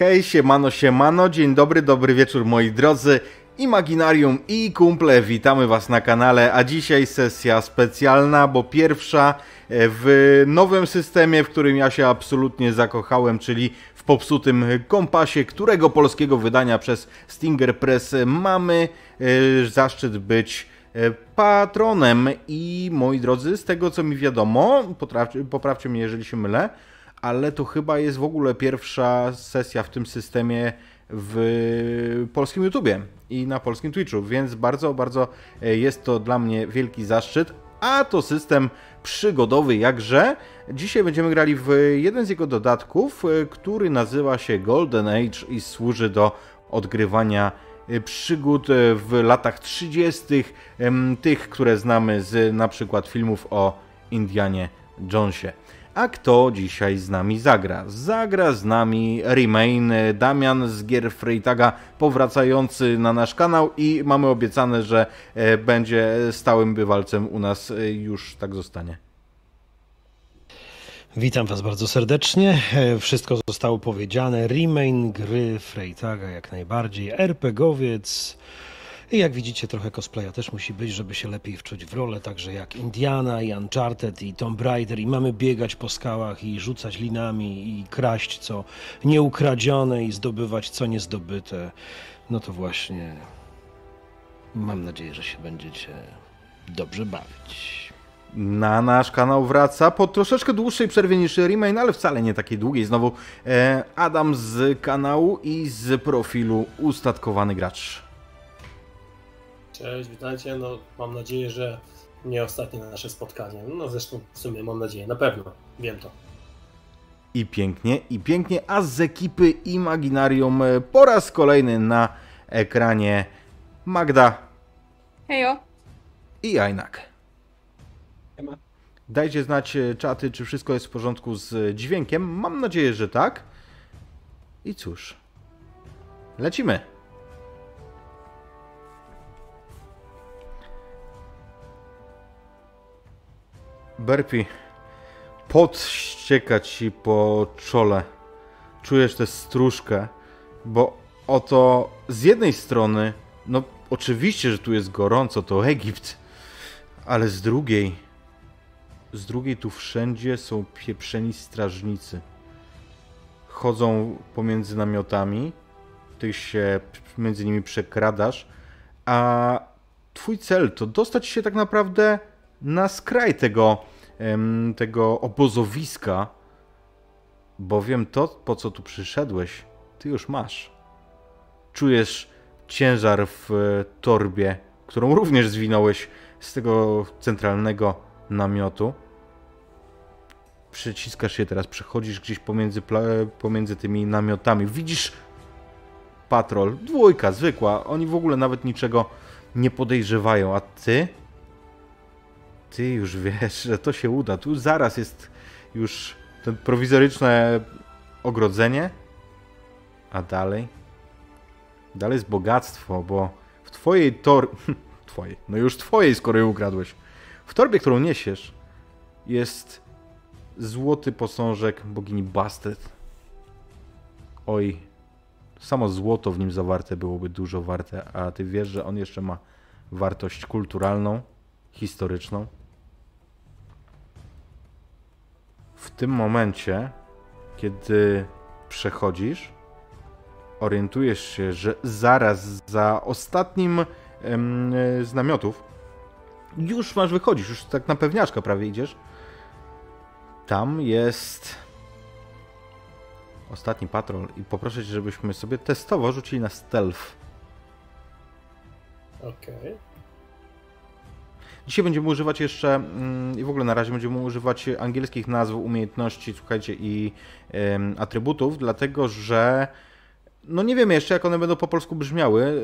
Hej, siemano, siemano, dzień dobry, dobry wieczór moi drodzy. Imaginarium i kumple, witamy Was na kanale, a dzisiaj sesja specjalna, bo pierwsza e, w nowym systemie, w którym ja się absolutnie zakochałem, czyli w popsutym kompasie, którego polskiego wydania przez Stinger Press mamy e, zaszczyt być e, patronem i moi drodzy, z tego co mi wiadomo, poprawcie, poprawcie mnie jeżeli się mylę, ale to chyba jest w ogóle pierwsza sesja w tym systemie w polskim YouTubie i na polskim Twitchu, więc bardzo, bardzo e, jest to dla mnie wielki zaszczyt. A to system przygodowy jakże. Dzisiaj będziemy grali w jeden z jego dodatków, e, który nazywa się Golden Age i służy do odgrywania e, przygód w latach 30., tych, które znamy z na przykład filmów o Indianie Jonesie. A kto dzisiaj z nami zagra? Zagra z nami Remain, Damian z gier Freitaga powracający na nasz kanał i mamy obiecane, że e, będzie stałym bywalcem u nas, e, już tak zostanie. Witam Was bardzo serdecznie. E, wszystko zostało powiedziane. Remain, gry Freitaga jak najbardziej. RPGowiec i jak widzicie, trochę cosplaya też musi być, żeby się lepiej wczuć w rolę, także jak Indiana i Uncharted i Tomb Raider i mamy biegać po skałach i rzucać linami i kraść co nieukradzione i zdobywać co niezdobyte. No to właśnie mam nadzieję, że się będziecie dobrze bawić. Na nasz kanał wraca po troszeczkę dłuższej przerwie niż Remain, ale wcale nie takiej długiej. Znowu e, Adam z kanału i z profilu Ustatkowany Gracz. Cześć, witajcie. No, mam nadzieję, że nie ostatnie nasze spotkanie. No zresztą w sumie mam nadzieję, na pewno, wiem to. I pięknie, i pięknie, a z ekipy Imaginarium e, po raz kolejny na ekranie Magda. Hejo. I Ajnak. Dajcie znać e, czaty, czy wszystko jest w porządku z dźwiękiem. Mam nadzieję, że tak. I cóż, lecimy. Berpi, pot ścieka ci po czole. Czujesz tę stróżkę, bo oto z jednej strony, no oczywiście, że tu jest gorąco, to Egipt, ale z drugiej, z drugiej tu wszędzie są pieprzeni strażnicy. Chodzą pomiędzy namiotami, ty się między nimi przekradasz, a twój cel to dostać się tak naprawdę na skraj tego, tego obozowiska, bowiem to, po co tu przyszedłeś, ty już masz. Czujesz ciężar w e, torbie, którą również zwinąłeś z tego centralnego namiotu. Przyciskasz się teraz, przechodzisz gdzieś pomiędzy, pomiędzy tymi namiotami. Widzisz patrol, dwójka, zwykła. Oni w ogóle nawet niczego nie podejrzewają, a ty ty już wiesz, że to się uda. Tu zaraz jest już to prowizoryczne ogrodzenie, a dalej? Dalej jest bogactwo, bo w twojej tor... twojej, no już twojej, skoro ją ukradłeś. W torbie, którą niesiesz, jest złoty posążek bogini Bastet. Oj, samo złoto w nim zawarte byłoby dużo warte, a ty wiesz, że on jeszcze ma wartość kulturalną, historyczną. W tym momencie, kiedy przechodzisz, orientujesz się, że zaraz za ostatnim em, z namiotów już masz wychodzisz, już tak na pewniaczka prawie idziesz. Tam jest ostatni patrol i poproszę cię, żebyśmy sobie testowo rzucili na stealth. Okej. Okay. Dzisiaj będziemy używać jeszcze mm, i w ogóle na razie będziemy używać angielskich nazw, umiejętności, słuchajcie, i atrybutów, dlatego że no nie wiemy jeszcze, jak one będą po polsku brzmiały.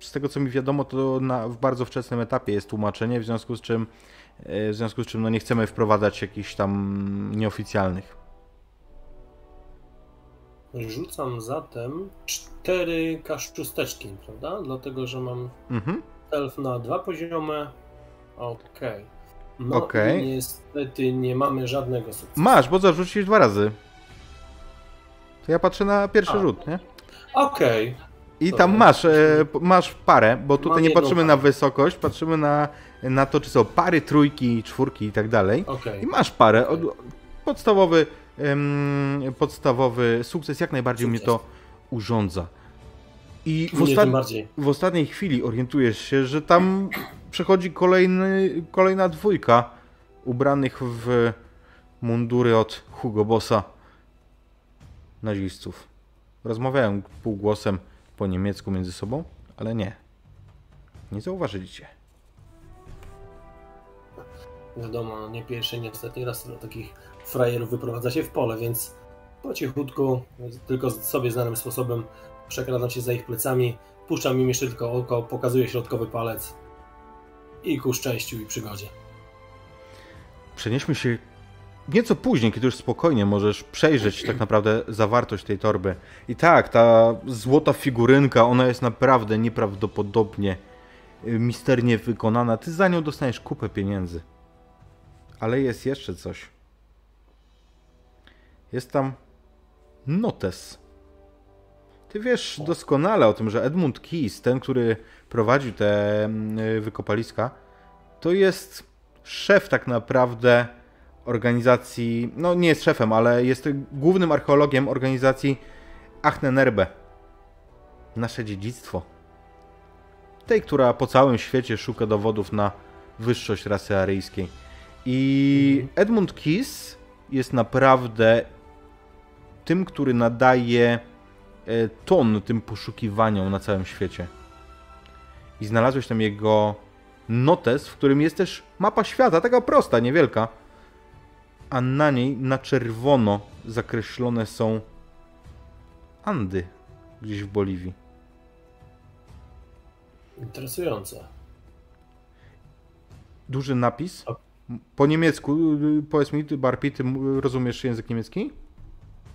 Z tego co mi wiadomo, to na, w bardzo wczesnym etapie jest tłumaczenie, w związku z czym, e, w związku z czym no nie chcemy wprowadzać jakichś tam nieoficjalnych. Rzucam zatem cztery kaszczusteczki, prawda? Dlatego, że mam mhm. elf na dwa poziomy, Okej. Okay. No okay. niestety nie mamy żadnego sukcesu. Masz, bo zarzuciłeś dwa razy. To ja patrzę na pierwszy A. rzut, nie? Okej. Okay. I tam masz, e, masz parę, bo tutaj Mam nie patrzymy na wysokość, patrzymy na, na to, czy są pary, trójki, czwórki i tak dalej. Okay. I masz parę. Od, podstawowy, podstawowy sukces jak najbardziej sukces. mnie to urządza. I w, w, ostatniej chwili orientujesz się, że tam przechodzi kolejny, kolejna dwójka ubranych w mundury od Hugo Bossa nazistów. Rozmawiają półgłosem po niemiecku między sobą, ale nie. Nie zauważyli cię. Wiadomo, no nie pierwszy, nie ostatni raz do takich frajerów wyprowadza się w pole, więc po cichutku, tylko sobie znanym sposobem przekradam się za ich plecami, puszczam im jeszcze tylko oko, pokazuję środkowy palec i ku szczęściu i przygodzie. Przenieśmy się nieco później, kiedy już spokojnie możesz przejrzeć tak naprawdę zawartość tej torby. I tak, ta złota figurynka, ona jest naprawdę nieprawdopodobnie y, misternie wykonana. Ty za nią dostaniesz kupę pieniędzy. Ale jest jeszcze coś. Jest tam notes. Ty wiesz doskonale o tym, że Edmund Keys, ten, który prowadził te mm, wykopaliska, to jest szef tak naprawdę organizacji, no nie jest szefem, ale jest głównym archeologiem organizacji Achnenerbe. Nasze dziedzictwo. Tej, która po całym świecie szuka dowodów na wyższość rasy aryjskiej. I mhm. Edmund Keys jest naprawdę tym, który nadaje e, ton tym poszukiwaniom na całym świecie. I znalazłeś tam jego notes, w którym jest też mapa świata, taka prosta, niewielka a na niej na czerwono zakreślone są Andy gdzieś w Boliwii. Interesujące. Duży napis. Po niemiecku, powiedz mi, Barpi, ty rozumiesz język niemiecki?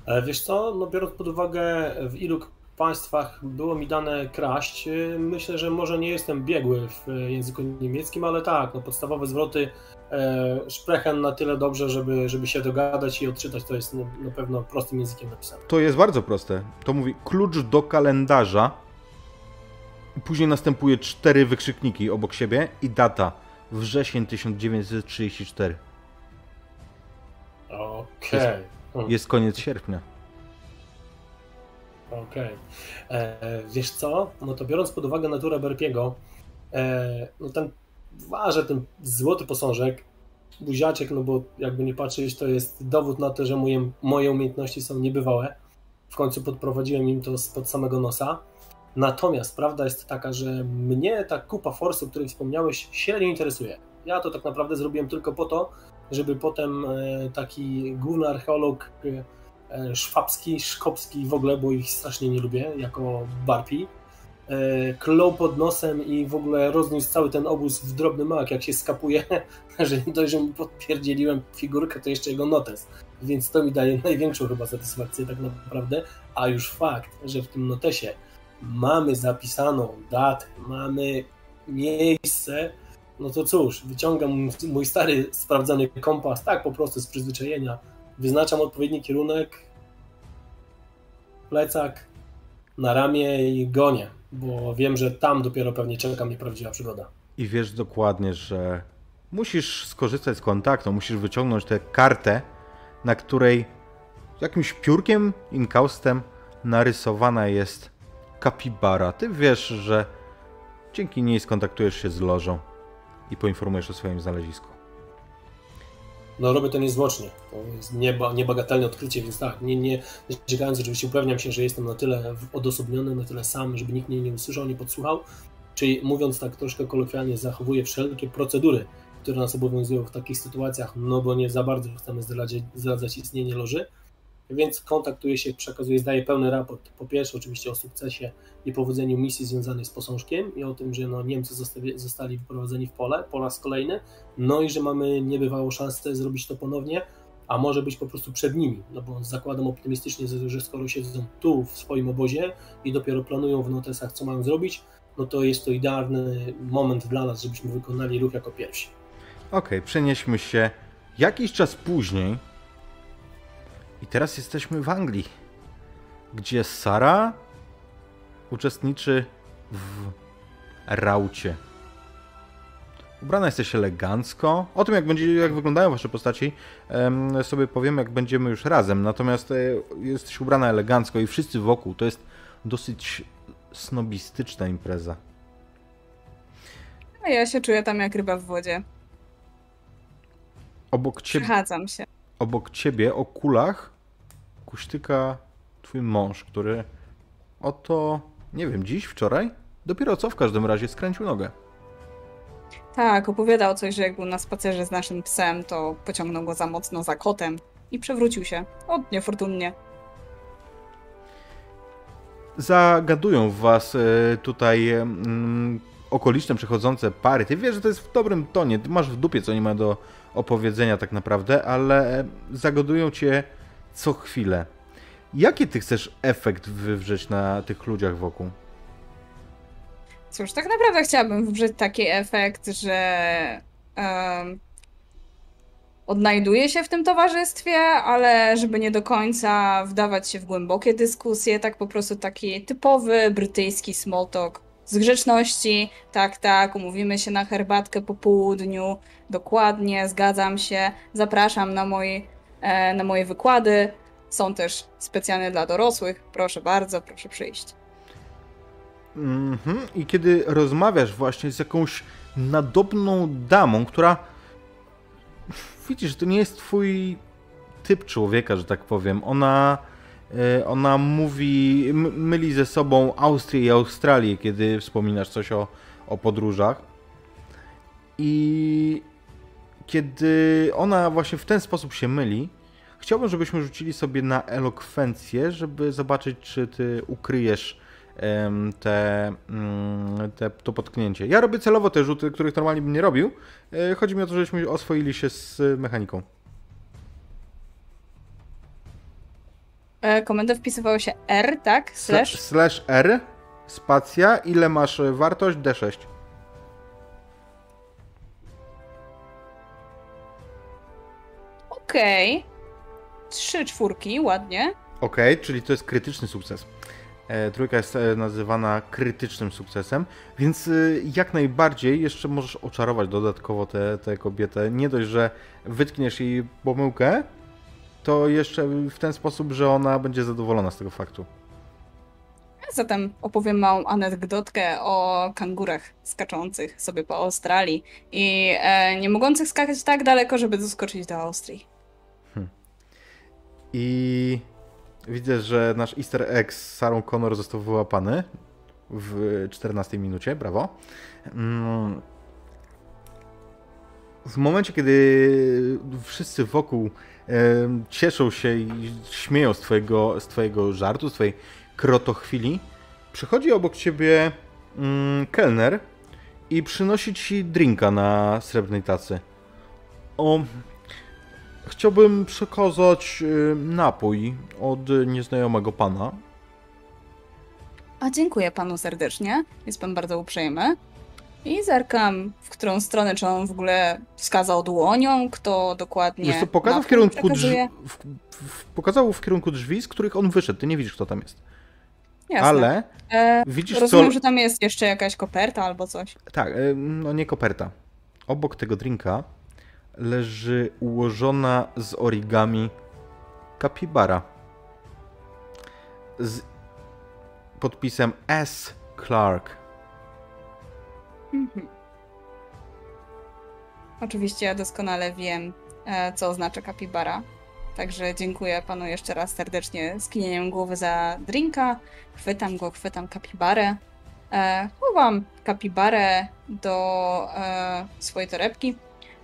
E, wiesz co, no biorąc pod uwagę w ilu państwach było mi dane kraść, myślę, że może nie jestem biegły w języku niemieckim, ale tak, no podstawowe zwroty e, sprechen na tyle dobrze, żeby, żeby się dogadać i odczytać, to jest na pewno prostym językiem napisane. To jest bardzo proste. To mówi klucz do kalendarza. Później następuje cztery wykrzykniki obok siebie i data. Wrzesień 1934. Okej. Okay. Jest, jest koniec sierpnia. Okej. Okay. E, wiesz co? No to biorąc pod uwagę naturę Berpiego, e, no ten waży ten złoty posążek, buziaczek, no bo jakby nie patrzeć, to jest dowód na to, że moje, moje umiejętności są niebywałe. W końcu podprowadziłem im to spod samego nosa. Natomiast prawda jest taka, że mnie ta kupa forsu, o której wspomniałeś, średnio interesuje. Ja to tak naprawdę zrobiłem tylko po to, żeby potem e, taki główny archeolog E, szwabski, szkopski w ogóle, bo ich strasznie nie lubię, jako barpi. E, klął pod nosem i w ogóle rozniósł cały ten obóz w drobny mak, jak się skapuje, że nie dość, że mu podpierdzieliłem figurkę, to jeszcze jego notes. Więc to mi daje największą chyba satysfakcję tak naprawdę. A już fakt, że w tym notesie mamy zapisaną datę, mamy miejsce, no to cóż, wyciągam mój stary, sprawdzony kompas, tak po prostu z przyzwyczajenia, wyznaczam odpowiedni kierunek, plecak, na ramię i gonię, bo wiem, że tam dopiero pewnie czeka mnie prawdziwa przygoda. I wiesz dokładnie, że musisz skorzystać z kontaktu, musisz wyciągnąć tę kartę, na której jakimś piórkiem, inkaustem narysowana jest kapibara. Ty wiesz, że dzięki niej skontaktujesz się z lożą i poinformujesz o swoim znalezisku. No robię to niezwłocznie. To jest nieba, niebagatelne odkrycie, więc tak, nie, nie czekając oczywiście upewniam się, że jestem na tyle odosobniony, na tyle sam, żeby nikt mnie nie usłyszał, nie podsłuchał. Czyli mówiąc tak troszkę kolokwialnie, zachowuję wszelkie procedury, które nas obowiązują w takich sytuacjach, no bo nie za bardzo chcemy zdradzać, zdradzać istnienie loży więc kontaktuje się, przekazuje, zdaje pełny raport. Po pierwsze, oczywiście o sukcesie i powodzeniu misji związanej z posążkiem i o tym, że no, Niemcy zostali, zostali wyprowadzeni w pole po raz kolejny, no i że mamy niebywałą szansę zrobić to ponownie, a może być po prostu przed nimi, no bo zakładam optymistycznie, że skoro siedzą tu w swoim obozie i dopiero planują w notesach, co mają zrobić, no to jest to idealny moment dla nas, żebyśmy wykonali ruch jako pierwsi. Okej, okay, przenieśmy się jakiś czas później, i teraz jesteśmy w Anglii. gdzie Sara uczestniczy w raucie. Ubrana jesteś elegancko. O tym, jak, będzie, jak wyglądają wasze postaci, sobie powiemy, jak będziemy już razem. Natomiast e, jesteś ubrana elegancko i wszyscy wokół. To jest dosyć snobistyczna impreza. A ja się czuję tam jak ryba w wodzie. Obok ciebie, Przechadzam się. Obok ciebie o kulach kuśtyka twój mąż, który oto, nie wiem, dziś, wczoraj? Dopiero co w każdym razie skręcił nogę. Tak, opowiadał coś, że jak był na spacerze z naszym psem, to pociągnął go za mocno za kotem i przewrócił się. Od niefortunnie. Zagadują w was e, tutaj mm, okoliczne przechodzące pary. Ty wiesz, że to jest w dobrym tonie. Ty masz w dupie, co nie ma do opowiedzenia tak naprawdę, ale e, zagadują cię co chwilę. Jaki ty chcesz efekt wywrzeć na tych ludziach wokół? Cóż, tak naprawdę chciałabym wywrzeć taki efekt, że em, odnajduję się w tym towarzystwie, ale żeby nie do końca wdawać się w głębokie dyskusje, tak po prostu taki typowy brytyjski small talk z grzeczności. Tak, tak, umówimy się na herbatkę po południu. Dokładnie, zgadzam się. Zapraszam na, moi, e, na moje wykłady. Są też specjalne dla dorosłych. Proszę bardzo, proszę przyjść. Mhm. I kiedy rozmawiasz właśnie z jakąś nadobną damą, która widzisz, to nie jest twój typ człowieka, że tak powiem. Ona, ona mówi, myli ze sobą Austrię i Australię, kiedy wspominasz coś o, o podróżach. I kiedy ona właśnie w ten sposób się myli, chciałbym, żebyśmy rzucili sobie na elokwencję, żeby zobaczyć, czy ty ukryjesz te, mm, te, to potknięcie. Ja robię celowo te rzuty, których normalnie bym nie robił. E, Chodzi mi o to, żebyśmy oswoili się z mechaniką. Komendę wpisywało się R, tak? Slash? Slash R, spacja, ile masz e, wartość? D6. Okej. Trzy czwórki, ładnie. Ok, czyli to jest krytyczny sukces. E, trójka jest e, nazywana krytycznym sukcesem, więc e, jak najbardziej jeszcze możesz oczarować dodatkowo tę kobietę. Nie dość, że wytkniesz jej pomyłkę, to jeszcze w ten sposób, że ona będzie zadowolona z tego faktu. Zatem opowiem małą anegdotkę o kangurach skaczących sobie po Australii i e, nie mogących skakać tak daleko, żeby doskoczyć do Austrii. I widzę, że nasz easter egg z Sarą Connor został wyłapany w 14 minucie, brawo. Mm. W momencie, kiedy wszyscy wokół cieszą się i śmieją z twojego, z twojego żartu, z twojej krotochwili, przychodzi obok ciebie mm, kelner i przynosi ci drinka na srebrnej tacy. O, Chciałbym przekazać napój od nieznajomego pana. A dziękuję panu serdecznie, jest pan bardzo uprzejmy. I zerkam, w którą stronę, czy on w ogóle wskazał dłonią, kto dokładnie. Wiesz co, pokazał w kierunku drzwi, w, w, pokazał w kierunku drzwi, z których on wyszedł. Ty nie widzisz, kto tam jest. Jasne. Ale E, widzisz, rozumiem, co... że tam jest jeszcze jakaś koperta albo coś. Tak, y, no nie koperta. Obok tego drinka leży ułożona z origami kapibara. Z podpisem S. Clark. Mhm. Oczywiście ja doskonale wiem, e, co oznacza kapibara. Także dziękuję panu jeszcze raz serdecznie skinieniem głowy za drinka. Chwytam go, chwytam kapibarę. E, chowam kapibarę do e, swojej torebki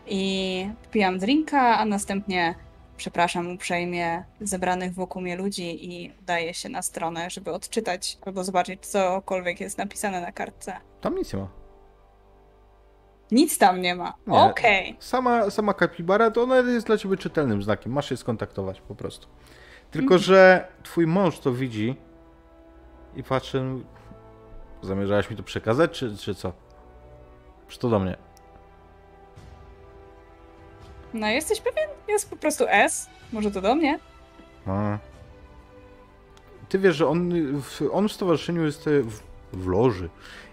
i pijam drinka, a następnie przepraszam uprzejmie zebranych wokół mnie ludzi i udaję się na stronę, żeby odczytać albo zobaczyć cokolwiek jest napisane na kartce. Tam nic nie ma. Nic tam nie ma. Okej. Sama, sama kapibara to ona jest dla ciebie czytelnym znakiem. Masz się skontaktować po prostu. Tylko, że twój mąż to widzi i patrzy. Zamierzałaś mi to przekazać, czy, czy co? Czy to do mnie? No jesteś pewien? Jest po prostu S. Może to do mnie? A. ty wiesz, że on w, on w stowarzyszeniu jest e, w, w loży,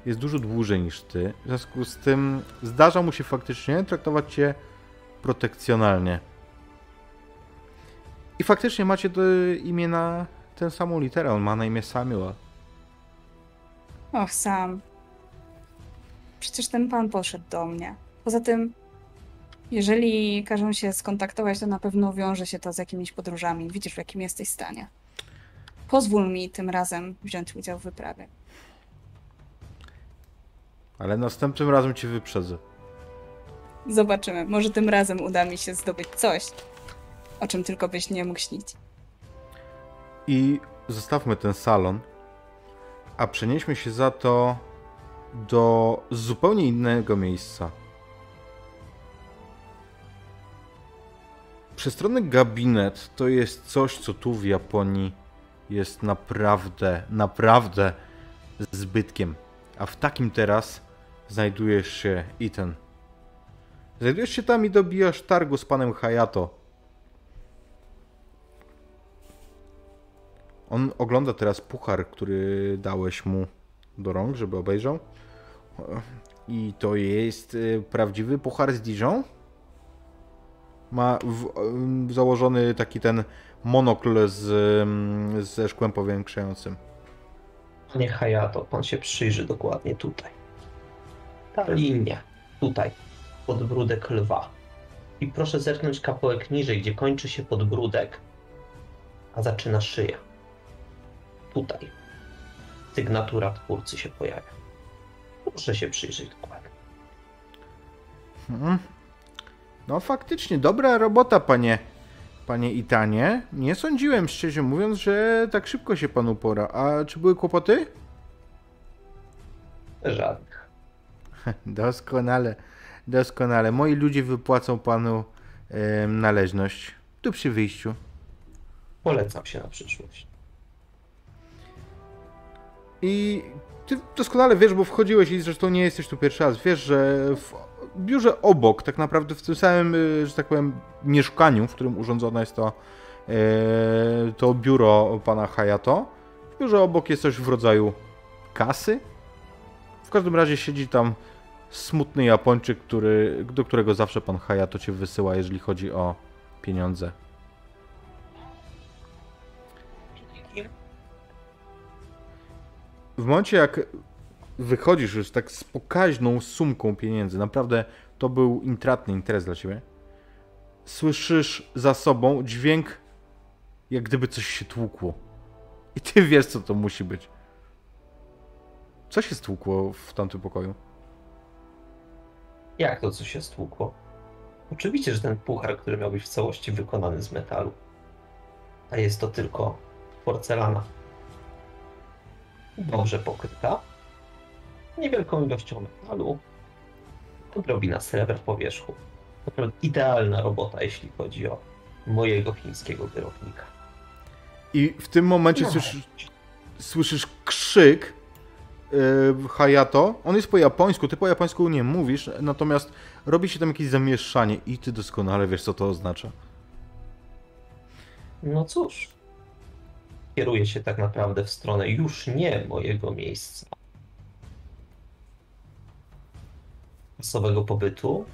jest dużo dłużej niż ty. W związku z tym zdarza mu się faktycznie traktować cię protekcjonalnie. I faktycznie macie to imię na tę samą literę. On ma na imię Samuel. Och, Sam. Przecież ten pan poszedł do mnie. Poza tym, jeżeli każą się skontaktować, to na pewno wiąże się to z jakimiś podróżami. Widzisz, w jakim jesteś stanie. Pozwól mi tym razem wziąć udział w wyprawie. Ale następnym razem cię wyprzedzę. Zobaczymy. Może tym razem uda mi się zdobyć coś, o czym tylko byś nie mógł śnić. I zostawmy ten salon, a przenieśmy się za to do zupełnie innego miejsca. Przestronny gabinet to jest coś, co tu w Japonii jest naprawdę, naprawdę zbytkiem. A w takim teraz znajdujesz się Ethan. Znajdujesz się tam i dobijasz targu z panem Hayato. On ogląda teraz puchar, który dałeś mu do rąk, żeby obejrzał. I to jest y, prawdziwy puchar z Dijon? Ma w, w, założony taki ten monokl z, ze szkłem powiększającym. Panie Hayato, pan się przyjrzy dokładnie tutaj. Ta linia, tutaj, podbródek lwa. I proszę zerknąć kawałek niżej, gdzie kończy się podbródek, a zaczyna szyja. Tutaj. Sygnatura twórcy się pojawia. Proszę się przyjrzeć dokładnie. Hmm. No faktycznie, dobra robota, panie, panie Itanie. Nie sądziłem, szczerze mówiąc, że tak szybko się panu pora. A czy były kłopoty? Żadnych. Doskonale, doskonale. Moi ludzie wypłacą panu należność. Tu przy wyjściu. Polecam się na przyszłość. I ty doskonale wiesz, bo wchodziłeś i zresztą nie jesteś tu pierwszy raz. Wiesz, że w biurze obok, tak naprawdę w tym samym, y, że tak powiem, mieszkaniu, w którym urządzone jest to, e, to biuro pana Hayato, w biurze obok jest coś w rodzaju kasy. W każdym razie siedzi tam smutny Japończyk, który, do którego zawsze pan Hayato cię wysyła, jeżeli chodzi o pieniądze. w momencie jak wychodzisz już tak z pokaźną sumką pieniędzy, naprawdę to był intratny interes dla ciebie, słyszysz za sobą dźwięk, jak gdyby coś się tłukło. I ty wiesz, co to musi być. Co się stłukło w tamtym pokoju? Jak to, co się stłukło? Oczywiście, że ten puchar, który miał być w całości wykonany z metalu. A jest to tylko porcelana dobrze pokryta, niewielką ilością metalu, odrobina srebra po wierzchu. Naprawdę idealna robota, jeśli chodzi o mojego chińskiego wyrobnika. I w tym momencie no. słyszysz, słyszysz krzyk Hayato. On jest po japońsku, ty po japońsku nie mówisz, natomiast robi się tam jakieś zamieszanie i ty doskonale wiesz, co to oznacza. No cóż, kieruję się tak naprawdę w stronę już nie mojego miejsca masowego pobytu,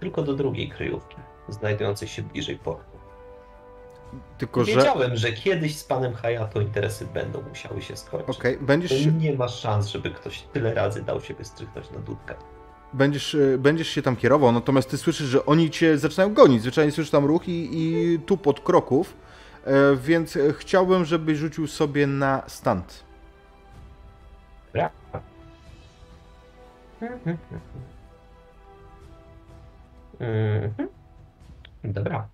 tylko do drugiej kryjówki, znajdującej się bliżej portu. Tylko, Wiedziałem, że... że kiedyś z panem Hayato interesy będą musiały się skończyć. Okay, będziesz... Nie ma szans, żeby ktoś tyle razy dał się wystrychnąć na dudkę. Będziesz, e, będziesz się tam kierował, natomiast ty słyszysz, że oni cię zaczynają gonić. Zwyczajnie słyszysz tam ruch i, i tu pod kroków E, więc chciałbym, żebyś rzucił sobie na stand. Dobra. Dobra.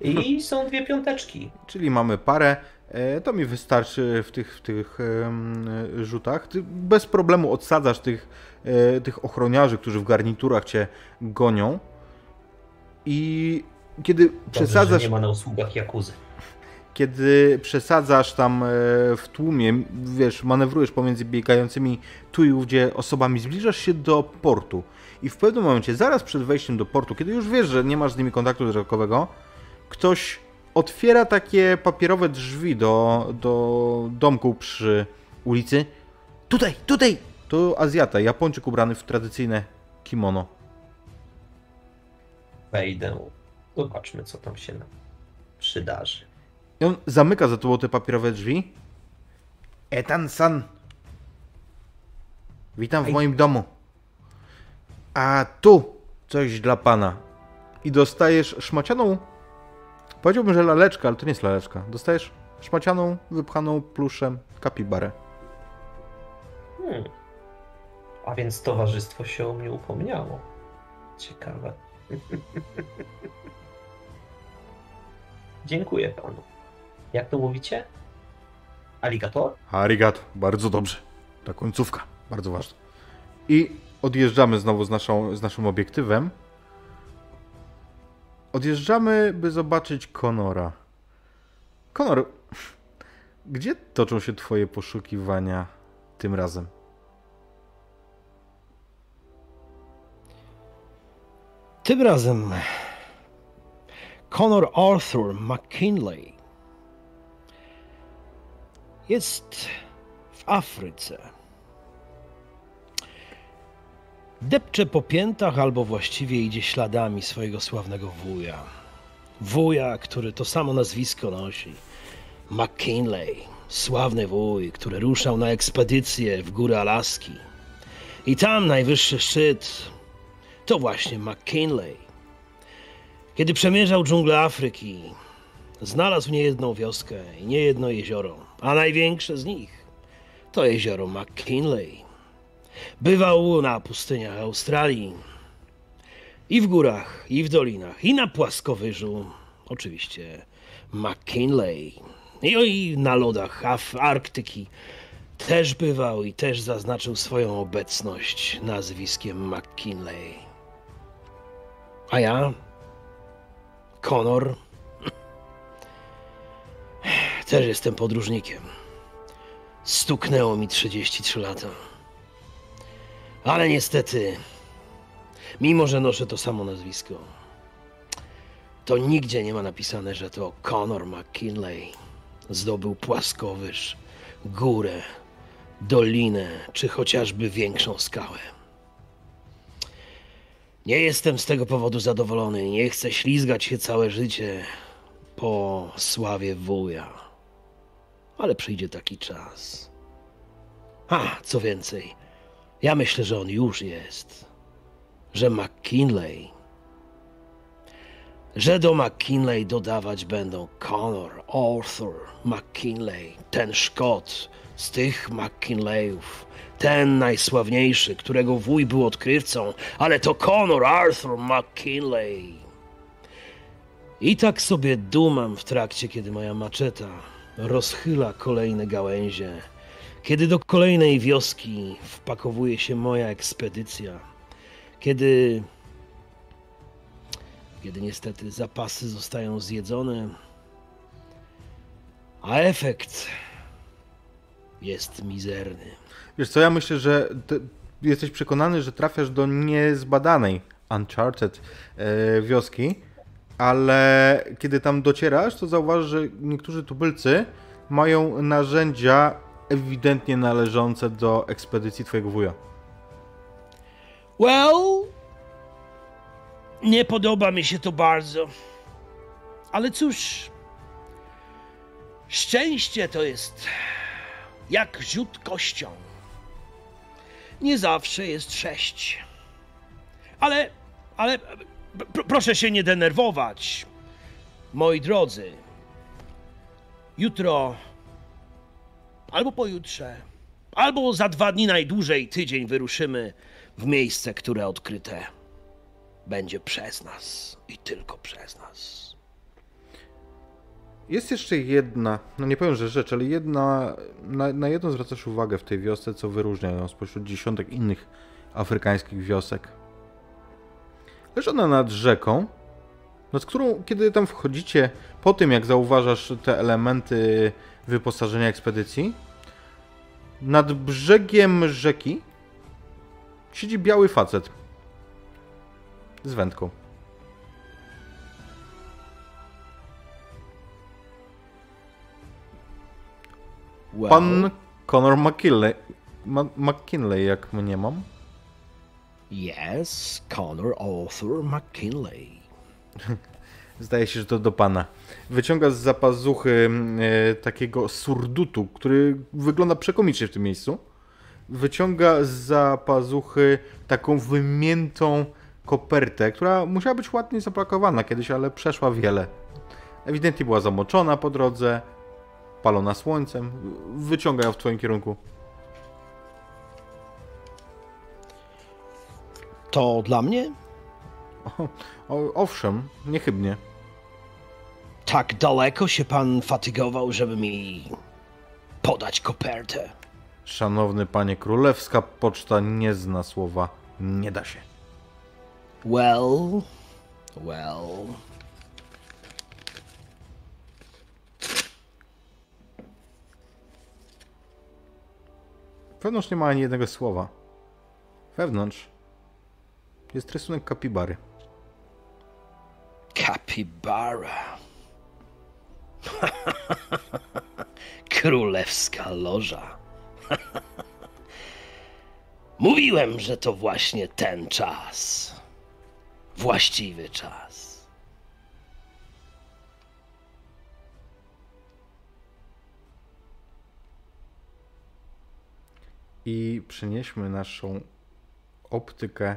I są dwie piąteczki. Czyli mamy parę. E, to mi wystarczy w tych, w tych rzutach. Ty bez problemu odsadzasz tych, e, tych ochroniarzy, którzy w garniturach cię gonią. I kiedy Dobrze, przesadzasz. nie ma na usługach jakuzy. kiedy przesadzasz tam e, w tłumie, wiesz, manewrujesz pomiędzy biegającymi tu i ówdzie osobami, zbliżasz się do portu i w pewnym momencie, zaraz przed wejściem do portu, kiedy już wiesz, że nie masz z nimi kontaktu wzrokowego, ktoś otwiera takie papierowe drzwi do, do domku przy ulicy. Tutaj, tutaj! To Azjata, Japończyk ubrany w tradycyjne kimono. Wejdę. Zobaczmy, co tam się nam przydarzy. I on zamyka za tobą te papierowe drzwi. Etan-san. Witam w moim domu. A tu coś dla pana. I dostajesz szmacianą. Powiedziałbym, że laleczkę, ale to nie jest laleczka. Dostajesz szmacianą, wypchaną pluszem kapibarę. Hmm. A więc towarzystwo się o mnie upomniało. Ciekawe. Dziękuję panu. Jak to mówicie? Aligator? Arigato, bardzo dobrze. Ta końcówka, bardzo ważna. I odjeżdżamy znowu z, naszą, z naszym obiektywem. Odjeżdżamy, by zobaczyć Konora. Konor, gdzie toczą się twoje poszukiwania tym razem? Tym razem Conor Arthur McKinley jest w Afryce. Depcze po piętach, albo właściwie idzie śladami swojego sławnego wuja. Wuja, który to samo nazwisko nosi. McKinley, sławny wuj, który ruszał na ekspedycję w góry Alaski. I tam najwyższy szczyt to właśnie McKinley. Kiedy przemierzał dżunglę Afryki, znalazł niejedną wioskę i niejedno jezioro, a największe z nich to jezioro McKinley. Bywał na pustyniach Australii, i w górach, i w dolinach, i na płaskowyżu, oczywiście McKinley. I, i na lodach Arktyki też bywał i też zaznaczył swoją obecność nazwiskiem McKinley. A ja, Conor, też jestem podróżnikiem. Stuknęło mi 33 lata. Ale niestety, mimo że noszę to samo nazwisko, to nigdzie nie ma napisane, że to Conor McKinley zdobył płaskowyż, górę, dolinę czy chociażby większą skałę. Nie jestem z tego powodu zadowolony. Nie chcę ślizgać się całe życie po sławie wuja. Ale przyjdzie taki czas. A, co więcej, ja myślę, że on już jest. Że McKinley. Że do McKinley dodawać będą Conor, Arthur, McKinley, ten Szkot z tych McKinleyów, ten najsławniejszy, którego wuj był odkrywcą, ale to Conor Arthur McKinley. I tak sobie dumam w trakcie, kiedy moja maczeta rozchyla kolejne gałęzie, kiedy do kolejnej wioski wpakowuje się moja ekspedycja, kiedy. kiedy niestety zapasy zostają zjedzone, a efekt jest mizerny. Wiesz co, ja myślę, że jesteś przekonany, że trafiasz do niezbadanej Uncharted e, wioski, ale kiedy tam docierasz, to zauważysz, że niektórzy tubylcy mają narzędzia ewidentnie należące do ekspedycji twojego wuja. Well, nie podoba mi się to bardzo. Ale cóż, szczęście to jest jak rzut kością. Nie zawsze jest sześć. Ale, ale pr- proszę się nie denerwować, moi drodzy. Jutro, albo pojutrze, albo za dwa dni najdłużej tydzień wyruszymy w miejsce, które odkryte będzie przez nas i tylko przez nas. Jest jeszcze jedna, no nie powiem, że rzecz, ale jedna, na, na jedną zwracasz uwagę w tej wiosce, co wyróżnia ją spośród dziesiątek innych afrykańskich wiosek. Leży ona nad rzeką z którą, kiedy tam wchodzicie, po tym jak zauważasz te elementy wyposażenia ekspedycji, nad brzegiem rzeki siedzi biały facet z wędką. Well, Pan Conor McKinley, Ma McKinley, jak mnie mam. Yes, Connor Arthur McKinley. Zdaje się, że to do pana. Wyciąga z zapazuchy e, takiego surdutu, który wygląda przekomicznie w tym miejscu. Wyciąga z zapazuchy taką wymiętą kopertę, która musiała być ładnie zapakowana kiedyś, ale przeszła wiele. Ewidentnie była zamoczona po drodze, palona słońcem. Wyciąga ją w twoim kierunku. To dla mnie? O, o, owszem, niechybnie. Tak daleko się pan fatygował, żeby mi podać kopertę. Szanowny panie, królewska poczta nie zna słowa nie da się. Well, well. Wewnątrz nie ma ani jednego słowa. Wewnątrz jest rysunek kapibary. Kapibara. Królewska loża. Mówiłem, że to właśnie ten czas. Właściwy czas. I przenieśmy naszą optykę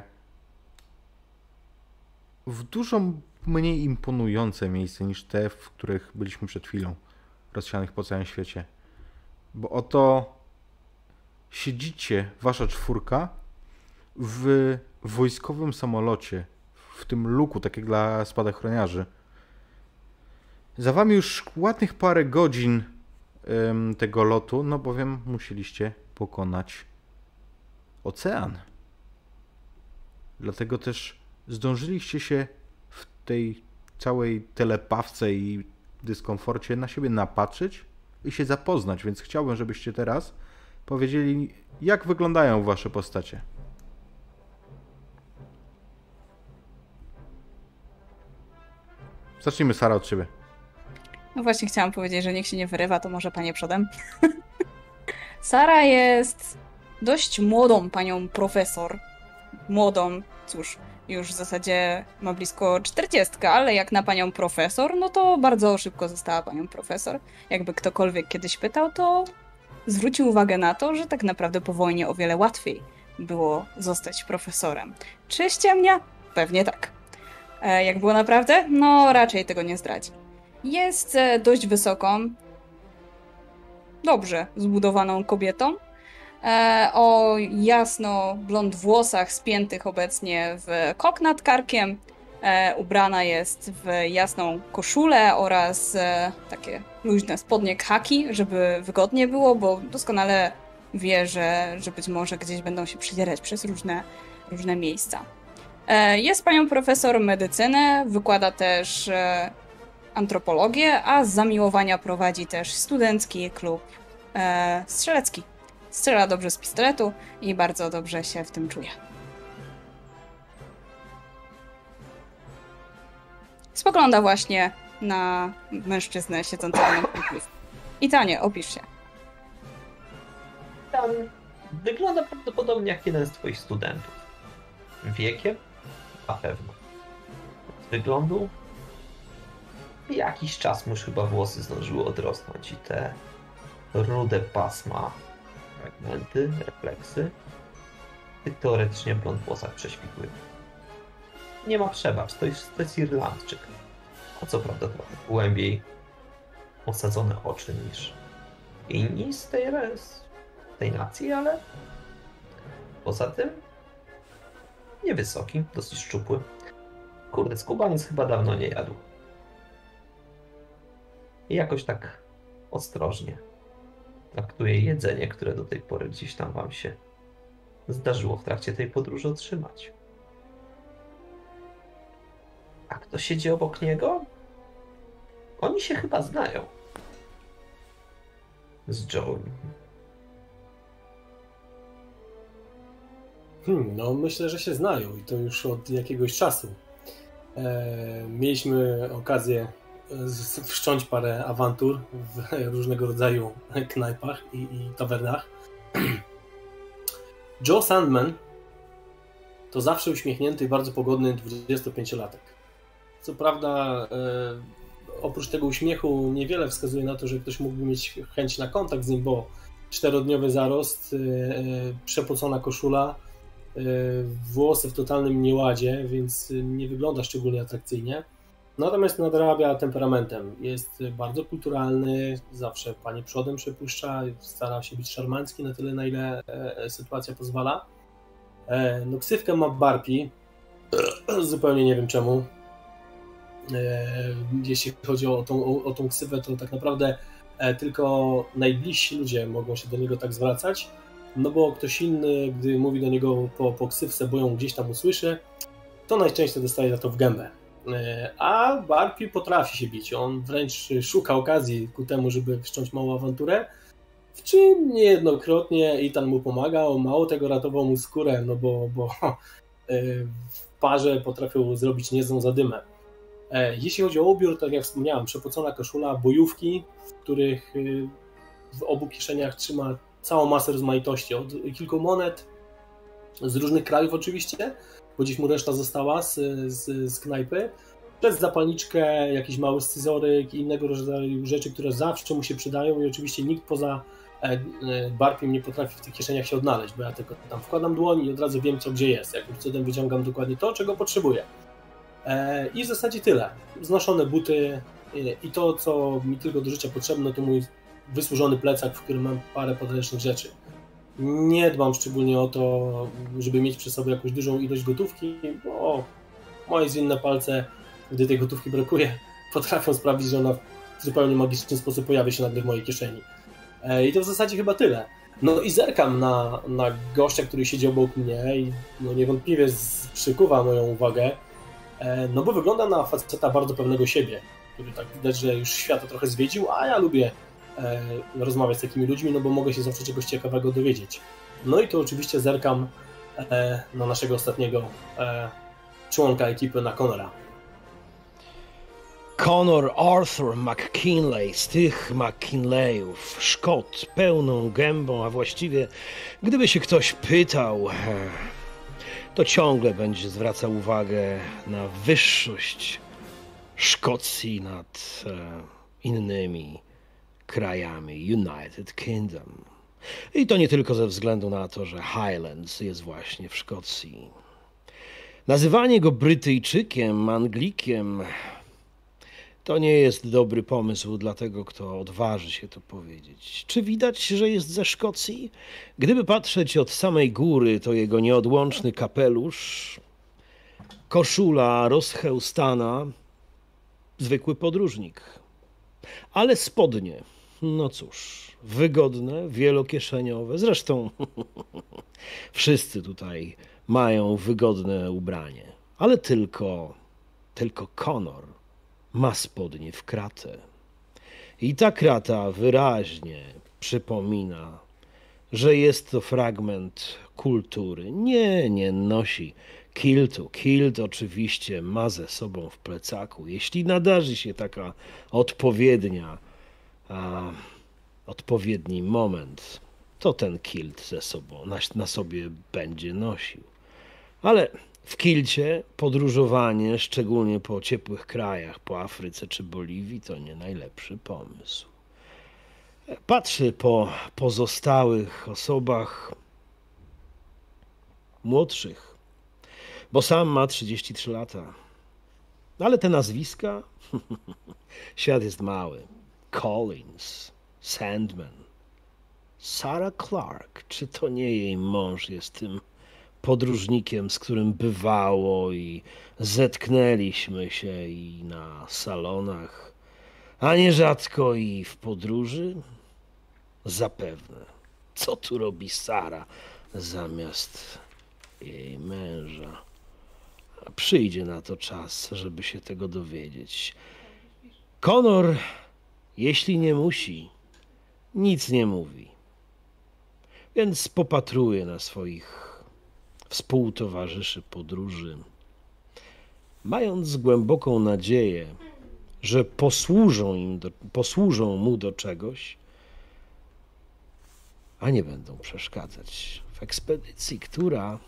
w dużo mniej imponujące miejsce niż te, w których byliśmy przed chwilą, rozsianych po całym świecie. Bo oto siedzicie, wasza czwórka, w wojskowym samolocie, w tym luku, tak jak dla spadochroniarzy. Za wami już ładnych parę godzin em, tego lotu, no bowiem musieliście pokonać ocean. Dlatego też zdążyliście się tej całej telepawce i dyskomforcie na siebie napatrzeć i się zapoznać, więc chciałbym, żebyście teraz powiedzieli, jak wyglądają wasze postacie. Zacznijmy, Sara, od ciebie. No właśnie chciałam powiedzieć, że niech się nie wyrywa, to może panie przodem. Sara jest dość młodą panią profesor. Młodą, cóż, już w zasadzie ma blisko 40, ale jak na panią profesor, no to bardzo szybko została panią profesor. Jakby ktokolwiek kiedyś pytał, to zwrócił uwagę na to, że tak naprawdę po wojnie o wiele łatwiej było zostać profesorem. Czy ściemnia? Pewnie tak. E, jak było naprawdę? No, raczej tego nie zdradzi. Jest e, dość wysoką, dobrze zbudowaną kobietą. E, o jasno blond włosach spiętych obecnie w kok nad karkiem. E, ubrana jest w jasną koszulę oraz e, takie luźne spodnie khaki, żeby wygodnie było, bo doskonale wie, że, że być może gdzieś będą się przedzierać przez różne, różne miejsca. Jest panią profesor medycyny, wykłada też antropologię, a z zamiłowania prowadzi też studencki klub strzelecki. Strzela dobrze z pistoletu i bardzo dobrze się w tym czuje. Spogląda właśnie na mężczyznę siedzącego na pulpit. I Tanie, opisz się. Tam wygląda prawdopodobnie jak jeden z twoich studentów. Wiekiem? Na pewno. Z wyglądu? Jakiś czas mu już chyba włosy zdążyły odrosnąć i te rude pasma, fragmenty, refleksy tych teoretycznie blond włosach prześwitły. Nie ma przebacz, to jest, to jest Irlandczyk. A co prawda trochę głębiej osadzone oczy niż inni z tej, tej nacji, ale poza tym niewysoki, dosyć szczupły. Kurde, skubaniec chyba dawno nie jadł. I jakoś tak ostrożnie traktuje jedzenie, które do tej pory gdzieś tam wam się zdarzyło w trakcie tej podróży otrzymać. A kto siedzi obok niego? Oni się chyba znają. Z Joe. Hmm, no myślę, że się znają i to już od jakiegoś czasu. E, mieliśmy okazję wszcząć parę awantur w różnego rodzaju knajpach i, i tawernach. Joe Sandman to zawsze uśmiechnięty i bardzo pogodny 25-latek. Co prawda, e, oprócz tego uśmiechu niewiele wskazuje na to, że ktoś mógłby mieć chęć na kontakt z nim, bo czterodniowy zarost, e, e, przepocona koszula, włosy w totalnym nieładzie, więc nie wygląda szczególnie atrakcyjnie. Natomiast nadrabia temperamentem. Jest bardzo kulturalny, zawsze panie przodem przepuszcza, stara się być szarmancki na tyle, na ile e, sytuacja pozwala. E, no ksywkę ma Barpi, zupełnie nie wiem czemu. E, jeśli chodzi o tą, o, o tą ksywę, to tak naprawdę e, tylko najbliżsi ludzie mogą się do niego tak zwracać, no bo ktoś inny, gdy mówi do niego po, po ksywce, bo ją gdzieś tam usłyszy, to najczęściej dostaje za to w gębę. E, A Barpi potrafi się bić. On wręcz szuka okazji ku temu, żeby wszcząć małą awanturę. W czym niejednokrotnie Ethan mu pomagał. Mało tego ratował mu skórę, no bo, bo e, w parze potrafią zrobić niezłą zadymę. E, Jeśli chodzi o ubiór, tak jak wspomniałem, przepocona koszula, bojówki, w których w obu kieszeniach trzyma całą masę rozmaitości. Od kilku monet z różnych krajów oczywiście, bo dziś mu reszta została z, z, z knajpy. Przez zapalniczkę, jakiś mały scyzoryk i innego rodzaju rzeczy, które zawsze mu się przydają i oczywiście nikt poza e, e, Barpiem nie potrafi w tych kieszeniach się odnaleźć, bo ja tylko tam wkładam dłoń i od razu wiem, co gdzie jest. Jakimś cudem wyciągam dokładnie to, czego potrzebuję. E, I w zasadzie tyle. Znoszone buty i to, co mi tylko do życia potrzebne, to mój wysłużony plecak, w którym mam parę podręcznych rzeczy. Nie dbam szczególnie o to, żeby mieć przy sobie jakąś dużą ilość gotówki, bo moje zwinne palce, gdy tej gotówki brakuje, potrafią sprawić, że ona w zupełnie magiczny sposób pojawia się nagle w mojej kieszeni. E, I to w zasadzie chyba tyle. No i zerkam na, na gościa, który siedzi obok mnie i no niewątpliwie przykuwa moją uwagę, e, no bo wygląda na faceta bardzo pewnego siebie, który tak widać, że już świata trochę zwiedził, a ja lubię rozmawiać z takimi ludźmi, no bo mogę się zawsze czegoś ciekawego dowiedzieć. No i to oczywiście zerkam e, na naszego ostatniego e, członka ekipy, na Conora. Conor Arthur McKinley z tych McKinleyów, Szkot, pełną gębą, a właściwie gdyby się ktoś pytał, e, to ciągle będzie zwracał uwagę na wyższość Szkocji nad e, innymi krajami United Kingdom. I to nie tylko ze względu na to, że Highlands jest właśnie w Szkocji. Nazywanie go Brytyjczykiem, Anglikiem to nie jest dobry pomysł dla tego, kto odważy się to powiedzieć. Czy widać, że jest ze Szkocji? Gdyby patrzeć od samej góry, to jego nieodłączny kapelusz, koszula rozchełstana, zwykły podróżnik. Ale spodnie, no cóż, wygodne, wielokieszeniowe. Zresztą wszyscy tutaj mają wygodne ubranie, ale tylko, tylko Conor ma spodnie w kratę. I ta krata wyraźnie przypomina, że jest to fragment kultury. Nie, nie nosi kiltu. Kilt oczywiście ma ze sobą w plecaku. Jeśli nadarzy się taka odpowiednia, a, odpowiedni moment, to ten kilt ze sobą na, na sobie będzie nosił. Ale w kilcie podróżowanie, szczególnie po ciepłych krajach, po Afryce czy Boliwii, to nie najlepszy pomysł. Patrzy po pozostałych osobach młodszych, bo sam ma 33 lata. Ale te nazwiska? Świat jest mały. Collins, Sandman, Sarah Clark. Czy to nie jej mąż jest tym podróżnikiem, z którym bywało i zetknęliśmy się i na salonach, a nierzadko i w podróży? Zapewne. Co tu robi Sara zamiast jej męża? Przyjdzie na to czas, żeby się tego dowiedzieć. Konor, jeśli nie musi, nic nie mówi. Więc popatruje na swoich współtowarzyszy podróży, mając głęboką nadzieję, że posłużą, im do, posłużą mu do czegoś, a nie będą przeszkadzać w ekspedycji, która,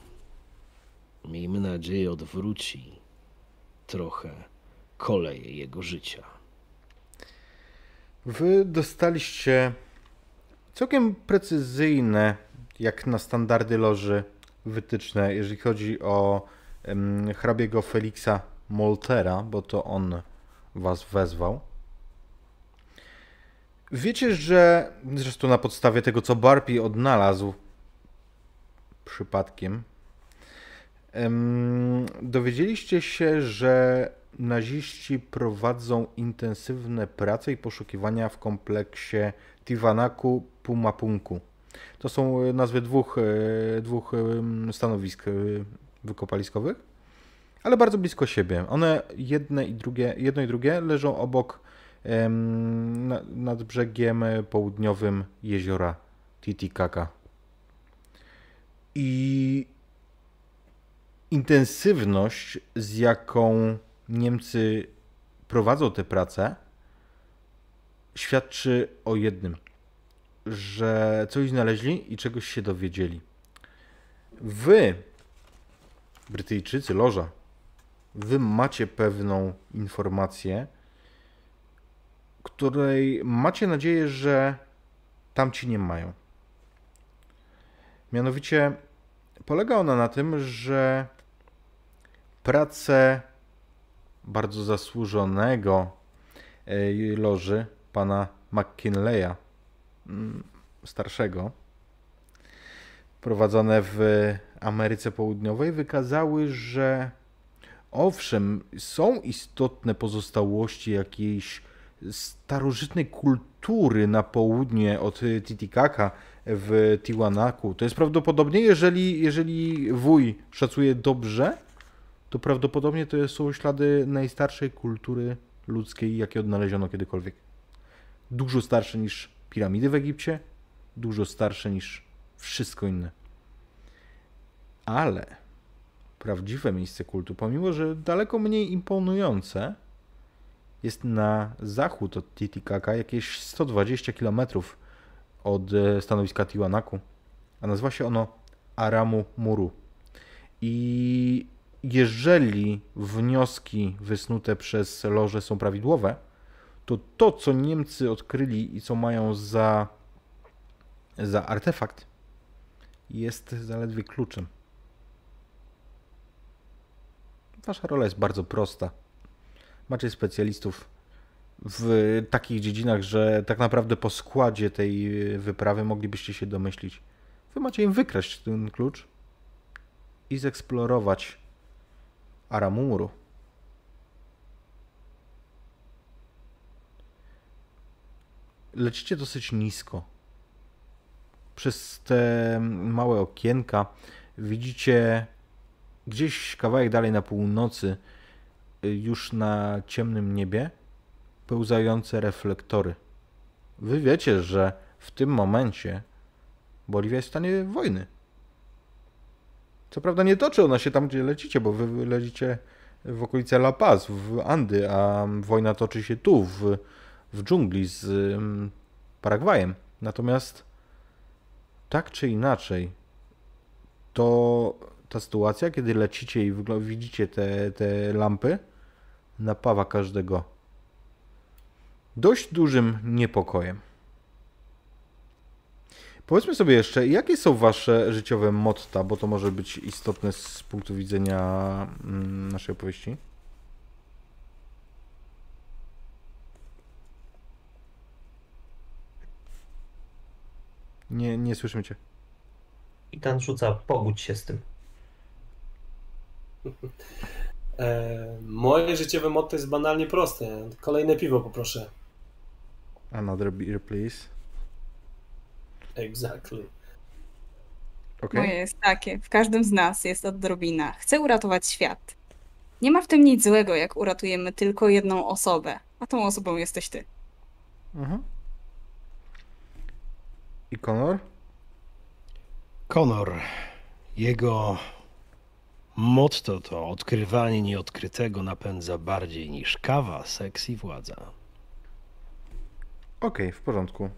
miejmy nadzieję, odwróci trochę koleje jego życia. Wy dostaliście całkiem precyzyjne, jak na standardy loży, wytyczne, jeżeli chodzi o hrabiego Feliksa Moltera, bo to on was wezwał. Wiecie, że zresztą na podstawie tego, co Barpi odnalazł przypadkiem, dowiedzieliście się, że naziści prowadzą intensywne prace i poszukiwania w kompleksie Tiwanaku Pumapunku. To są nazwy dwóch, e, dwóch stanowisk e, wykopaliskowych, ale bardzo blisko siebie. One jedne i drugie, jedno i drugie leżą obok nad brzegiem południowym jeziora Titicaca. I intensywność, z jaką Niemcy prowadzą tę pracę, świadczy o jednym, że coś znaleźli i czegoś się dowiedzieli. Wy, Brytyjczycy, loża, wy macie pewną informację, której macie nadzieję, że tamci nie mają. Mianowicie polega ona na tym, że prace bardzo zasłużonego e, loży pana McKinleya mm, starszego prowadzone w Ameryce Południowej wykazały, że owszem, są istotne pozostałości jakiejś starożytnej kultury na południe od Titicaca w Tiwanaku. To jest prawdopodobnie, jeżeli, jeżeli wuj szacuje dobrze, to prawdopodobnie to są ślady najstarszej kultury ludzkiej, jakie odnaleziono kiedykolwiek. Dużo starsze niż piramidy w Egipcie, dużo starsze niż wszystko inne. Ale prawdziwe miejsce kultu, pomimo że daleko mniej imponujące, jest na zachód od Titicaca, jakieś 120 km od e, stanowiska Tiwanaku, a nazywa się ono Aramu Muru. I jeżeli wnioski wysnute przez loże są prawidłowe, to to, co Niemcy odkryli i co mają za, za artefakt, jest zaledwie kluczem. Wasza rola jest bardzo prosta. Macie specjalistów w takich dziedzinach, że tak naprawdę po składzie tej wyprawy moglibyście się domyślić. Wy macie im wykraść ten klucz i zeksplorować Aramuru. Lecicie dosyć nisko. Przez te małe okienka widzicie gdzieś kawałek dalej na północy, już na ciemnym niebie, pełzające reflektory. Wy wiecie, że w tym momencie Boliwia jest w stanie wojny. Co prawda nie toczy ona się tam, gdzie lecicie, bo wy lecicie w okolice La Paz, w Andy, a wojna toczy się tu, w, w dżungli z um, Paragwajem. Natomiast tak czy inaczej, to ta sytuacja, kiedy lecicie i widzicie te, te lampy, napawa każdego dość dużym niepokojem. Powiedzmy sobie jeszcze, jakie są wasze życiowe motta, bo to może być istotne z punktu widzenia mm, naszej opowieści. Nie, nie słyszymy cię. I ten rzuca, pogódź się z tym. E, moje życiowe motto jest banalnie proste. Kolejne piwo poproszę. Another beer, please. Exactly. Okay. Moje jest takie. W każdym z nas jest odrobina. Chcę uratować świat. Nie ma w tym nic złego, jak uratujemy tylko jedną osobę, a tą osobą jesteś ty. Mhm. I Konor? Konor, jego motto to odkrywanie nieodkrytego napędza bardziej niż kawa, seks i władza. Okej, w porządku.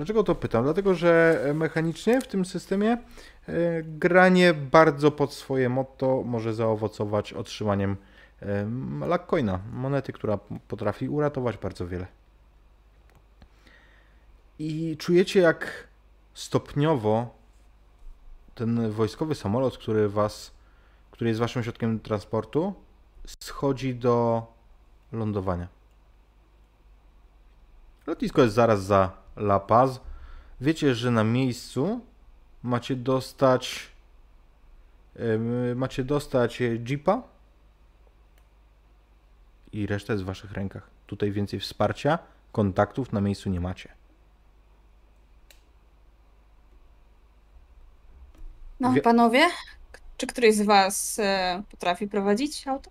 Dlaczego to pytam? Dlatego, że mechanicznie w tym systemie e, granie bardzo pod swoje motto może zaowocować otrzymaniem e, Lackcoina, monety, która potrafi uratować bardzo wiele. I czujecie, jak stopniowo ten wojskowy samolot, który was, który jest waszym środkiem transportu, schodzi do lądowania. Lotnisko jest zaraz za La Paz. Wiecie, że na miejscu macie dostać macie dostać jeepa i reszta jest w waszych rękach. Tutaj więcej wsparcia, kontaktów na miejscu nie macie. No, Wie- panowie, czy któryś z was e, potrafi prowadzić auto?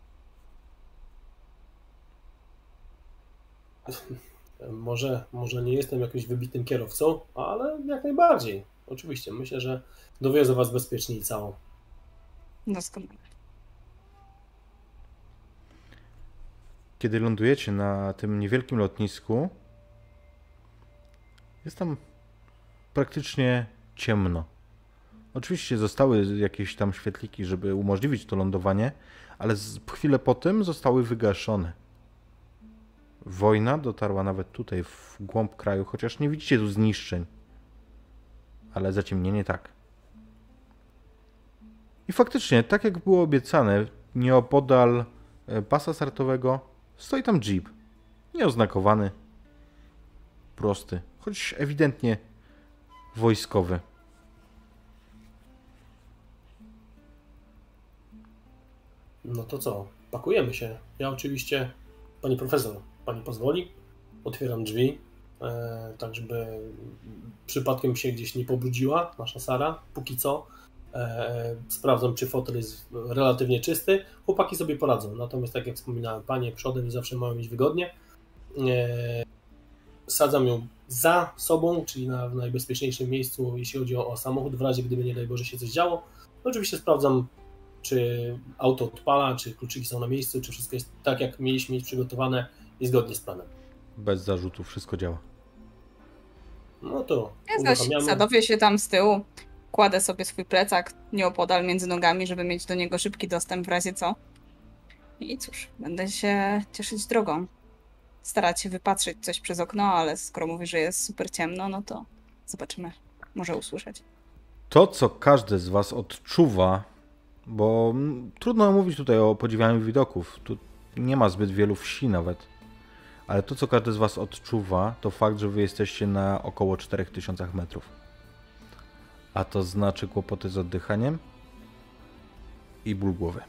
Może, może nie jestem jakimś wybitnym kierowcą, ale jak najbardziej. Oczywiście, myślę, że dowiozę was bezpiecznie i całą. Doskonale. Kiedy lądujecie na tym niewielkim lotnisku, jest tam praktycznie ciemno. Oczywiście zostały jakieś tam świetliki, żeby umożliwić to lądowanie, ale chwilę po tym zostały wygaszone. Wojna dotarła nawet tutaj, w głąb kraju, chociaż nie widzicie tu zniszczeń. Ale zaciemnienie tak. I faktycznie, tak jak było obiecane, nieopodal e, pasa startowego stoi tam jeep. Nieoznakowany. Prosty, choć ewidentnie wojskowy. No to co? Pakujemy się. Ja oczywiście, pani profesor, pani pozwoli, otwieram drzwi, e, tak żeby przypadkiem się gdzieś nie pobrudziła nasza Sara, póki co. E, sprawdzam, czy fotel jest relatywnie czysty. Chłopaki sobie poradzą. Natomiast, tak jak wspominałem, panie przodem zawsze mają mieć wygodnie. E, sadzam ją za sobą, czyli na, najbezpieczniejszym miejscu, jeśli chodzi o, o samochód, w razie gdyby nie daj Boże się coś działo. Oczywiście sprawdzam czy auto odpala, czy kluczyki są na miejscu, czy wszystko jest tak, jak mieliśmy mieć przygotowane i zgodnie z planem. Bez zarzutów, wszystko działa. No to Ja zadowię się tam z tyłu, kładę sobie swój plecak nieopodal między nogami, żeby mieć do niego szybki dostęp w razie co. I cóż, będę się cieszyć drogą. Starać się wypatrzeć coś przez okno, ale skoro mówi, że jest super ciemno, no to zobaczymy. Może usłyszeć. To, co każdy z Was odczuwa, bo trudno mówić tutaj o podziwianiu widoków, tu nie ma zbyt wielu wsi nawet, ale to, co każdy z Was odczuwa, to fakt, że Wy jesteście na około 4000 metrów. A to znaczy kłopoty z oddychaniem i ból głowy.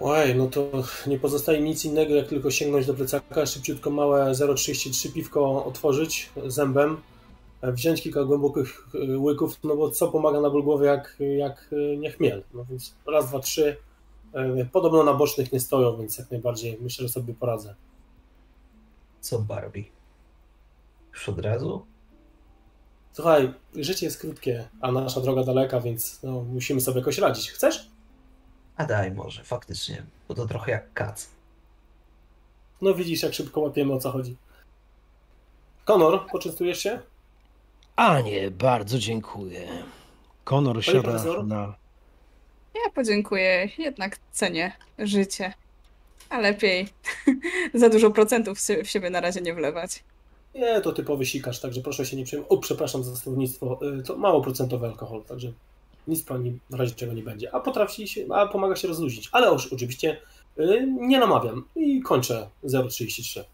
Oj, no to nie pozostaje nic innego, jak tylko sięgnąć do plecaka, szybciutko małe 0,33 piwko otworzyć zębem, wziąć kilka głębokich y, łyków, no bo co pomaga na ból głowy jak, jak y, nie chmiel. No więc raz, dwa, trzy. Y, Podobno na bocznych nie stoją, więc jak najbardziej myślę, że sobie poradzę. Co Barbie? Już od razu? Słuchaj, życie jest krótkie, a nasza droga daleka, więc no, musimy sobie jakoś radzić. Chcesz? A daj może, faktycznie, bo to trochę jak kac. No widzisz, jak szybko łapiemy, o co chodzi. Konor, poczęstujesz się? A nie, bardzo dziękuję. Konor siada profesor? na. Ja podziękuję, jednak cenię życie. A lepiej za dużo procentów w sie- w siebie na razie nie wlewać. Nie, to typowy sikarz, także proszę się nie przejmować. O, przepraszam za słownictwo. Y, To mało procentowy alkohol, także nic pani w razie czego nie będzie. A potrafi się, a pomaga się rozluźnić. Ale już oczywiście y, nie namawiam i kończę 0,33.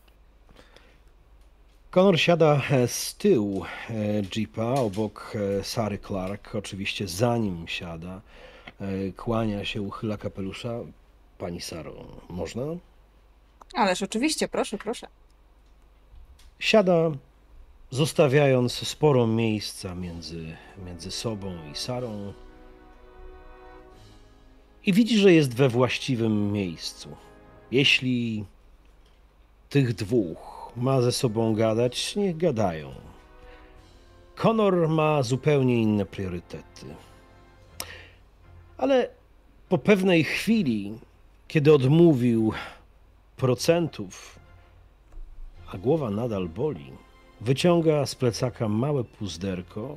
Konor siada e, z tyłu e, jeepa obok e, Sary Clark. Oczywiście za nim siada. E, Kłania się, uchyla kapelusza. Pani Saro, można? Ależ oczywiście, proszę, proszę. Siada, zostawiając sporo miejsca między, między sobą i Sarą. i widzi, że jest we właściwym miejscu. Jeśli tych dwóch ma ze sobą gadać, niech gadają. Konor ma zupełnie inne priorytety. Ale po pewnej chwili, kiedy odmówił procentów, a głowa nadal boli, wyciąga z plecaka małe puzderko,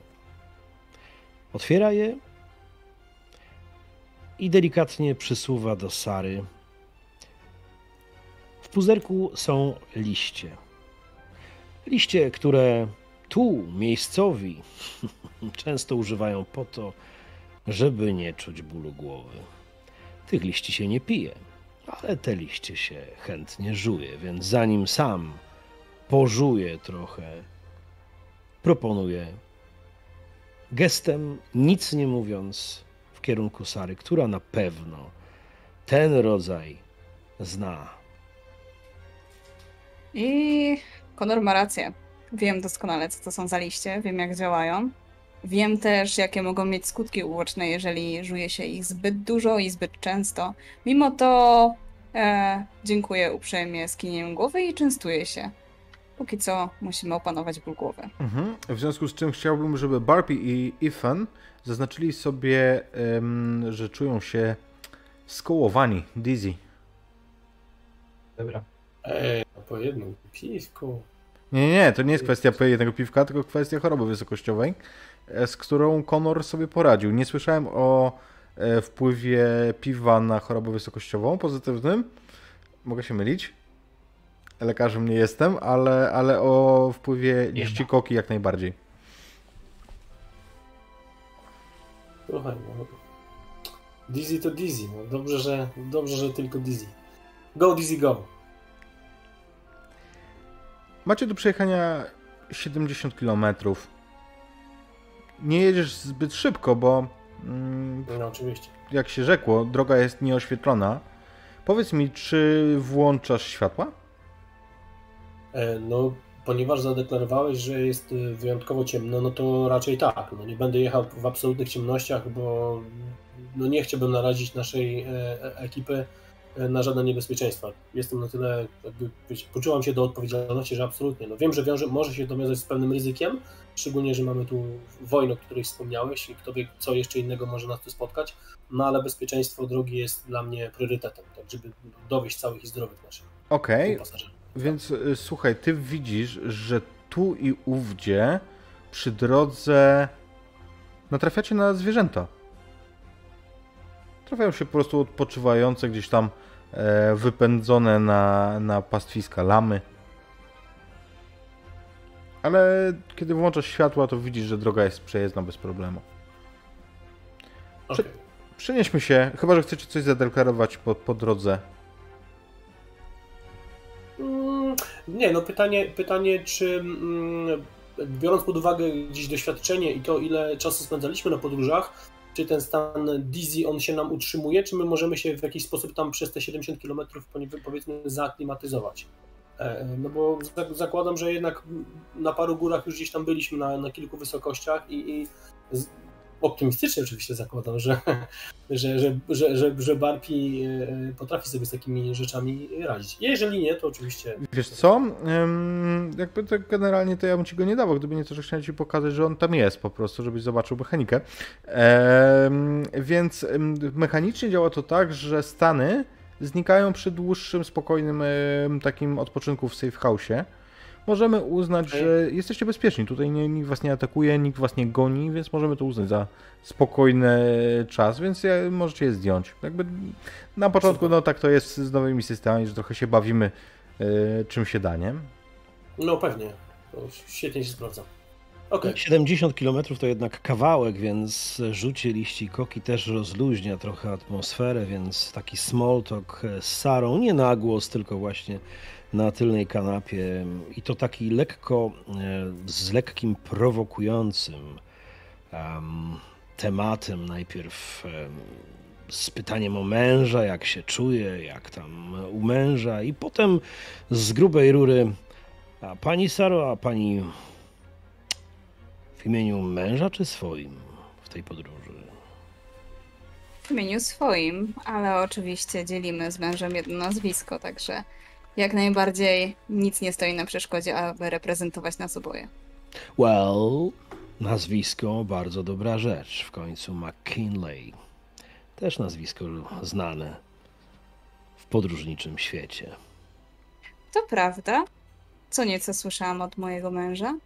otwiera je i delikatnie przysuwa do Sary. W puzderku są liście. Liście, które tu miejscowi często używają po to, żeby nie czuć bólu głowy. Tych liści się nie pije, ale te liście się chętnie żuje, więc zanim sam pożuje trochę, proponuję gestem, nic nie mówiąc, w kierunku Sary, która na pewno ten rodzaj zna. I Konor ma rację. Wiem doskonale, co to są za liście, wiem jak działają. Wiem też, jakie mogą mieć skutki uboczne, jeżeli żuje się ich zbyt dużo i zbyt często. Mimo to e, dziękuję uprzejmie skinieniem głowy i częstuję się. Póki co musimy opanować ból głowy. Mhm. W związku z czym chciałbym, żeby Barbie i Ethan zaznaczyli sobie, że czują się skołowani, dizzy. Dobra. Ej, po jednym piwku. Nie, nie, to nie jest kwestia jednego piwka, tylko kwestia choroby wysokościowej, z którą Conor sobie poradził. Nie słyszałem o e, wpływie piwa na chorobę wysokościową pozytywnym. Mogę się mylić. Lekarzem nie jestem, ale, ale o wpływie liści koki jak najbardziej. Słuchaj, no. Dizzy to Dizzy. No. Dobrze, że, dobrze, że tylko Dizzy. Go Dizzy go. Macie do przejechania 70 km. Nie jedziesz zbyt szybko, bo mm, No oczywiście. jak się rzekło, droga jest nieoświetlona. Powiedz mi, czy włączasz światła? E, No, ponieważ zadeklarowałeś, że jest e, wyjątkowo ciemno, no to raczej tak. No, nie będę jechał w absolutnych ciemnościach, bo no, nie chciałbym narazić naszej e, e, ekipy na żadne niebezpieczeństwa. Jestem na tyle, jakby, wiecie, poczułam się do odpowiedzialności, że absolutnie. No, wiem, że wiąże, może się to wiązać z pewnym ryzykiem, szczególnie, że mamy tu wojnę, o której wspomniałeś i kto wie, co jeszcze innego może nas tu spotkać, no ale bezpieczeństwo drogi jest dla mnie priorytetem, tak żeby dowieść całych i zdrowych naszych Okej, pasażerów. Więc y, słuchaj, ty widzisz, że tu i ówdzie przy drodze natrafiacie na zwierzęta. Trafiają się po prostu odpoczywające gdzieś tam e, wypędzone na, na pastwiska lamy. Ale kiedy włączasz światła, to widzisz, że droga jest przejezdna bez problemu. Okej. Przenieśmy się, chyba że chcecie coś zadeklarować po, po drodze. Mm, Nie, no pytanie, pytanie czy mm, biorąc pod uwagę gdzieś doświadczenie i to, ile czasu spędzaliśmy na podróżach, czy ten stan dizzy, on się nam utrzymuje, czy my możemy się w jakiś sposób tam przez te 70 km powiedzmy zaaklimatyzować? E, No bo zak- zakładam, że jednak na paru górach już gdzieś tam byliśmy na, na kilku wysokościach i, i optymistycznie oczywiście zakładam, że, że, że, że, że, że Barpi e, potrafi sobie z takimi rzeczami radzić. Jeżeli nie, to oczywiście Wiesz co? Jakby to generalnie to ja bym ci go nie dawał, gdyby nie to, że chciałem ci pokazać, że on tam jest po prostu, żebyś zobaczył mechanikę. Więc mechanicznie działa to tak, że stany znikają przy dłuższym, spokojnym ym, takim odpoczynku w safe house'ie. Możemy uznać, że jesteście bezpieczni. Tutaj nie, nikt was nie atakuje, nikt was nie goni, więc możemy to uznać za spokojny czas, więc ja, możecie je zdjąć. Jakby na początku, no tak to jest z nowymi systemami, że trochę się bawimy y, czym się da, nie? No pewnie. To świetnie się sprawdza. Okej. 70 km to jednak kawałek, więc rzucie liści koki też rozluźnia trochę atmosferę, więc taki small talk z Sarą, nie na głos, tylko właśnie na tylnej kanapie i to taki lekko, e, z lekkim prowokującym em, tematem. Najpierw em, z pytaniem o męża, jak się czuje, jak tam u męża i potem z grubej rury a pani Saro, a pani w imieniu męża czy swoim w tej podróży? w imieniu swoim, ale oczywiście dzielimy z mężem jedno nazwisko, także jak najbardziej nic nie stoi na przeszkodzie, aby reprezentować nas oboje. Well, nazwisko bardzo dobra rzecz. W końcu McKinley. Też nazwisko znane w podróżniczym świecie. To prawda. Co nieco słyszałam od mojego męża.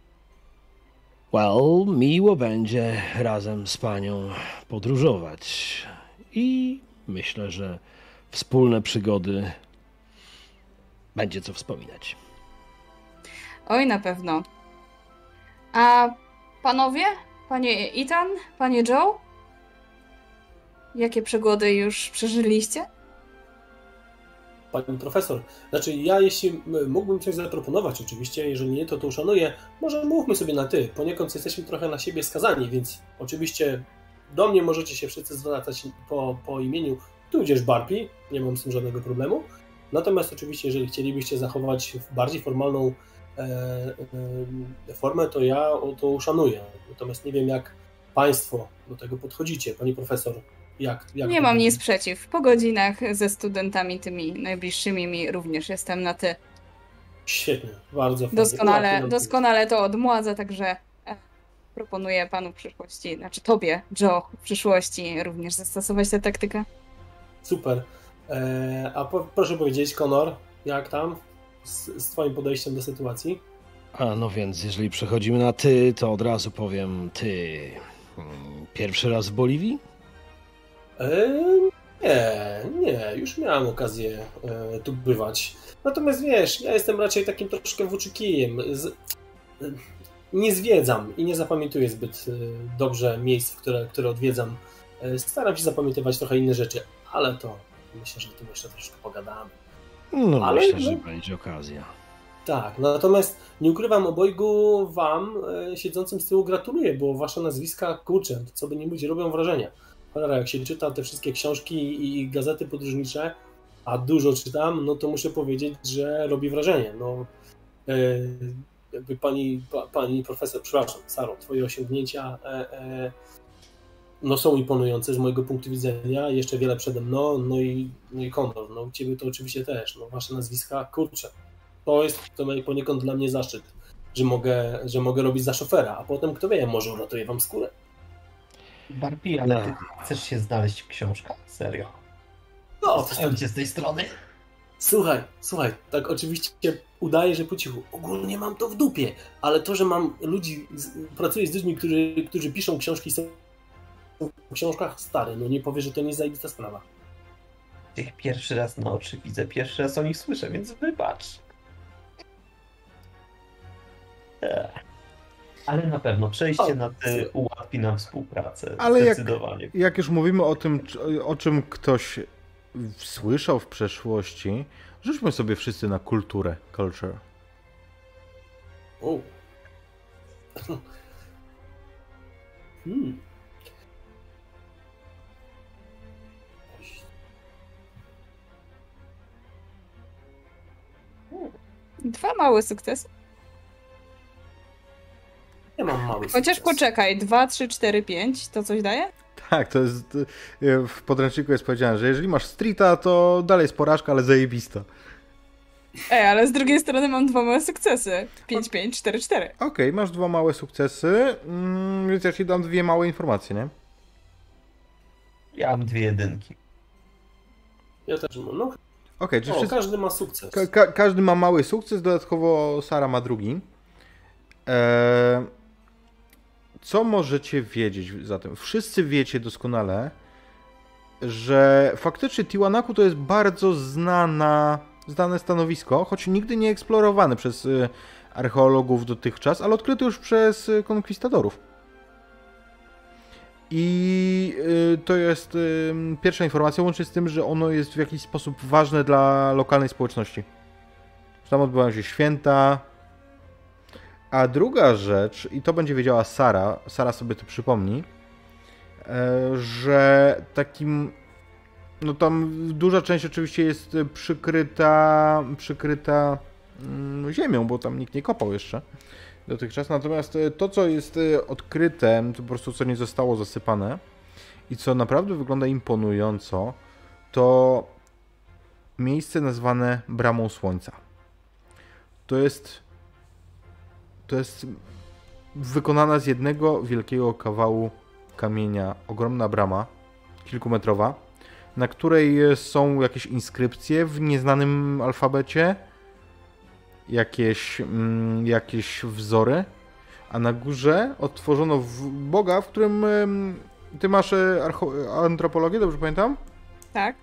Well, miło będzie razem z panią podróżować. I myślę, że wspólne przygody będzie co wspominać. Oj, na pewno. A panowie? Panie Ethan? Panie Joe? Jakie przygody już przeżyliście? Pani profesor, znaczy ja jeśli mógłbym coś zaproponować oczywiście, jeżeli nie, to to uszanuję, może mówmy sobie na ty, poniekąd jesteśmy trochę na siebie skazani, więc oczywiście do mnie możecie się wszyscy zwracać po, po imieniu, tudzież Barbie, nie mam z tym żadnego problemu, natomiast oczywiście jeżeli chcielibyście zachować bardziej formalną e, e, formę, to ja to uszanuję, natomiast nie wiem jak państwo do tego podchodzicie, pani profesor, jak, jak Nie mam nic przeciw. Po godzinach ze studentami tymi najbliższymi mi również jestem na ty. Świetnie, bardzo fajnie. Doskonale, doskonale to odmładza, także e, proponuję panu w przyszłości, znaczy tobie, Joe, w przyszłości również zastosować tę taktykę. Super. E, a po, proszę powiedzieć, Konor, jak tam z, z Twoim podejściem do sytuacji? A no więc, jeżeli przechodzimy na ty, to od razu powiem ty. Pierwszy raz w Boliwii? E, nie, nie, już miałem okazję e, tu bywać. Natomiast wiesz, ja jestem raczej takim troszkę włóczykijem. Z, e, nie zwiedzam i nie zapamiętuję zbyt e, dobrze miejsc, które, które odwiedzam. Staram się zapamiętywać trochę inne rzeczy, ale to myślę, że o tym jeszcze troszkę pogadamy. No Ale- myślę, że no- będzie okazja. Tak, natomiast nie ukrywam obojgu wam e, siedzącym z tyłu gratuluję, bo wasze nazwiska, kurczę, co by nie mówić, robią wrażenie. Cholera, jak się czyta te wszystkie książki i gazety podróżnicze, a dużo czytam, no to muszę powiedzieć, że robi wrażenie. No, e, jakby pani, pa, pani profesor, przepraszam, Saro, twoje osiągnięcia e, e, no są imponujące z mojego punktu widzenia, jeszcze wiele przede mną, no i, no i Kondor, no u ciebie to oczywiście też, no wasze nazwiska, kurczę, to jest to poniekąd dla mnie zaszczyt, że mogę, że mogę robić za szofera, a potem kto wie, może uratuję wam skórę. Barbie, ale No. ty chcesz się znaleźć w książkach? Serio? No, to Zostawiam cię z tej strony? Słuchaj, słuchaj, tak oczywiście udaję, że po cichu. Ogólnie mam to w dupie, ale to, że mam ludzi, pracuję z ludźmi, którzy, którzy piszą książki, są w książkach stary, no nie powie, że to nie zajebista sprawa. Ich pierwszy raz na oczy widzę, pierwszy raz o nich słyszę, więc wybacz. Ech. Ale na pewno przejście O, na ty ułatwi nam współpracę. Ale jak- zdecydowanie. Jak już mówimy o tym, o czym ktoś słyszał w przeszłości, rzućmy sobie wszyscy na kulturę, culture. O. Hmm. Dwa małe sukcesy. Ja mam mały Chociaż sukces. poczekaj, dwa, trzy, cztery, pięć, to coś daje? Tak, to jest. y, W podręczniku jest powiedziane, że jeżeli masz streeta, to dalej jest porażka, ale zajebista. Ej, ale z drugiej strony mam dwa małe sukcesy. 5, 5, 4, 4. Okej, masz dwa małe sukcesy, mm, więc ja ci dam dwie małe informacje, nie? Ja mam dwie jedynki. Ja też mam. No, Okej, czy o, wszyscy, każdy ma sukces. ka ka każdy ma mały sukces, dodatkowo Sara ma drugi. Eee, co możecie wiedzieć zatem? Wszyscy wiecie doskonale, że faktycznie Tiwanaku to jest bardzo znana, znane stanowisko, choć nigdy nie eksplorowane przez y, archeologów dotychczas, ale odkryte już przez y, konkwistadorów. I y, to jest y, pierwsza informacja, łącznie z tym, że ono jest w jakiś sposób ważne dla lokalnej społeczności. Tam odbywają się święta. A druga rzecz, i to będzie wiedziała Sara, Sara sobie to przypomni, e, że takim. No tam duża część oczywiście jest przykryta, przykryta mm, ziemią, bo tam nikt nie kopał jeszcze dotychczas. Natomiast e, to, co jest e, odkryte, to po prostu co nie zostało zasypane, I co naprawdę wygląda imponująco, to miejsce nazwane Bramą Słońca. To jest to jest wykonana z jednego wielkiego kawału kamienia ogromna brama, kilkumetrowa, na której są jakieś inskrypcje w nieznanym alfabecie, jakieś, mm, jakieś wzory, a na górze otworzono w Boga, w którym mm, ty masz e, antropologię, dobrze pamiętam? Tak.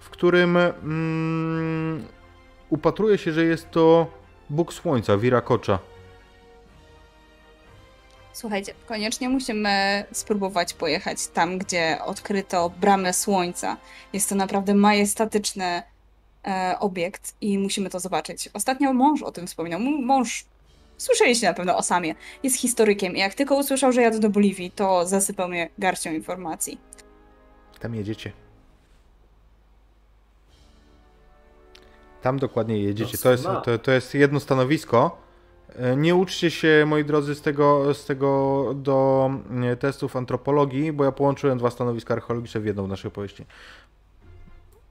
W którym mm, upatruje się, że jest to Bóg Słońca, Wirakocza. Słuchajcie, koniecznie musimy spróbować pojechać tam, gdzie odkryto bramę Słońca. Jest to naprawdę majestatyczny e, obiekt i musimy to zobaczyć. Ostatnio mąż o tym wspominał. Mąż, słyszeliście na pewno o Samie, jest historykiem i jak tylko usłyszał, że jadę do Boliwii, to zasypał mnie garścią informacji. Tam jedziecie. Tam dokładnie jedziecie. To jest, to, to jest jedno stanowisko E, nie uczcie się, moi drodzy, z tego, z tego do testów antropologii, bo ja połączyłem dwa stanowiska archeologiczne w jedną w naszej opowieści.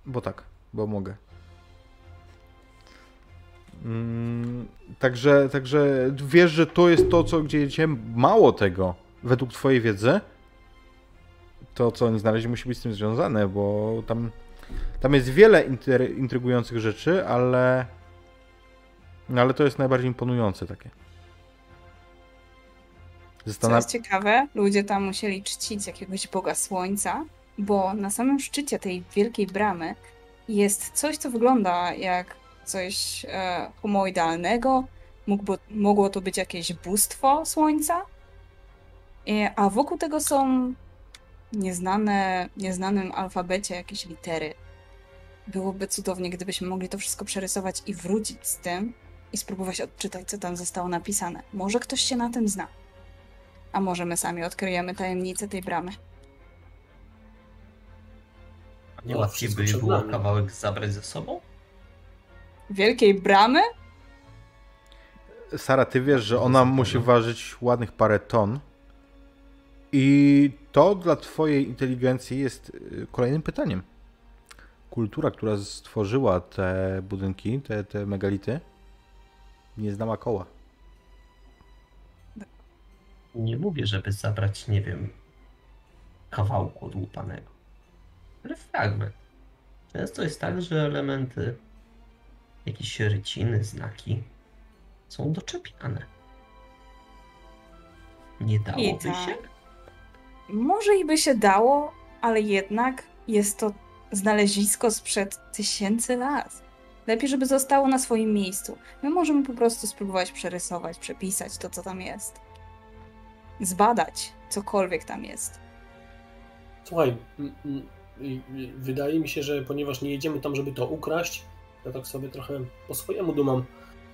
Bo tak, bo mogę. Mm, także, także wiesz, że to jest to, co gdzie jedziecie. Mało tego, według twojej wiedzy, to, co oni znaleźli, musi być z tym związane, bo tam, tam jest wiele intrygujących rzeczy, ale no ale to jest najbardziej imponujące takie. Zastanaw... Co jest ciekawe, ludzie tam musieli czcić jakiegoś boga słońca, bo na samym szczycie tej wielkiej bramy jest coś, co wygląda jak coś e, homoidalnego. Mógłby, mogło to być jakieś bóstwo słońca, e, a wokół tego są nieznane, nieznanym alfabecie jakieś litery. Byłoby cudownie, gdybyśmy mogli to wszystko przerysować i wrócić z tym, i spróbować odczytać, co tam zostało napisane. Może ktoś się na tym zna. A może my sami odkryjemy tajemnicę tej bramy. Nie łatwiej by było kawałek zabrać ze sobą? Wielkiej bramy? Sara, ty wiesz, że ona musi ważyć ładnych parę ton. I to dla twojej inteligencji jest y, kolejnym pytaniem. Kultura, która stworzyła te budynki, te, te megality, nie znała koła. Nie mówię, żeby zabrać, nie wiem, kawałku odłupanego, ale fragment. Często jest tak, że elementy, jakieś ryciny, znaki są doczepiane. Nie dałoby tak. się? Może i by się dało, ale jednak jest to znalezisko sprzed tysięcy lat. Lepiej, żeby zostało na swoim miejscu. My możemy po prostu spróbować przerysować, przepisać to, co tam jest. Zbadać cokolwiek tam jest. Słuchaj, wydaje mi się, że ponieważ nie jedziemy tam, żeby to ukraść, ja tak sobie trochę po swojemu dumam.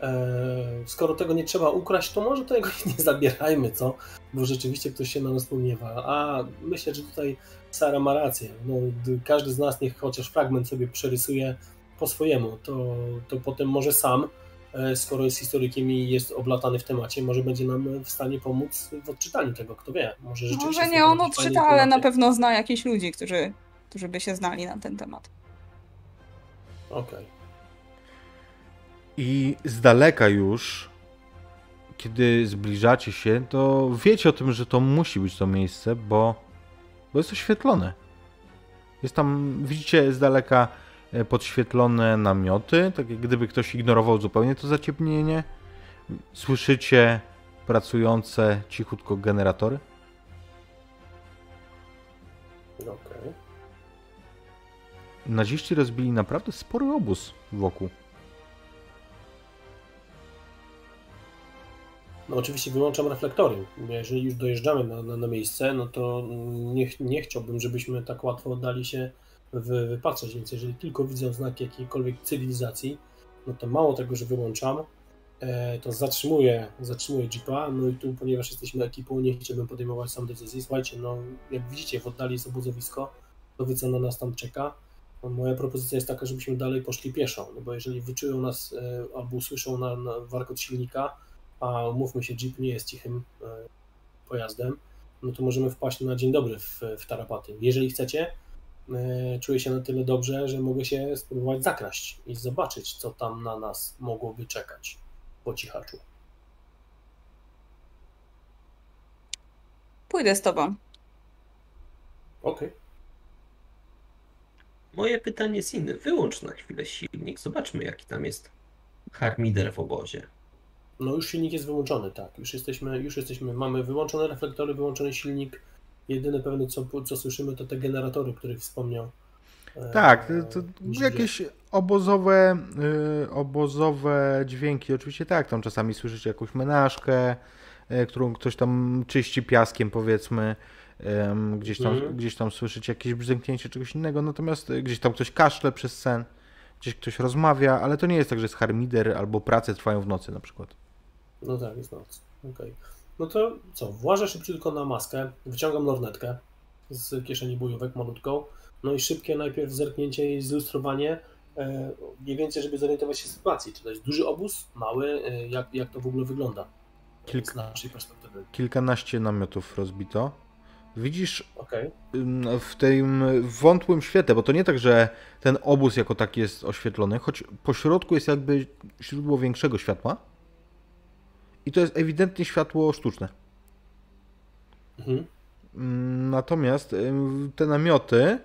E, skoro tego nie trzeba ukraść, to może tego nie zabierajmy, co? Bo rzeczywiście ktoś się na nas pomiewa. A myślę, że tutaj Sara ma rację. No, każdy z nas niech chociaż fragment sobie przerysuje po swojemu, to, to potem może sam, e, skoro jest historykiem i jest oblatany w temacie, może będzie nam w stanie pomóc w odczytaniu tego, kto wie. Może, rzeczywiście może nie on odczyta, ale na pewno zna jakichś ludzi, którzy, którzy by się znali na ten temat. Okej. Okay. I z daleka już, kiedy zbliżacie się, to wiecie o tym, że to musi być to miejsce, bo, bo jest oświetlone. Jest tam, widzicie z daleka E, podświetlone namioty, tak jak gdyby ktoś ignorował zupełnie to zaciemnienie. Słyszycie pracujące cichutko generatory? Okej. Okay. Naziści rozbili naprawdę spory obóz wokół. No oczywiście wyłączam reflektory. Jeżeli już dojeżdżamy na, na, na miejsce, no to nie, nie chciałbym, żebyśmy tak łatwo oddali się wypatrzeć, więc jeżeli tylko widzę oznaki jakiejkolwiek cywilizacji, no to mało tego, że wyłączam, e, to zatrzymuję, zatrzymuję Jeepa, no i tu, ponieważ jesteśmy ekipą, nie chciałbym podejmować sam decyzji. Słuchajcie, no jak widzicie, w oddali jest obozowisko, to wie, co na nas tam czeka. No, moja propozycja jest taka, żebyśmy dalej poszli pieszo, no bo jeżeli wyczują nas e, albo usłyszą na, na warkot silnika, a umówmy się, Jeep nie jest cichym e, pojazdem, no to możemy wpaść na dzień dobry w, w tarapaty. Jeżeli chcecie, e, czuję się na tyle dobrze, że mogę się spróbować zakraść i zobaczyć, co tam na nas mogłoby czekać po cichaczu. Pójdę z tobą. Okej. Moje pytanie jest inne. Wyłącz na chwilę silnik. Zobaczmy, jaki tam jest harmider w obozie. No już silnik jest wyłączony, tak. Już jesteśmy, już jesteśmy, mamy wyłączone reflektory, wyłączony silnik. Jedyne pewne, co, co słyszymy, to te generatory, których wspomniał. e, Tak, to, jakieś obozowe, y, obozowe dźwięki, oczywiście tak, tam czasami słyszycie jakąś menażkę, y, którą ktoś tam czyści piaskiem powiedzmy, gdzieś, tam, Mhm. gdzieś tam słyszycie jakieś brzęknięcie czegoś innego, natomiast gdzieś tam ktoś kaszle przez sen, gdzieś ktoś rozmawia, ale to nie jest tak, że jest harmider albo prace trwają w nocy na przykład. No tak, jest noc. Okej. No to co, włażę szybciutko na maskę, wyciągam lornetkę z kieszeni bojówek malutką, no i szybkie najpierw zerknięcie i zilustrowanie, e, mniej więcej, żeby zorientować się w sytuacji, czy to jest duży obóz, mały, e, jak, jak to w ogóle wygląda Kilk- z naszej perspektywy. Kilkanaście namiotów rozbito. Widzisz Okej, ym, w tym wątłym świetle, bo to nie tak, że ten obóz jako taki jest oświetlony, choć po środku jest jakby źródło większego światła. I to jest ewidentnie światło sztuczne. mhm. Natomiast te namioty,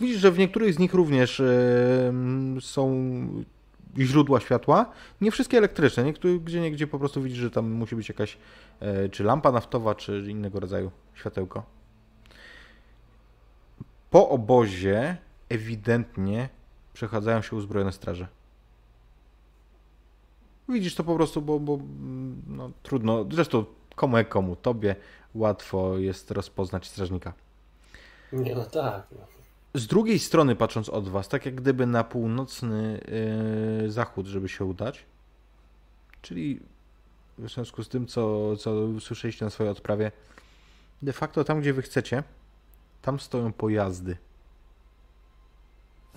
widzisz, że w niektórych z nich również są źródła światła. Nie wszystkie elektryczne, niektóre, gdzie niegdzie po prostu widzisz, że tam musi być jakaś e, czy lampa naftowa, czy innego rodzaju światełko. Po obozie ewidentnie przechadzają się uzbrojone straże. Widzisz to po prostu, bo, bo mm, no, trudno. Zresztą komu jak komu. Tobie łatwo jest rozpoznać strażnika. Nie, no tak. No. Z drugiej strony, patrząc od was, tak jak gdyby na północny yy, zachód, żeby się udać, czyli w związku z tym, co, co słyszeliście na swojej odprawie, de facto tam, gdzie wy chcecie, tam stoją pojazdy.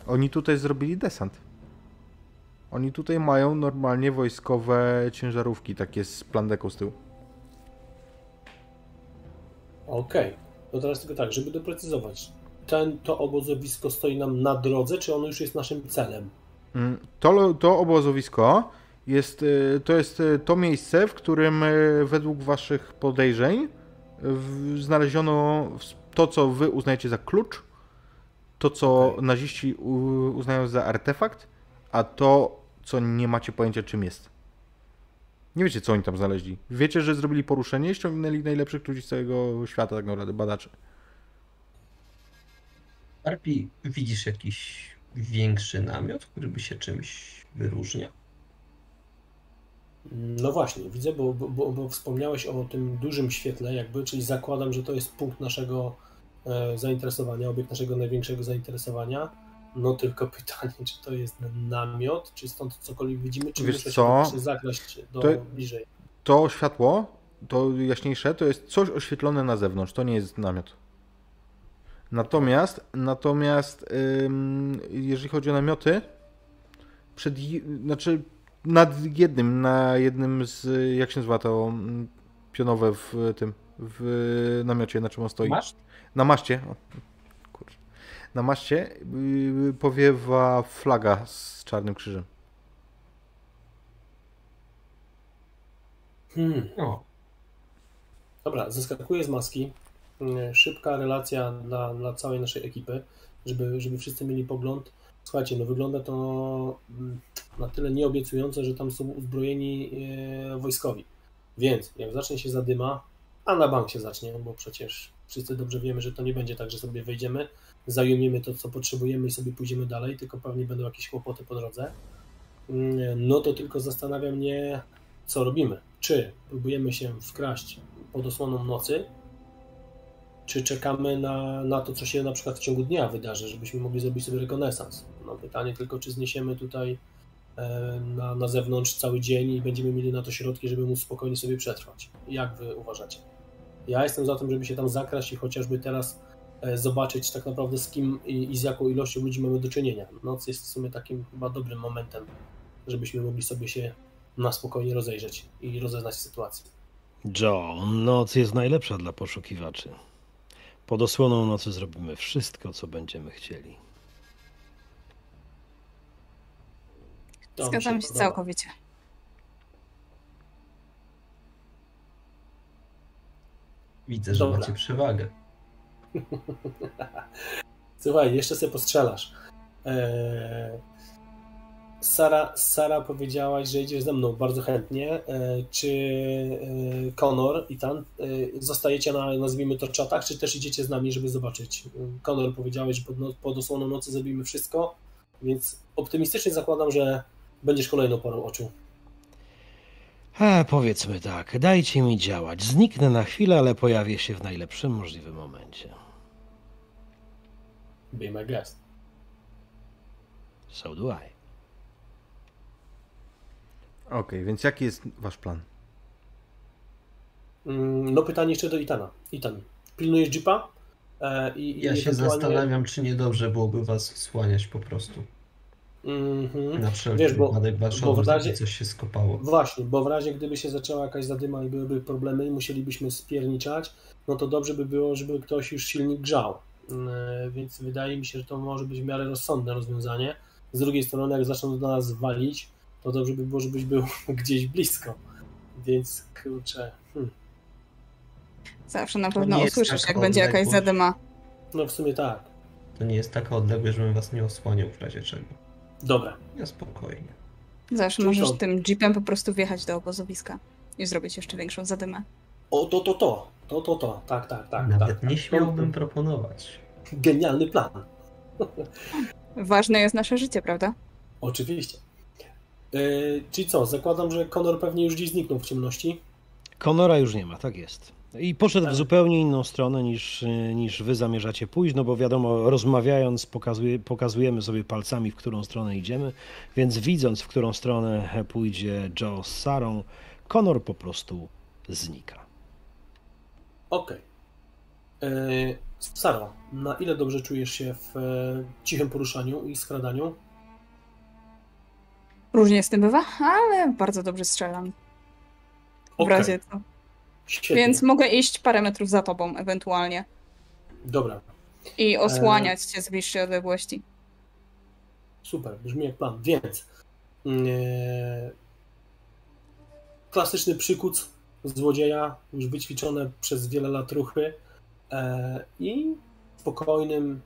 Oni tutaj zrobili desant. Oni tutaj mają normalnie wojskowe ciężarówki, takie z plandeką z tyłu. Okej, to teraz tylko tak, żeby doprecyzować. Ten, to obozowisko stoi nam na drodze, czy ono już jest naszym celem? Mm, To, to obozowisko jest, y, to jest y, to miejsce, w którym y, według waszych podejrzeń znaleziono to, co wy uznajecie za klucz, to, co naziści uznają za artefakt, a to, co nie macie pojęcia, czym jest. Nie wiecie, co oni tam znaleźli. Wiecie, że zrobili poruszenie i ściągnęli najlepszych ludzi z całego świata, tak naprawdę, badaczy. Arpi, widzisz jakiś większy namiot, który by się czymś wyróżniał? No właśnie, widzę, bo, bo, bo, wspomniałeś o tym dużym świetle, jakby, czyli zakładam, że to jest punkt naszego e, zainteresowania, obiekt naszego największego zainteresowania. No tylko pytanie, czy to jest namiot, czy stąd cokolwiek widzimy, czy Wiesz co? się zakraść do To- bliżej. To światło, to jaśniejsze, to jest coś oświetlone na zewnątrz, to nie jest namiot. Natomiast, natomiast ym, jeżeli chodzi o namioty, przed, znaczy nad jednym, na jednym z, jak się nazywa to mm, pionowe w tym, w namiocie, na czym on stoi? Masz? Na maszcie. O. Na maszcie yy, powiewa flaga z czarnym krzyżem. Hmm. O, Dobra, zeskakuję z maski. Mm, Szybka relacja dla, dla całej naszej ekipy, żeby, żeby wszyscy mieli pogląd. Słuchajcie, no wygląda to mm, na tyle nieobiecująco, że tam są uzbrojeni e, wojskowi. Więc jak zacznie się zadyma, a na bank się zacznie, bo przecież wszyscy dobrze wiemy, że to nie będzie tak, że sobie wejdziemy, zajmiemy to, co potrzebujemy i sobie pójdziemy dalej, tylko pewnie będą jakieś kłopoty po drodze. Mm, No to tylko zastanawia mnie, co robimy. Czy próbujemy się wkraść pod osłoną nocy, czy czekamy na, na to, co się na przykład w ciągu dnia wydarzy, żebyśmy mogli zrobić sobie rekonesans. No pytanie tylko, czy zniesiemy tutaj e, na, na zewnątrz cały dzień i będziemy mieli na to środki, żeby móc spokojnie sobie przetrwać. Jak wy uważacie? Ja jestem za tym, żeby się tam zakraść i chociażby teraz zobaczyć tak naprawdę z kim i, i z jaką ilością ludzi mamy do czynienia. Noc jest w sumie takim chyba dobrym momentem, żebyśmy mogli sobie się na spokojnie rozejrzeć i rozeznać sytuację. Joe, noc jest najlepsza dla poszukiwaczy. Pod osłoną nocy zrobimy wszystko, co będziemy chcieli. To mi Zgadzam się podoba. całkowicie. Widzę, że Dobra. macie przewagę. Słuchaj, jeszcze sobie postrzelasz. Eee, Sara, Sara powiedziałaś, że idziesz ze mną bardzo chętnie. Eee, czy eee, Conor i Tan eee, zostajecie na, nazwijmy to, czatach, czy też idziecie z nami, żeby zobaczyć? Conor powiedziałeś, że pod, no, pod osłoną nocy zrobimy wszystko, więc optymistycznie zakładam, że będziesz kolejną porą oczu. A, powiedzmy tak, dajcie mi działać. Zniknę na chwilę, ale pojawię się w najlepszym możliwym momencie. Be my guest. So do I. Okej, więc jaki jest wasz plan? Mm, No pytanie jeszcze do Itana. Itan, pilnujesz jeepa? Eee, i, i Ja się ewentualnie- zastanawiam, czy niedobrze byłoby was słaniać po prostu. Mhm. Na wszelki Wiesz, bo- wypadek wasz bo w razie- coś się skopało. Właśnie, bo w razie gdyby się zaczęła jakaś zadyma i byłyby problemy i musielibyśmy spierniczać, no to dobrze by było, żeby ktoś już silnik grzał. Yy, Więc wydaje mi się, że to może być w miarę rozsądne rozwiązanie. Z drugiej strony, jak zaczną do nas walić, to dobrze by było, żebyś był gdzieś blisko. Więc kurczę, hmm. Zawsze na To pewno usłyszysz, jak będzie jakaś zadyma. no w sumie tak. To nie jest taka odległość, żebym was nie osłaniał w razie czego. Dobra, Ja spokojnie. Zawsze Czyli możesz co? tym jeepem po prostu wjechać do obozowiska i zrobić jeszcze większą zadymę. o to, to, to, to, to, to, tak, tak, tak. Nawet tak, nie tak. śmiałbym proponować. Genialny plan. Ważne jest nasze życie, prawda? Oczywiście. Yy, czyli co, zakładam, że Conor pewnie już gdzieś zniknął w ciemności. Konora już nie ma, tak jest. I poszedł w Tak. zupełnie inną stronę niż, niż wy zamierzacie pójść, no bo wiadomo, rozmawiając pokazuje, pokazujemy sobie palcami, w którą stronę idziemy, więc widząc, w którą stronę pójdzie Joe z Sarą, Konor po prostu znika. Okej. Okay. Sara, na ile dobrze czujesz się w e, cichym poruszaniu i skradaniu? Różnie z tym bywa, ale bardzo dobrze strzelam. W Okej, razie co. Świetnie. Więc mogę iść parę metrów za tobą ewentualnie Dobra, i osłaniać cię z bliższej odległości. super, brzmi jak plan. Więc e, klasyczny przykuc złodzieja, już wyćwiczone przez wiele lat ruchy e, i spokojnym,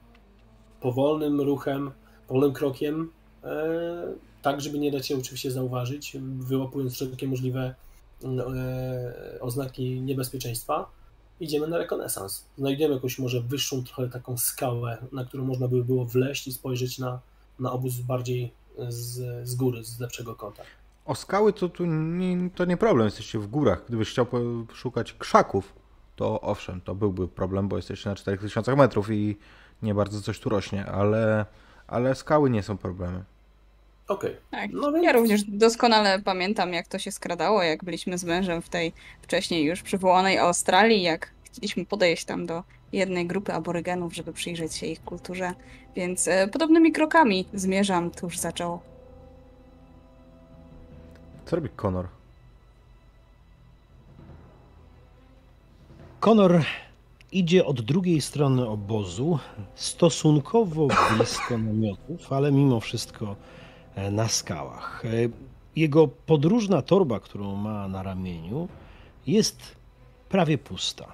powolnym ruchem, powolnym krokiem, e, tak żeby nie dać się oczywiście zauważyć, wyłapując wszelkie możliwe e, oznaki niebezpieczeństwa, idziemy na rekonesans. Znajdziemy jakąś może wyższą trochę taką skałę, na którą można by było wleść i spojrzeć na, na obóz bardziej z, z góry, z lepszego kąta. O skały to tu nie, to nie problem, jesteście w górach. Gdybyś chciał szukać krzaków, to owszem, to byłby problem, bo jesteście na 4000 metrów i nie bardzo coś tu rośnie, ale, ale skały nie są problemem. Okej, Tak. no więc Ja również doskonale pamiętam, jak to się skradało, jak byliśmy z mężem w tej wcześniej już przywołanej Australii, jak chcieliśmy podejść tam do jednej grupy aborygenów, żeby przyjrzeć się ich kulturze, więc e, podobnymi krokami zmierzam tuż za Joe. Co robi Conor? Konor idzie od drugiej strony obozu, stosunkowo blisko namiotów, ale mimo wszystko e, na skałach. E, Jego podróżna torba, którą ma na ramieniu, jest prawie pusta.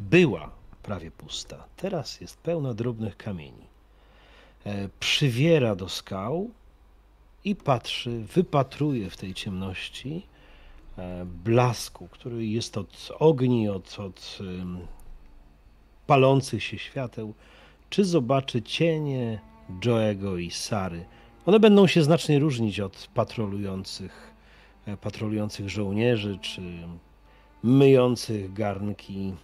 Była prawie pusta. Teraz jest pełna drobnych kamieni. E, Przywiera do skał i patrzy, wypatruje w tej ciemności e, blasku, który jest od ogni, od, od palących się świateł, czy zobaczy cienie Joego i Sary. One będą się znacznie różnić od patrolujących, e, patrolujących żołnierzy, czy myjących garnki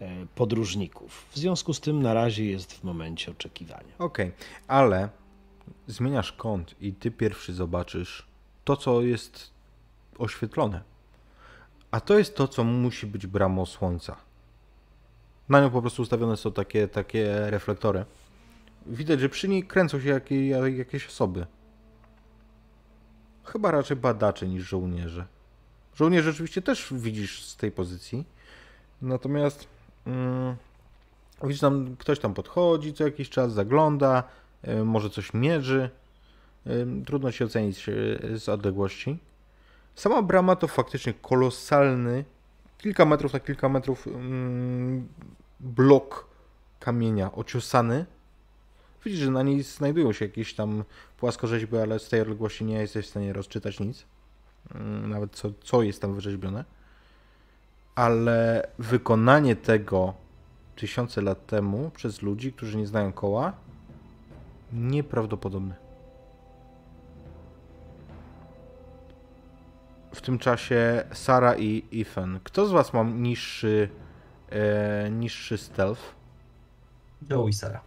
e, podróżników. W związku z tym na razie jest w momencie oczekiwania. Okej, ale zmieniasz kąt i ty pierwszy zobaczysz to, co jest oświetlone. A to jest to, co musi być bramą słońca. Na nią po prostu ustawione są takie, takie reflektory. Widać, że przy niej kręcą się jakie, jakieś osoby. Chyba raczej badacze niż żołnierze. Żołnierz rzeczywiście też widzisz z tej pozycji. Natomiast mm, widzisz tam, ktoś tam podchodzi co jakiś czas, zagląda, może coś mierzy. Y, trudno się ocenić y, z odległości. Sama brama to faktycznie kolosalny, kilka metrów na kilka metrów mm, blok kamienia ociosany. Widzisz, że na niej znajdują się jakieś tam płaskorzeźby, ale z tej odległości nie jesteś w stanie rozczytać nic. Mm, Nawet co, co jest tam wyrzeźbione. Ale wykonanie tego tysiące lat temu przez ludzi, którzy nie znają koła, nieprawdopodobne. W tym czasie Sara i Ethan. Kto z was ma niższy, e, niższy stealth? Joe i Sara.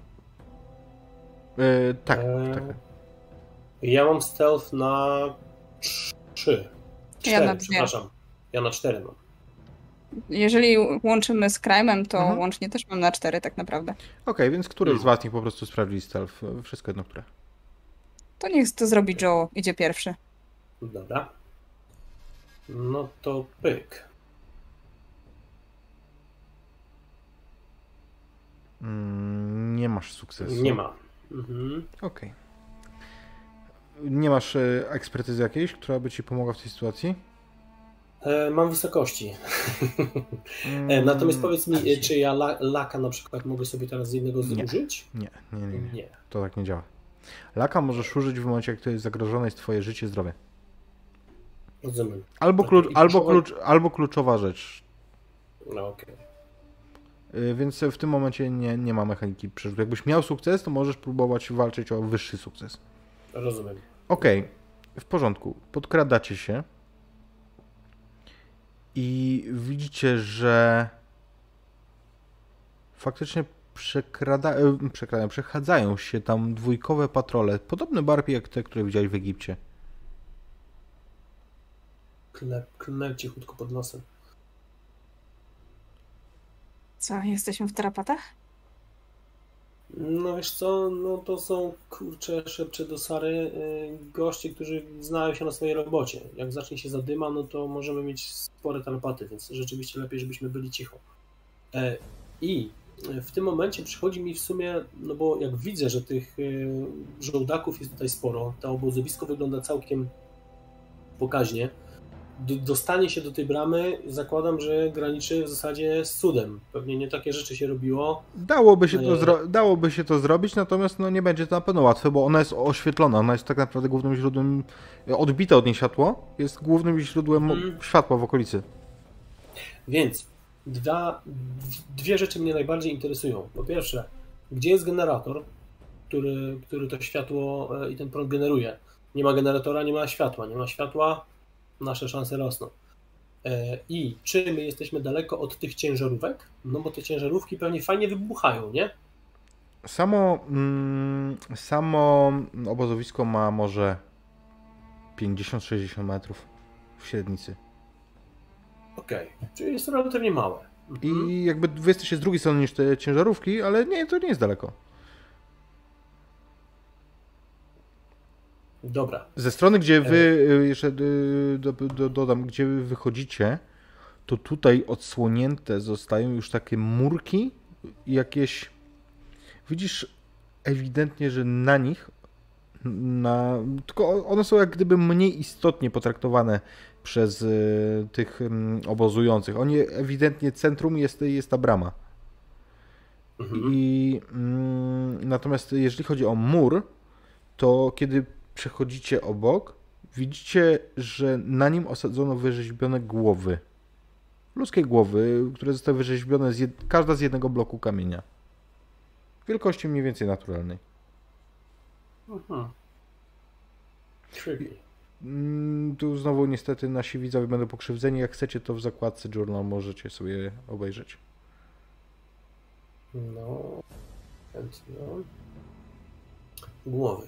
E, tak, Eee, tak. Ja mam stealth na 3. Ja 4, na dwie. przepraszam. Ja na 4 mam. Jeżeli łączymy z Crime'em, to Mhm. łącznie też mam na cztery tak naprawdę. Okej, więc który z Hmm. was niech po prostu sprawdzi stealth? Wszystko jedno, które. To niech to zrobi Joe, idzie pierwszy. Dobra. No to pyk. Mm, nie masz sukcesu. Nie ma. Mhm. Okej. Nie masz e, ekspertyzy jakiejś, która by ci pomogła w tej sytuacji? E, mam wysokości. Mm, E, natomiast powiedz mi, e, się- czy ja la, laka na przykład mogę sobie teraz z jednego Nie. zużyć? Nie, nie, nie, nie. Nie. To tak nie działa. Laka możesz użyć w momencie, jak to jest zagrożone jest twoje życie, zdrowie. Rozumiem. Albo, klucz, albo, kluczowa- klucz, albo kluczowa rzecz. No okej. Y, Więc w tym momencie nie, nie ma mechaniki przerzutu. Jakbyś miał sukces, to możesz próbować walczyć o wyższy sukces. Rozumiem. Okej, w porządku. Podkradacie się i widzicie, że faktycznie przekrada, e, przekradają, przechadzają się tam dwójkowe patrole, podobne bardziej jak te, które widziałeś w Egipcie. Klep cichutko pod nosem. Co, jesteśmy w tarapatach? No wiesz co, no to są, kurczę, szepcze do Sary, y, goście, którzy znają się na swojej robocie. Jak zacznie się zadyma, no to możemy mieć spore tarapaty, więc rzeczywiście lepiej, żebyśmy byli cicho. E, I w tym momencie przychodzi mi w sumie, no bo jak widzę, że tych y, żołdaków jest tutaj sporo, to obozowisko wygląda całkiem pokaźnie. Dostanie się do tej bramy, zakładam, że graniczy w zasadzie z cudem. Pewnie nie takie rzeczy się robiło. Dałoby się, to Nie. zro- dałoby się to zrobić, natomiast no, nie będzie to na pewno łatwe, bo ona jest oświetlona, ona jest tak naprawdę głównym źródłem, odbite od niej światło, jest głównym źródłem Mhm. światła w okolicy. Więc dwa, dwie rzeczy mnie najbardziej interesują. Po pierwsze, gdzie jest generator, który, który to światło e, i ten prąd generuje? Nie ma generatora, nie ma światła. Nie ma światła, nasze szanse rosną. E, I czy my jesteśmy daleko od tych ciężarówek? No bo te ciężarówki pewnie fajnie wybuchają, nie? Samo, mm, samo obozowisko ma może 50-60 metrów w średnicy. Okej, czyli jest to relatywnie małe. Mhm. I jakby wy jesteście z drugiej strony niż te ciężarówki, ale nie, to nie jest daleko. Dobra. Ze strony, gdzie wy, y, jeszcze y, do, do, dodam, gdzie wy wychodzicie, to tutaj odsłonięte zostają już takie murki jakieś. Widzisz ewidentnie, że na nich, na, tylko one są jak gdyby mniej istotnie potraktowane przez y, tych mm, obozujących. Oni ewidentnie centrum jest, jest ta brama. Mhm. I mm, natomiast jeżeli chodzi o mur, to kiedy przechodzicie obok, widzicie, że na nim osadzono wyrzeźbione głowy. Ludzkie głowy, które zostały wyrzeźbione z jed... każda z jednego bloku kamienia. Wielkości mniej więcej naturalnej. Mhm. Tricky. Mm, Tu znowu niestety nasi widzowie będą pokrzywdzeni. Jak chcecie, to w zakładce Journal możecie sobie obejrzeć. No, chętnie. Głowy.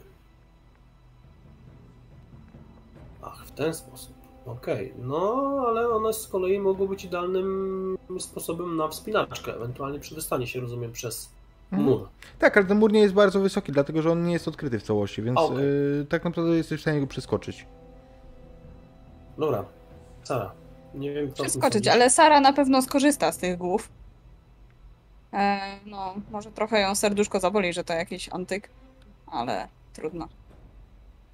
Ach, w ten sposób. Okej, no ale one z kolei mogą być idealnym sposobem na wspinaczkę, ewentualnie przedostanie się, rozumiem, przez Mhm. mur. Tak, ale ten mur nie jest bardzo wysoki, dlatego że on nie jest odkryty w całości, więc Okej. y, tak naprawdę jesteś w stanie go przeskoczyć. Dobra, Sara, Nie wiem, kto Przeskoczyć, ale Sara na pewno skorzysta z tych głów. E, no, może trochę ją serduszko zaboli, że to jakiś antyk, ale trudno.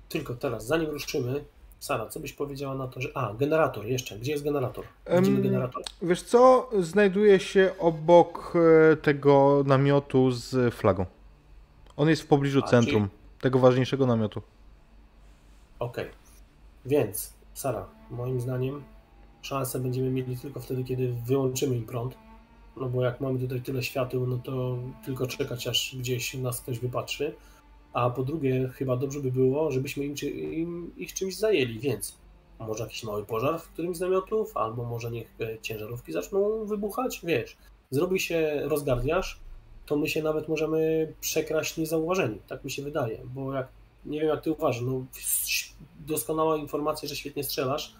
Tylko teraz, zanim ruszymy, Sara, co byś powiedziała na to, że... A, generator jeszcze. Gdzie jest generator? Widzimy generator. Wiesz co, znajduje się obok e, tego namiotu z flagą. On jest w pobliżu A, centrum, tego ważniejszego namiotu. Okej. Więc, Sara, moim zdaniem szansę będziemy mieli tylko wtedy, kiedy wyłączymy im prąd. No bo jak mamy tutaj tyle świateł, no to tylko czekać, aż gdzieś nas ktoś wypatrzy. A po drugie, chyba dobrze by było, żebyśmy im, im ich czymś zajęli, więc może jakiś mały pożar w którymś z namiotów, albo może niech e, ciężarówki zaczną wybuchać, wiesz. Zrobi się rozgardiaż, to my się nawet możemy przekraść niezauważeni, tak mi się wydaje, bo jak, nie wiem jak ty uważasz, no doskonała informacja, że świetnie strzelasz,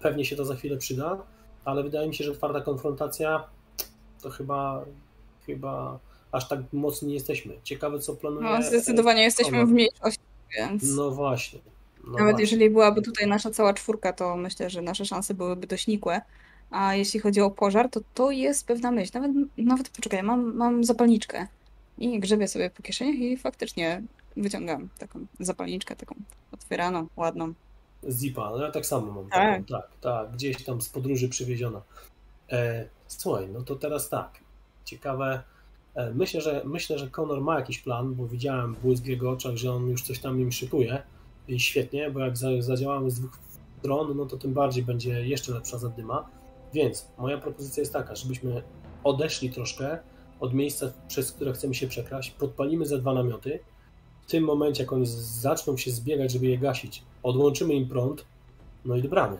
pewnie się to za chwilę przyda, ale wydaje mi się, że twarda konfrontacja to chyba, chyba aż tak mocni nie jesteśmy. Ciekawe co planuje... No, zdecydowanie jesteśmy w mniejszości, więc No właśnie. No nawet właśnie. jeżeli byłaby tutaj nasza cała czwórka, to myślę, że nasze szanse byłyby dość nikłe. A jeśli chodzi o pożar, to to jest pewna myśl. Nawet, nawet poczekaj, mam, mam zapalniczkę i grzebię sobie po kieszeniach i faktycznie wyciągam taką zapalniczkę, taką otwieraną, ładną. Zipa, no ja tak samo mam. Tak. Taką, tak, tak, gdzieś tam z podróży przywieziona. E, słuchaj, no to teraz tak. Ciekawe. E, myślę, że myślę, że Conor ma jakiś plan, bo widziałem błysk w jego oczach, że on już coś tam im szykuje. I świetnie, bo jak za, zadziałamy z dwóch stron, no to tym bardziej będzie jeszcze lepsza zadyma. Więc moja propozycja jest taka, żebyśmy odeszli troszkę od miejsca, przez które chcemy się przekraść, podpalimy ze dwa namioty. W tym momencie, jak oni zaczną się zbiegać, żeby je gasić, odłączymy im prąd, no i dobramy.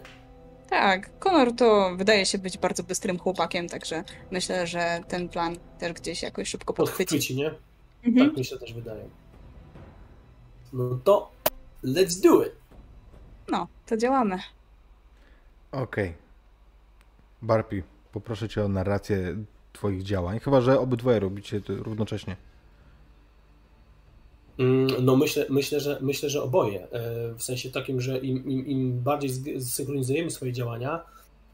Tak, Konor to wydaje się być bardzo bystrym chłopakiem, także myślę, że ten plan też gdzieś jakoś szybko podchwyci. Podchwyci, nie? Mhm. Tak mi się też wydaje. No to let's do it! No, to działamy. Okej. Barpi, poproszę cię o narrację twoich działań. Chyba, że obydwoje robicie to równocześnie. Mm, No myślę, myślę, że, myślę, że oboje. E, W sensie takim, że im, im, im bardziej zsynchronizujemy swoje działania,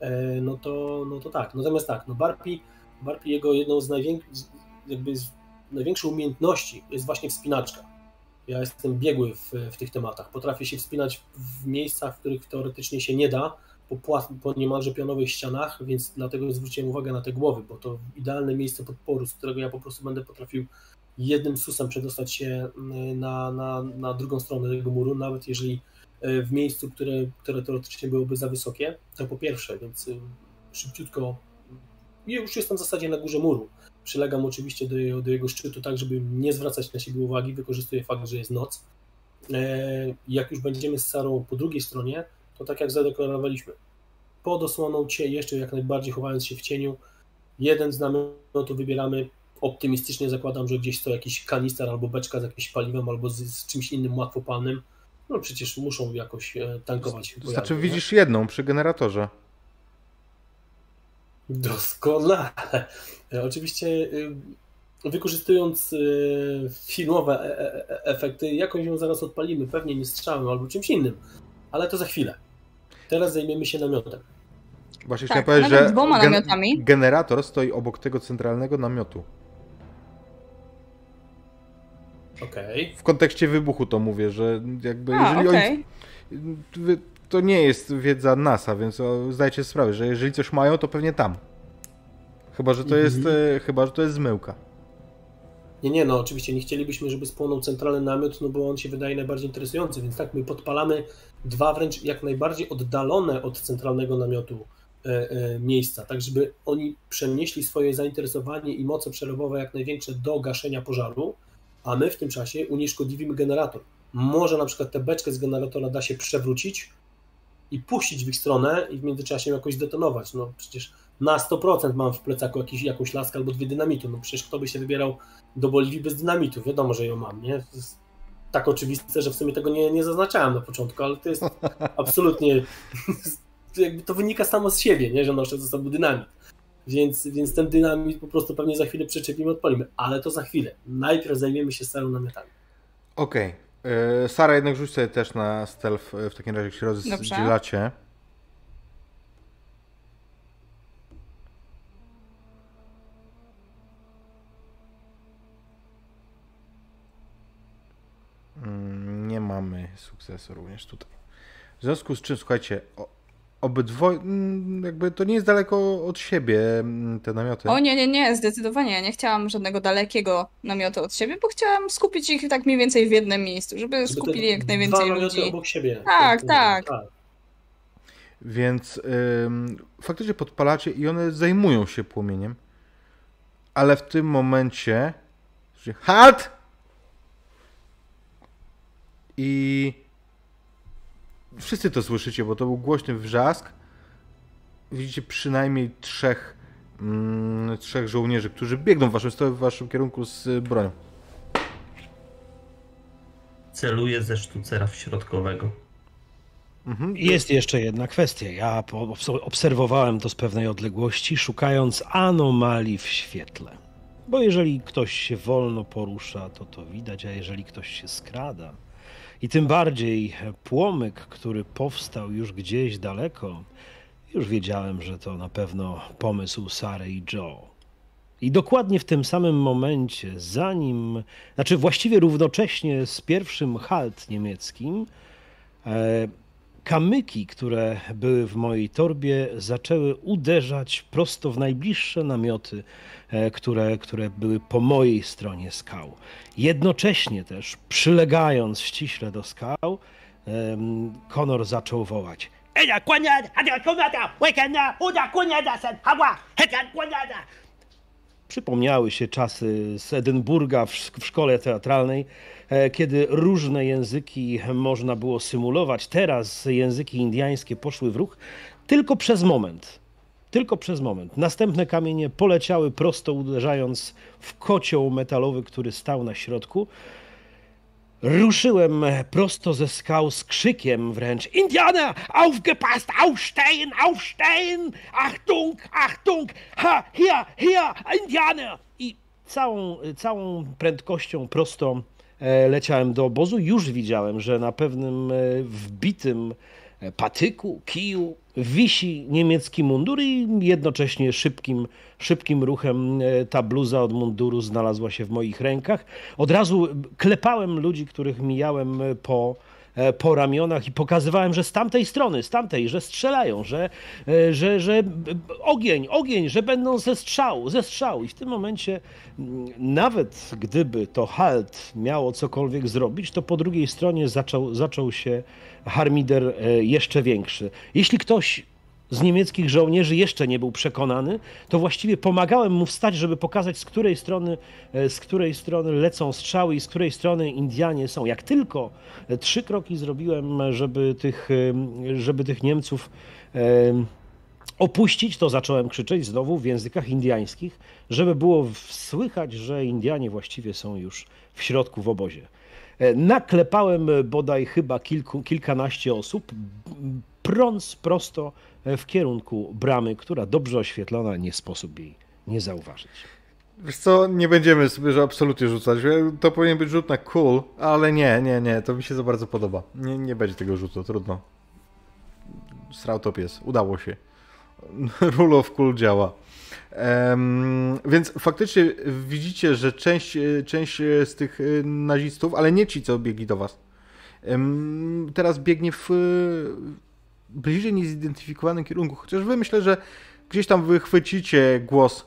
e, no to, no to tak. Natomiast tak, no Barpi, Barpi jego jedną z, najwięk- jakby z największych umiejętności jest właśnie wspinaczka. Ja jestem biegły w, w tych tematach. Potrafię się wspinać w miejscach, w których teoretycznie się nie da, po, płat, po niemalże pionowych ścianach, więc dlatego zwróciłem uwagę na te głowy, bo to idealne miejsce podporu, z którego ja po prostu będę potrafił jednym susem przedostać się y, na, na, na drugą stronę tego muru, nawet jeżeli y, w miejscu, które, które teoretycznie byłoby za wysokie, to po pierwsze, więc y, szybciutko ja już jestem w zasadzie na górze muru. Przylegam oczywiście do, do jego szczytu tak, żeby nie zwracać na siebie uwagi, wykorzystuję fakt, że jest noc. E, Jak już będziemy z Sarą po drugiej stronie, to tak jak zadeklarowaliśmy, pod osłoną cie, jeszcze jak najbardziej chowając się w cieniu, jeden z namiotów wybieramy, optymistycznie zakładam, że gdzieś to jakiś kanister albo beczka z jakimś paliwem albo z, z czymś innym łatwopalnym, no przecież muszą jakoś e, tankować. To znaczy, pojazdy, nie? widzisz jedną przy generatorze. Doskonale. E, Oczywiście y, wykorzystując filmowe e- e- e- efekty, jakoś ją zaraz odpalimy, pewnie nie strzałem albo czymś innym, ale to za chwilę. Teraz zajmiemy się namiotem. Właśnie Tak, chciałem powiedzieć, że dwoma namiotami. generator stoi obok tego centralnego namiotu. Okej. W kontekście wybuchu to mówię, że jakby A, jeżeli okej. oni... To nie jest wiedza NASA, więc zdajcie sobie sprawę, że jeżeli coś mają, to pewnie tam. Chyba, że to jest, Mhm. e, chyba, że to jest zmyłka. Nie, nie, no oczywiście nie chcielibyśmy, żeby spłonął centralny namiot, no bo on się wydaje najbardziej interesujący, więc tak, my podpalamy dwa wręcz jak najbardziej oddalone od centralnego namiotu e, e, miejsca, tak żeby oni przenieśli swoje zainteresowanie i moce przerobowe jak największe do gaszenia pożaru, a my w tym czasie unieszkodliwimy generator. Może na przykład tę beczkę z generatora da się przewrócić i puścić w ich stronę i w międzyczasie ją jakoś zdetonować. No przecież na 100% mam w plecaku jakiś, jakąś laskę albo dwie dynamitu. No przecież kto by się wybierał do Boliwii bez dynamitu? Wiadomo, że ją mam, nie? To jest tak oczywiste, że w sumie tego nie, nie zaznaczałem na początku, ale to jest absolutnie jakby to wynika samo z siebie, nie? Że noszę ze sobą dynamit. Więc, więc ten dynamit po prostu pewnie za chwilę przyczepimy, odpalimy, ale to za chwilę. Najpierw zajmiemy się starą namiotami. Okej. Okay. Sara, jednak rzuć sobie też na stealth e, w takim razie, jak się rozdzielacie. Mm, nie mamy sukcesu również tutaj. W związku z czym, słuchajcie, obydwoje, mm, jakby to nie jest daleko od siebie mm, te namioty. O nie, nie, nie, zdecydowanie. Ja nie chciałam żadnego dalekiego namiotu od siebie, bo chciałam skupić ich tak mniej więcej w jednym miejscu, żeby, żeby skupili jak najwięcej dwa ludzi. obok siebie. Tak, tak. tak. Więc ym, faktycznie podpalacie i one zajmują się płomieniem, ale w tym momencie halt! I wszyscy to słyszycie, bo to był głośny wrzask. Widzicie przynajmniej trzech, mm, trzech żołnierzy, którzy biegną w waszym, w waszym kierunku z bronią. Celuję ze sztucera w środkowego. Mhm. Jest jeszcze jedna kwestia. Ja obserwowałem to z pewnej odległości, szukając anomalii w świetle. Bo jeżeli ktoś się wolno porusza, to to widać, a jeżeli ktoś się skrada, i tym bardziej płomyk, który powstał już gdzieś daleko, już wiedziałem, że to na pewno pomysł Sary i Joe. I dokładnie w tym samym momencie, zanim, znaczy właściwie równocześnie z pierwszym halt niemieckim, e, kamyki, które były w mojej torbie, zaczęły uderzać prosto w najbliższe namioty, e, które, które były po mojej stronie skał. Jednocześnie też, przylegając ściśle do skał, Konor zaczął wołać. Przypomniały się czasy z Edynburga w, szkole teatralnej, e, kiedy różne języki można było symulować. Teraz języki indiańskie poszły w ruch tylko przez moment. Tylko przez moment. Następne kamienie poleciały prosto, uderzając w kocioł metalowy, który stał na środku. Ruszyłem prosto ze skał z krzykiem wręcz. Indianer, aufgepasst, aufstehen, aufstehen! Achtung, Achtung! Ha, hier, hier, Indianer! I całą, całą prędkością prosto e, leciałem do obozu. Już widziałem, że na pewnym e, wbitym e, patyku, kiju wisi niemiecki mundur i jednocześnie szybkim, szybkim ruchem e, ta bluza od munduru znalazła się w moich rękach. Od razu klepałem ludzi, których mijałem e, po, po ramionach i pokazywałem, że z tamtej strony, z tamtej, że strzelają, że, że, że ogień, ogień, że będą ze strzału, ze strzału. I w tym momencie, nawet gdyby to halt miało cokolwiek zrobić, to po drugiej stronie zaczął, zaczął się harmider e, jeszcze większy. Jeśli ktoś z niemieckich żołnierzy jeszcze nie był przekonany, to właściwie pomagałem mu wstać, żeby pokazać, z której strony, e, z której strony lecą strzały i z której strony Indianie są. Jak tylko e, trzy kroki zrobiłem, żeby tych, żeby tych Niemców opuścić, to zacząłem krzyczeć znowu w językach indiańskich, żeby było słychać, że Indianie właściwie są już w środku w obozie. E, naklepałem bodaj chyba kilku, kilkanaście osób, prąc prosto w kierunku bramy, która dobrze oświetlona, nie sposób jej nie zauważyć. Wiesz co, nie będziemy sobie że absolutnie rzucać. To powinien być rzut na cool, ale nie, nie, nie, to mi się za bardzo podoba. Nie, nie będzie tego rzutu, trudno. Srał to pies, udało się. Rule of cool działa. Um, więc faktycznie widzicie, że część, część z tych nazistów, ale nie ci, co biegli do was, um, teraz biegnie w bliżej niezidentyfikowanym kierunku. Chociaż wy myślę, że gdzieś tam wychwycicie głos.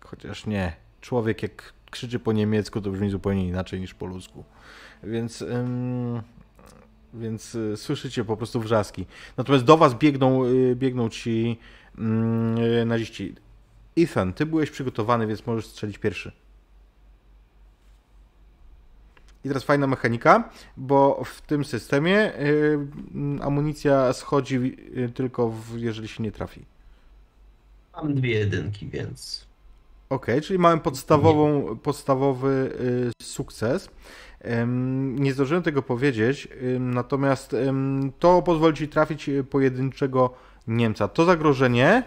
Chociaż nie. Człowiek jak krzyczy po niemiecku, to brzmi zupełnie inaczej niż po ludzku. Więc... Um, więc y, słyszycie po prostu wrzaski. Natomiast do was biegną, y, biegną ci naziści. Ethan, ty byłeś przygotowany, więc możesz strzelić pierwszy. I teraz fajna mechanika, bo w tym systemie y, amunicja schodzi y, tylko, w, jeżeli się nie trafi. Mam dwie jedynki, więc. Ok, czyli mamy podstawową, podstawowy y, sukces. Nie zdążyłem tego powiedzieć, natomiast to pozwoli ci trafić pojedynczego Niemca. To zagrożenie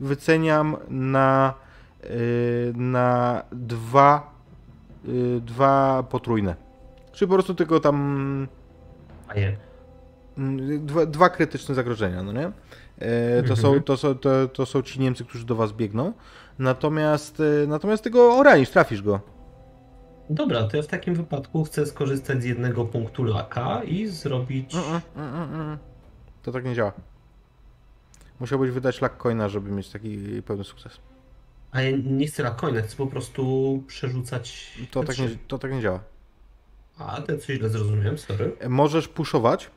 wyceniam na, na dwa, dwa potrójne. Czyli po prostu tylko tam. Dwa, dwa krytyczne zagrożenia, no nie? E, to, są, mhm. to, są, to, to są ci Niemcy, którzy do was biegną. Natomiast, e, natomiast tego oranisz, trafisz go. Dobra, to ja w takim wypadku chcę skorzystać z jednego punktu laka i zrobić. Mm, mm, mm, mm. To tak nie działa. Musiałbyś wydać lak coina, żeby mieć taki pełny sukces. A ja nie chcę lakoina, chcę po prostu przerzucać. To tak, nie, to tak nie działa. A, to coś źle zrozumiałem, sorry. Możesz puszować.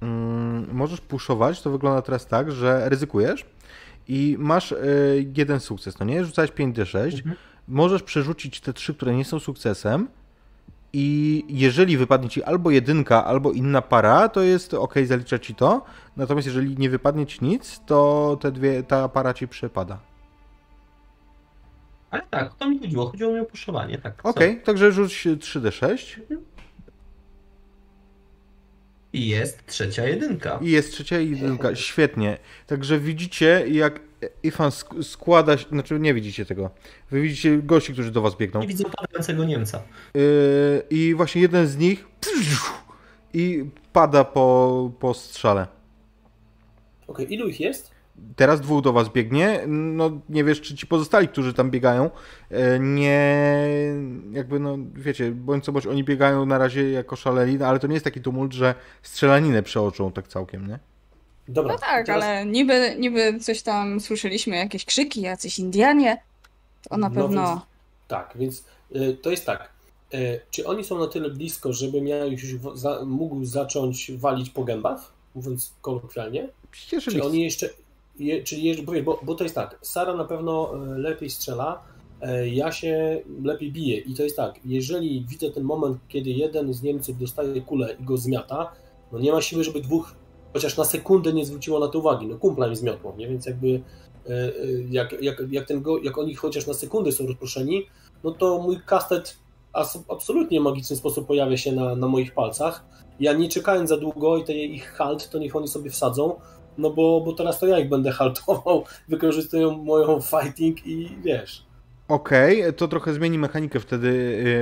Mm, możesz puszować, to wygląda teraz tak, że ryzykujesz i masz y, jeden sukces, no nie? Rzucałeś 5d6. Mhm. Możesz przerzucić te trzy, które nie są sukcesem i jeżeli wypadnie ci albo jedynka, albo inna para, to jest ok, zalicza ci to. Natomiast jeżeli nie wypadnie ci nic, to te dwie, ta para ci przypada. Ale tak, to mi chodziło. Chodziło mi o puszowanie, tak. Ok, także rzuć 3d6 I jest trzecia jedynka. i jest trzecia jedynka. Świetnie. Także widzicie, jak Ifan sk- składa się, znaczy nie widzicie tego. Wy widzicie gości, którzy do was biegną. Nie widzę padającego Niemca. Yy, I właśnie jeden z nich i pada po, po strzale. Okej, ilu ich jest? Teraz dwóch do was biegnie. No nie wiesz, czy ci pozostali, którzy tam biegają, e, nie jakby no wiecie, bądź co bądź oni biegają na razie jako szaleli, no, ale to nie jest taki tumult, że strzelaninę przeoczą tak całkiem, nie? Dobra. No tak, teraz- ale niby, niby coś tam słyszeliśmy, jakieś krzyki, jacyś Indianie. To na No pewno. więc- Tak, więc y, to jest tak. Y, czy oni są na tyle blisko, żebym ja już w- za, mógł zacząć walić po gębach, mówiąc kolokwialnie? Przecież Czy oni jeszcze. Je, czyli jeszcze, bo, bo, to jest tak, Sara na pewno e, lepiej strzela, e, ja się lepiej biję. I to jest tak, jeżeli widzę ten moment, kiedy jeden z Niemców dostaje kulę i go zmiata, no nie ma siły, żeby dwóch chociaż na sekundę nie zwróciło na to uwagi. No kumpla mi zmiotło, nie? Więc jakby e, jak, jak, jak, ten go, jak oni chociaż na sekundę są rozproszeni, no to mój kastet as, absolutnie magiczny sposób pojawia się na, na moich palcach. Ja nie czekając za długo i ten ich halt, to niech oni sobie wsadzą, no bo, bo teraz to ja ich będę haltował, wykorzystują moją fighting i wiesz. Okej, to trochę zmieni mechanikę wtedy,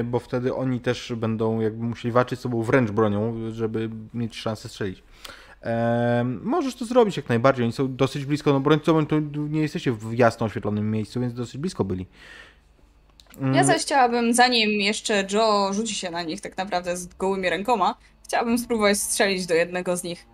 y, bo wtedy oni też będą jakby musieli walczyć z sobą wręcz bronią, żeby mieć szansę strzelić. Możesz to zrobić jak najbardziej, oni są dosyć blisko, no broń co, to nie jesteście w jasno oświetlonym miejscu, więc dosyć blisko byli. Mm, Ja zaś chciałabym, zanim jeszcze Joe rzuci się na nich tak naprawdę z gołymi rękoma, chciałabym spróbować strzelić do jednego z nich.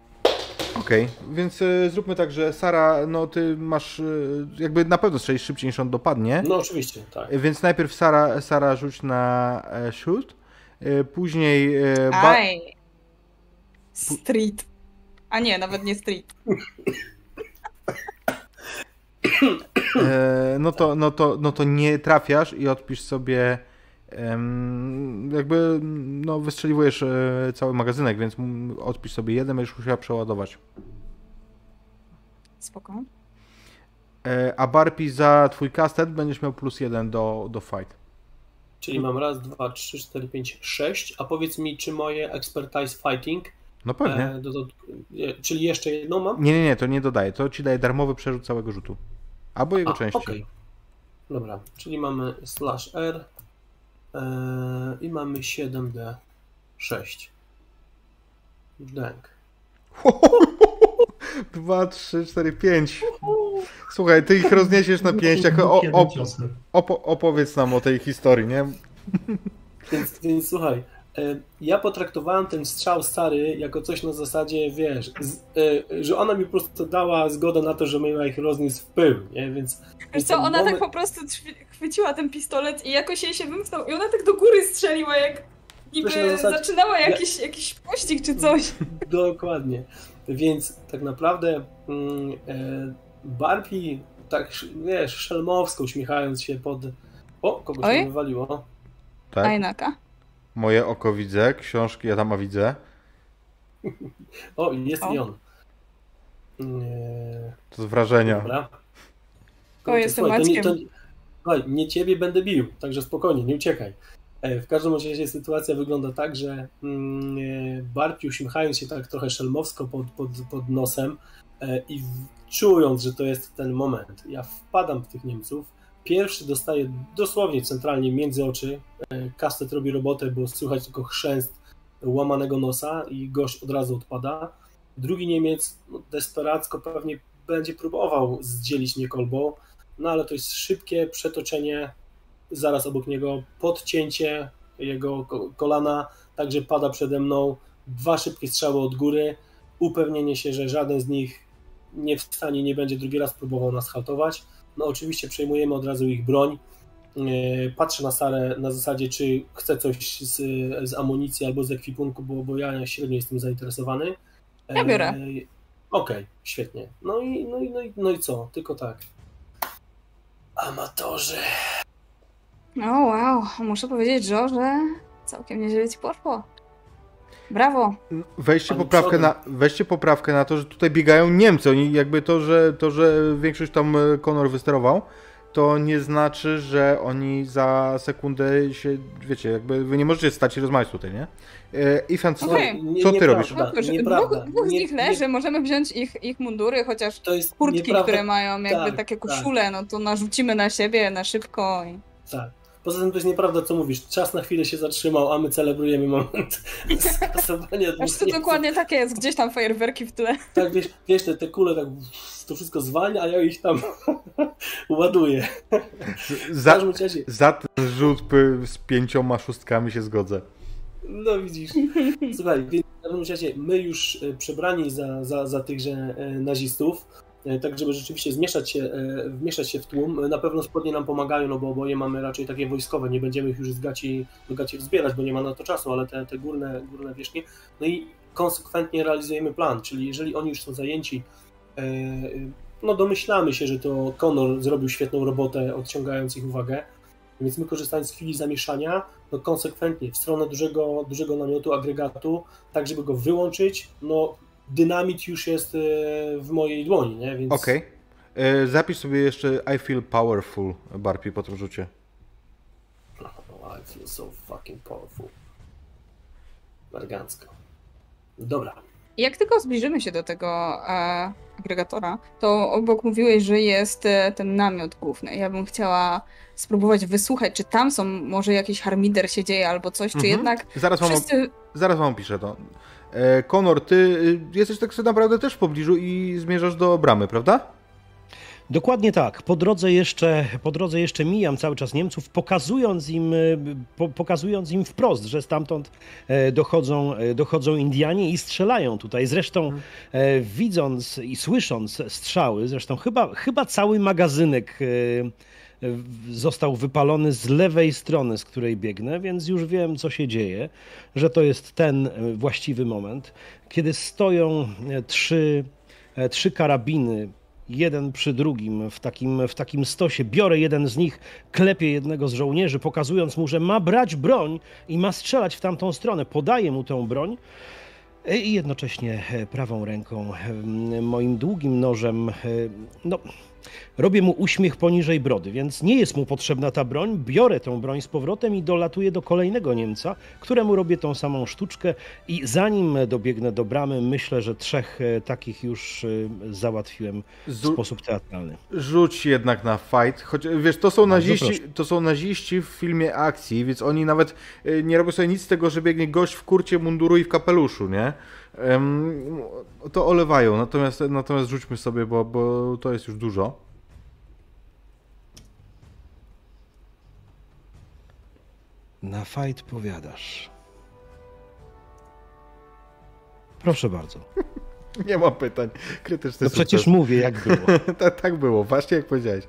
Okej, więc y, zróbmy tak, że Sara, no ty masz, y, jakby na pewno strzelisz szybciej niż on dopadnie, No oczywiście, tak. więc najpierw Sara, Sara rzuć na e, shoot, y, później e, ba- Aj! Street. A nie, nawet nie street. E, no, to, no, to, no to nie trafiasz i odpisz sobie jakby no, wystrzeliwujesz e, cały magazynek, więc odpisz sobie jeden, będziesz musiała przeładować. Spoko. E, a Barpi za twój kastet będziesz miał plus jeden do, do fight. Czyli mam raz, dwa, trzy, cztery, pięć, sześć, a powiedz mi, czy moje expertise fighting, No pewnie. e, do, do, e, czyli jeszcze jedną mam? Nie, nie, nie, to nie dodaje. To ci daje darmowy przerzut całego rzutu. Albo jego A, części. okej. Dobra, czyli mamy slash R i mamy 7D6. Dęk. Dwa, trzy, cztery, pięć. Słuchaj, ty ich rozniesiesz na pięściach. O, o, opo- opowiedz nam o tej historii, nie? Więc, więc słuchaj, ja potraktowałem ten strzał stary jako coś na zasadzie, wiesz, z, e, że ona mi po prostu dała zgodę na to, żebym ja ich rozniósł w pył, nie? Więc, Wiesz więc co, ona tak moment- po prostu chwyciła ten pistolet i jakoś jej się wymknął i ona tak do góry strzeliła, jak niby zasadzie- zaczynała jakiś, jakiś pościg czy coś. Dokładnie. Więc tak naprawdę mm, e, Barbie tak, wiesz, szelmowsko uśmiechając się pod... O, kogoś Oj. tam wywaliło. Tak. Ajnaka. Moje oko widzę, książki Adama widzę. O, jest O. i on. Nie, To z wrażenia. dobra. O, jestem Słuchaj, to nie, Maćkiem. to, nie ciebie będę bił, także spokojnie, nie uciekaj. E, W każdym razie sytuacja wygląda tak, że mm, e, Barbie uśmiechając się tak trochę szelmowsko pod, pod, pod nosem e, i w- czując, że to jest ten moment, ja wpadam w tych Niemców. Pierwszy dostaje dosłownie centralnie między oczy. E, Kastet robi robotę, bo słychać tylko chrzęst łamanego nosa i gość od razu odpada. Drugi Niemiec no, desperacko pewnie będzie próbował zdzielić mnie kolbą, no ale to jest szybkie przetoczenie, zaraz obok niego podcięcie jego kolana, także pada przede mną. Dwa szybkie strzały od góry, upewnienie się, że żaden z nich nie wstanie, nie będzie drugi raz próbował nas haltować. No oczywiście przejmujemy od razu ich broń. E, patrzę na Sarę na zasadzie, czy chce coś z, z amunicji albo z ekwipunku, bo, bo ja średnio jestem zainteresowany. Ja biorę. E, okej, okay, świetnie. No i, no, i, no, i, no i co? Tylko tak. Amatorzy. No wow, muszę powiedzieć, Joe, że całkiem nieźle ci poszło. Brawo. Weźcie poprawkę, na, weźcie poprawkę na to, że tutaj biegają Niemcy. Oni jakby to, że, to, że większość tam e, Conor wysterował, to nie znaczy, że oni za sekundę się, wiecie, jakby wy nie możecie stać i rozmawiać tutaj, nie? E, Ifan, co, okay. co ty robisz? No, dwóch, dwóch z nich leży, nie, możemy wziąć ich, ich mundury, chociaż kurtki, nieprawda. które mają jakby tak, takie tak. koszule, tak. no to narzucimy na siebie na szybko. I... Tak. Poza tym to jest nieprawda, co mówisz. Czas na chwilę się zatrzymał, a my celebrujemy moment skasowania to dokładnie takie jest, gdzieś tam fajerwerki w tle. Tak, wiesz, wiesz te, te kule tak to wszystko zwalnia, a ja ich tam ładuję. Za, za ten rzut z pięcioma szóstkami się zgodzę. No widzisz. Słuchaj, w każdym razie my już e, przebrani za, za, za tychże e, nazistów, tak żeby rzeczywiście zmieszać się, e, wmieszać się w tłum. Na pewno spodnie nam pomagają, no bo oboje mamy raczej takie wojskowe, nie będziemy ich już z gaci, do gaci bo nie ma na to czasu, ale te, te górne, górne wierzchnie. No i konsekwentnie realizujemy plan, czyli jeżeli oni już są zajęci, e, no domyślamy się, że to Conor zrobił świetną robotę, odciągając ich uwagę, więc my korzystając z chwili zamieszania, no konsekwentnie w stronę dużego, dużego namiotu, agregatu, tak żeby go wyłączyć, no dynamit już jest e, w mojej dłoni, nie? Więc... Okej. Okay. E, zapisz sobie jeszcze I feel powerful, Barpi, po tym rzucie. Oh, I feel so fucking powerful. Bargancko. Dobra. Jak tylko zbliżymy się do tego e, agregatora, to obok mówiłeś, że jest e, ten namiot główny. Ja bym chciała spróbować wysłuchać, czy tam są, może jakiś harmider się dzieje albo coś, mhm. czy jednak zaraz wszyscy... Wam, zaraz wam opiszę to. Konor, ty y, jesteś tak naprawdę też w pobliżu i zmierzasz do bramy, prawda? Dokładnie tak. Po drodze jeszcze, po drodze jeszcze mijam cały czas Niemców, pokazując im, y, po, pokazując im wprost, że stamtąd e, dochodzą, e, dochodzą Indianie i strzelają tutaj. Zresztą e, widząc i słysząc strzały, zresztą chyba, chyba cały magazynek został wypalony z lewej strony, z której biegnę, więc już wiem, co się dzieje, że to jest ten e, właściwy moment, kiedy stoją e, trzy, e, trzy karabiny jeden przy drugim w takim, w takim stosie. Biorę jeden z nich, klepię jednego z żołnierzy, pokazując mu, że ma brać broń i ma strzelać w tamtą stronę. Podaję mu tę broń i jednocześnie prawą ręką, moim długim nożem, no Robię mu uśmiech poniżej brody, więc nie jest mu potrzebna ta broń. Biorę tę broń z powrotem i dolatuję do kolejnego Niemca, któremu robię tą samą sztuczkę i zanim dobiegnę do bramy, myślę, że trzech e, takich już e, załatwiłem w sposób teatralny. Rzuć jednak na fight, choć wiesz, to są, naziści, to są naziści w filmie akcji, więc oni nawet e, nie robią sobie nic z tego, że biegnie gość w kurcie munduru i w kapeluszu, nie? To olewają, natomiast, natomiast rzućmy sobie, bo, bo to jest już dużo. Na fight powiadasz. Proszę bardzo. Nie mam pytań. Krytyczny No przecież mówię, jak było. tak, tak było, właśnie jak powiedziałeś.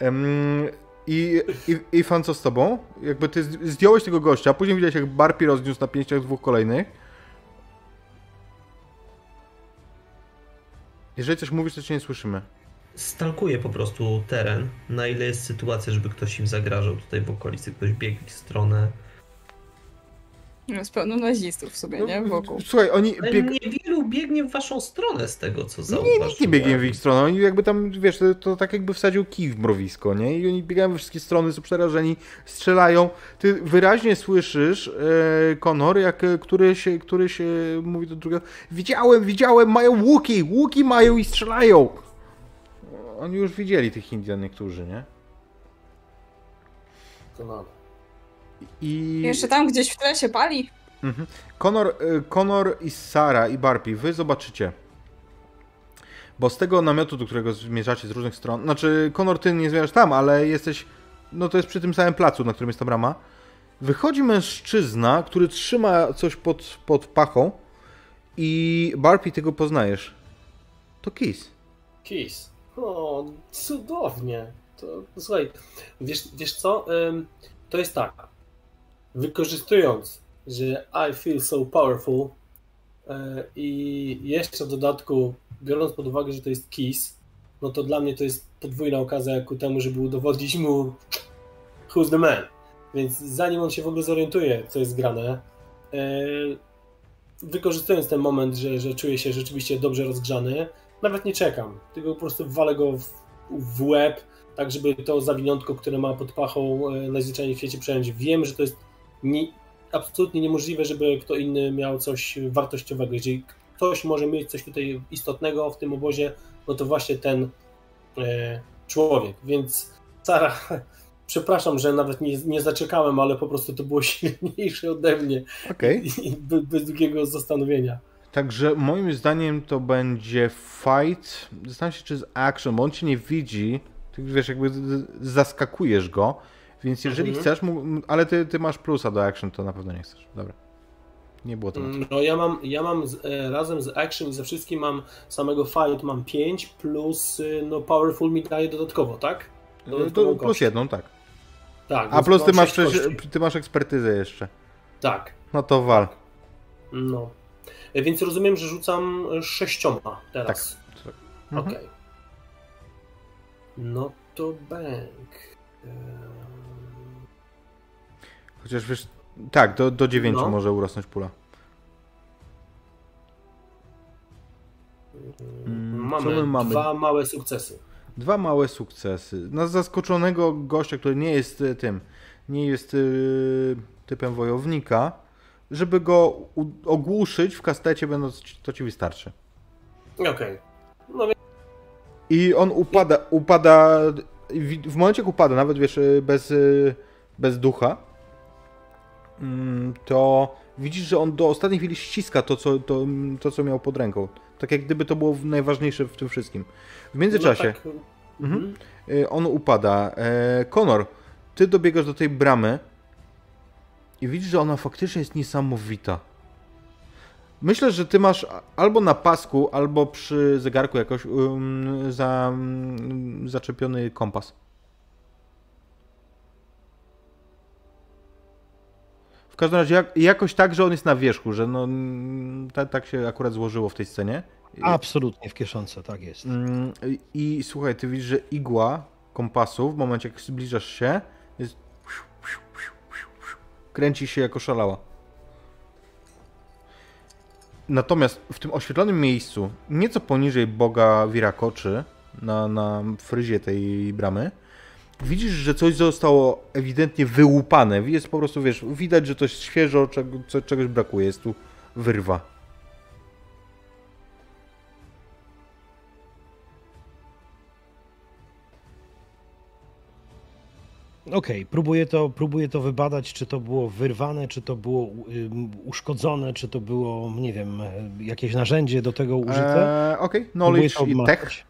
Um, i, i, I fan co z tobą? Jakby ty zdjąłeś tego gościa, a później widziałeś jak Barpi rozniósł na pięściach dwóch kolejnych. Jeżeli coś mówisz, to cię nie słyszymy. Stalkuję po prostu teren, na ile jest sytuacja, żeby ktoś im zagrażał tutaj w okolicy, ktoś biegł w stronę jest pełno nazistów w sobie, no, nie? Wokół. Słuchaj, oni... Bieg... Niewielu biegnie w waszą stronę z tego, co zauważyłem. Nie, nikt nie biegnie w ich stronę. Oni jakby tam, wiesz, to, to, tak jakby wsadził kij w mrowisko, nie? I oni biegają we wszystkie strony, są przerażeni, strzelają. Ty wyraźnie słyszysz, e, Konor, jak któryś, któryś e, mówi do drugiego widziałem, widziałem, mają łuki, łuki mają i strzelają. Oni już widzieli tych Indian niektórzy, nie? Konor. I... Jeszcze tam gdzieś w tle się pali. Mhm. Conor, y, Conor i Sara i Barpi, wy zobaczycie. Bo z tego namiotu, do którego zmierzacie z różnych stron, znaczy Conor, ty nie zmierzasz tam, ale jesteś, no to jest przy tym samym placu, na którym jest ta brama. wychodzi mężczyzna, który trzyma coś pod, pod pachą i Barpi tego poznajesz. To Kiss. Kiss. O, cudownie. To, słuchaj, wiesz, wiesz co? To jest tak. Wykorzystując, że I feel so powerful e, i jeszcze w dodatku, biorąc pod uwagę, że to jest Kiss, no to dla mnie to jest podwójna okazja ku temu, żeby udowodnić mu who's the man. Więc zanim on się w ogóle zorientuje, co jest grane, e, wykorzystując ten moment, że, że czuję się rzeczywiście dobrze rozgrzany, nawet nie czekam, tylko po prostu walę go w, w łeb, tak żeby to zawiniątko, które ma pod pachą e, najzwyczajniej w świecie przejąć. Wiem, że to jest nie, absolutnie niemożliwe, żeby kto inny miał coś wartościowego. Jeżeli ktoś może mieć coś tutaj istotnego w tym obozie, no to właśnie ten e, człowiek. Więc Sara, przepraszam, że nawet nie, nie zaczekałem, ale po prostu to było silniejsze ode mnie. Okay. I, bez, bez długiego zastanowienia. Także moim zdaniem to będzie fight. Zastanawiam się, czy z action, bo on cię nie widzi. Ty wiesz, jakby zaskakujesz go. Więc jeżeli mhm. chcesz, ale ty, ty masz plusa do action, to na pewno nie chcesz. Dobra. Nie było to. No ja mam, ja mam z, e, razem z action i ze wszystkim mam samego fight mam 5 plus y, no powerful mi daje dodatkowo, tak? to plus jedną, tak. Tak. A plus ty masz, ty masz ekspertyzę jeszcze. Tak. No to wal. No. E, więc rozumiem, że rzucam sześcioma teraz. Tak. tak. Mhm. Okej. Okay. No to bank. Chociaż wiesz, tak, do, do 9 no. może urosnąć pula. Mm, mamy, mamy dwa małe sukcesy. Dwa małe sukcesy. Na zaskoczonego gościa, który nie jest e, tym, nie jest yy, typem wojownika, żeby go ogłuszyć w kastecie, będąc, to ci wystarczy. Okej. Okay. No, I on upada, upada, w momencie jak upada, nawet wiesz, e, bez, bez ducha, to widzisz, że on do ostatniej chwili ściska to co, to, to, co miał pod ręką. Tak jak gdyby to było najważniejsze w tym wszystkim. W międzyczasie no tak. mhm. mhm. Y, on upada. E, Konor, ty dobiegasz do tej bramy i widzisz, że ona faktycznie jest niesamowita. Myślę, że ty masz albo na pasku, albo przy zegarku jakoś um, za, um, zaczepiony kompas. Każdym razie jak, jakoś tak, że on jest na wierzchu, że no, tak, tak się akurat złożyło w tej scenie. Absolutnie w kieszonce, tak jest. Mm, I, I słuchaj, ty widzisz, że igła kompasu w momencie jak zbliżasz się jest... kręci się jako szalała. Natomiast w tym oświetlonym miejscu, nieco poniżej boga Wirakoczy, na, na fryzie tej bramy, widzisz, że coś zostało ewidentnie wyłupane. Jest po prostu, wiesz, widać, że to jest świeżo, czego, czegoś brakuje. Jest tu wyrwa. Okej, okay, próbuję, to, próbuję to wybadać, czy to było wyrwane, czy to było uszkodzone, czy to było, nie wiem, jakieś narzędzie do tego użyte. Eee, Okej, okay. knowledge i tech.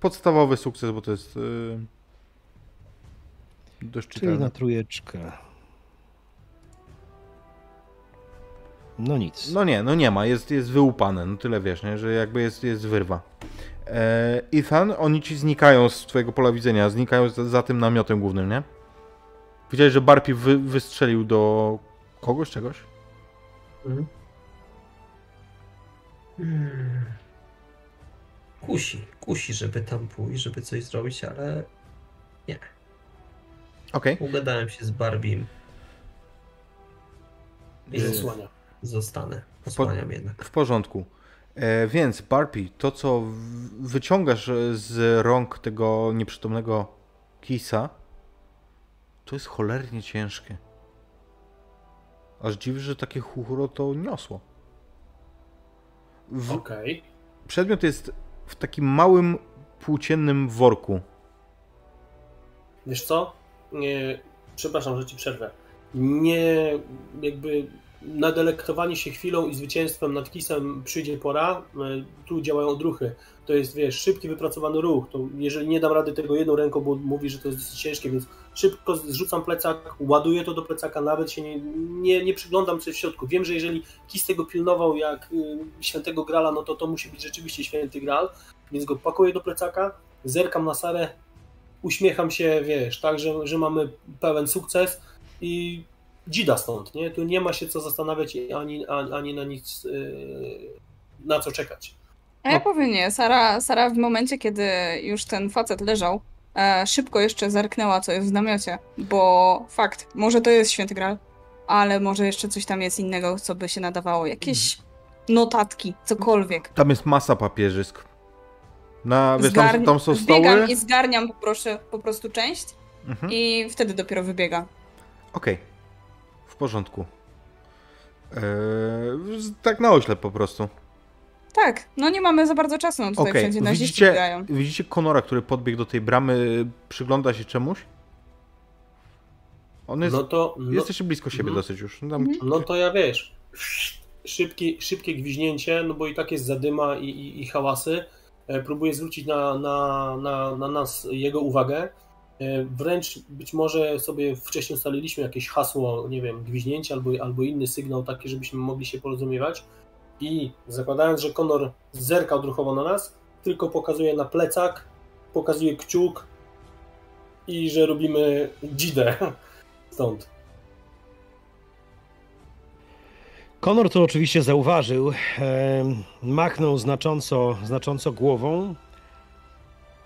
Podstawowy sukces, bo to jest... Yy Dość Czyli na trójeczkę. No nic. No nie, no nie ma, jest, jest wyłupane, no tyle wiesz, nie? że jakby jest, jest wyrwa. E, Ethan, oni ci znikają z twojego pola widzenia, znikają za, za tym namiotem głównym, nie? Widziałeś, że Barpi wy, wystrzelił do kogoś, czegoś? Mhm. Hmm. Kusi, kusi, żeby tam pójść, żeby coś zrobić, ale nie. Okej. Okay. Ugadałem się z Barbim. I zasłania. Zostanę. Posłaniam jednak. W porządku. E, więc Barbie, to co wyciągasz z rąk tego nieprzytomnego Kisa, to jest cholernie ciężkie. Aż dziwi, że takie chuchuro to niosło. W... Okej. Okay. Przedmiot jest w takim małym płóciennym worku. Wiesz co? nie, przepraszam, że ci przerwę, nie jakby na delektowanie się chwilą i zwycięstwem nad Kisem przyjdzie pora. E, tu działają odruchy. To jest, wiesz, szybki, wypracowany ruch. To jeżeli nie dam rady tego jedną ręką, bo mówi, że to jest dosyć ciężkie, więc szybko zrzucam plecak, ładuję to do plecaka, nawet się nie, nie, nie przyglądam, co w środku. Wiem, że jeżeli Kis tego pilnował jak y, świętego Grala, no to to musi być rzeczywiście święty Gral, więc go pakuję do plecaka, zerkam na Sarę, uśmiecham się, wiesz, tak, że, że mamy pełen sukces i dzida stąd, nie? Tu nie ma się co zastanawiać ani, ani, ani na nic, yy, na co czekać. A ja powiem nie, Sara, Sara w momencie, kiedy już ten facet leżał, e, szybko jeszcze zerknęła, co jest w namiocie, bo fakt, może to jest święty gral, ale może jeszcze coś tam jest innego, co by się nadawało, jakieś notatki, cokolwiek. Tam jest masa papierzysk. Na, wiesz, tam, tam są stoły. i zgarniam poproszę, po prostu część Mhm. i wtedy dopiero wybiega. Okej. W porządku. Eee, tak na oślep po prostu. Tak, no nie mamy za bardzo czasu, no tutaj Okej, wszędzie naziści widzicie, biegają. widzicie Konora, który podbiegł do tej bramy, przygląda się czemuś? On jest... No to, no, Jesteście blisko siebie Mhm. dosyć już. Tam... Mhm. no to ja wiesz, szybkie, szybkie gwiźnięcie, no bo i tak jest zadyma i, i, i hałasy. E, Próbuję zwrócić na, na, na, na nas jego uwagę. E, Wręcz być może sobie wcześniej ustaliliśmy jakieś hasło, nie wiem, gwiźnięcie albo, albo inny sygnał taki, żebyśmy mogli się porozumiewać. I zakładając, że Konor zerka odruchowo na nas, tylko pokazuje na plecak, pokazuje kciuk i że robimy dzidę stąd. Konor to oczywiście zauważył, em, machnął znacząco, znacząco głową,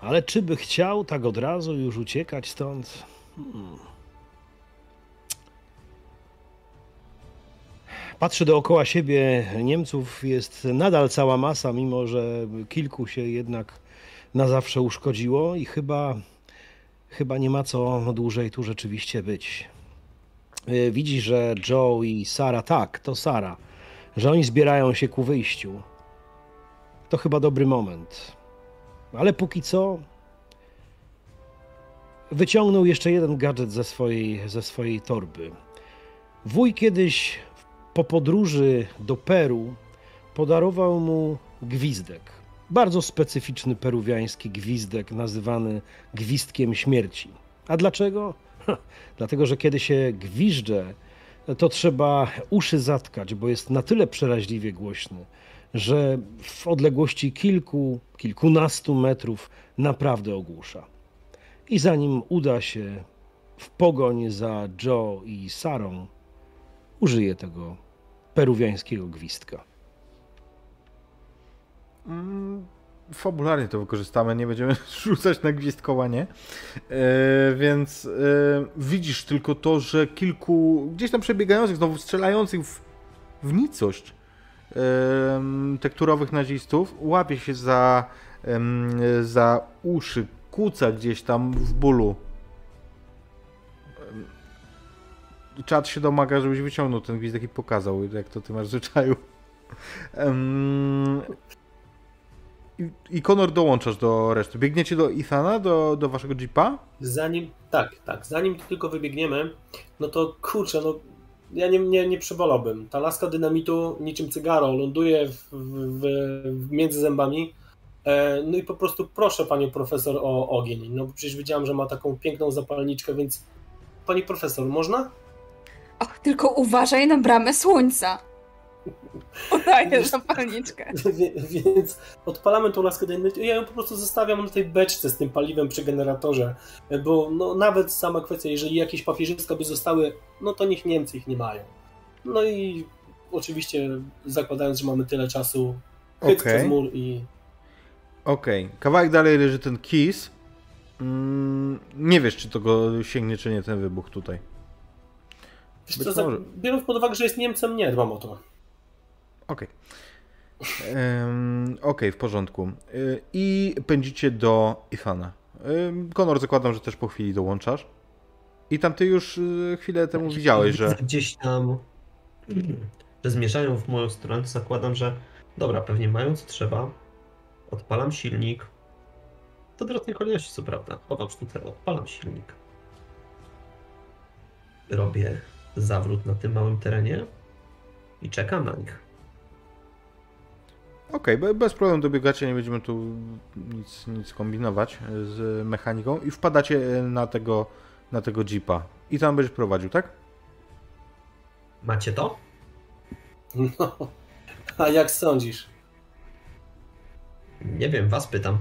ale czy by chciał tak od razu już uciekać stąd? Hmm. Patrzy dookoła siebie, Niemców jest nadal cała masa, mimo że kilku się jednak na zawsze uszkodziło i chyba, chyba nie ma co dłużej tu rzeczywiście być. Y, Widzi, że Joe i Sara, tak, to Sara, że oni zbierają się ku wyjściu. To chyba dobry moment. Ale póki co wyciągnął jeszcze jeden gadżet ze swojej, ze swojej torby. Wuj kiedyś po podróży do Peru podarował mu gwizdek. Bardzo specyficzny peruwiański gwizdek, nazywany gwizdkiem śmierci. A dlaczego? Dlatego, że kiedy się gwizdże, to trzeba uszy zatkać, bo jest na tyle przeraźliwie głośny, że w odległości kilku, kilkunastu metrów naprawdę ogłusza. I zanim uda się w pogoń za Joe i Sarą, użyje tego peruwiańskiego gwizdka. Mm, Fabularnie to wykorzystamy, nie będziemy rzucać na gwizdkowanie. E, więc e, widzisz tylko to, że kilku gdzieś tam przebiegających, znowu strzelających w, w nicość tekturowych nazistów łapie się za, za uszy, kuca gdzieś tam w bólu. Em, Czad się domaga, żebyś wyciągnął ten gwizdek i pokazał, jak to ty masz w zwyczaju. I, I dołączasz do reszty. Biegniecie do Ethana, do, do waszego jeepa? Zanim, tak, tak, zanim tylko wybiegniemy, no to kurczę, no ja nie, nie, nie przebolałbym. Ta laska dynamitu niczym cygaro ląduje w, w, w, między zębami. E, no i po prostu proszę panią profesor o ogień. No przecież wiedziałam, że ma taką piękną zapalniczkę, więc pani profesor, można? Och, tylko uważaj na bramę słońca. Podaję zapalniczkę. Więc odpalamy tą laskę dynamitu ja ją po prostu zostawiam na tej beczce z tym paliwem przy generatorze, bo no, nawet sama kwestia, jeżeli jakieś papierzyska by zostały, no to niech Niemcy ich nie mają. No i oczywiście zakładając, że mamy tyle czasu, chyt Okej. przez mur i Okej. Kawałek dalej leży ten kiss. Mm, nie wiesz, czy to go sięgnie, czy nie, ten wybuch tutaj. wiesz co, biorąc pod uwagę, że jest Niemcem, nie dbam o to. Okej. Em, Okej, w porządku. Y, I pędzicie do. Ym, Konor, zakładam, że też po chwili dołączasz. I tam ty już y, chwilę temu widziałeś, że... Gdzieś tam, że zmierzają w moją stronę, zakładam, że dobra, pewnie mają co trzeba. Odpalam silnik. To odwrotnej kolejności, co prawda. Chowam sztucer, odpalam silnik. Robię zawrót na tym małym terenie i czekam na nich. Okej, okay, bez problemu dobiegacie, nie będziemy tu nic, nic kombinować z mechaniką i wpadacie na tego, na tego jeepa. I tam będziesz prowadził, tak? Macie to? No, a jak sądzisz? Nie wiem, was pytam.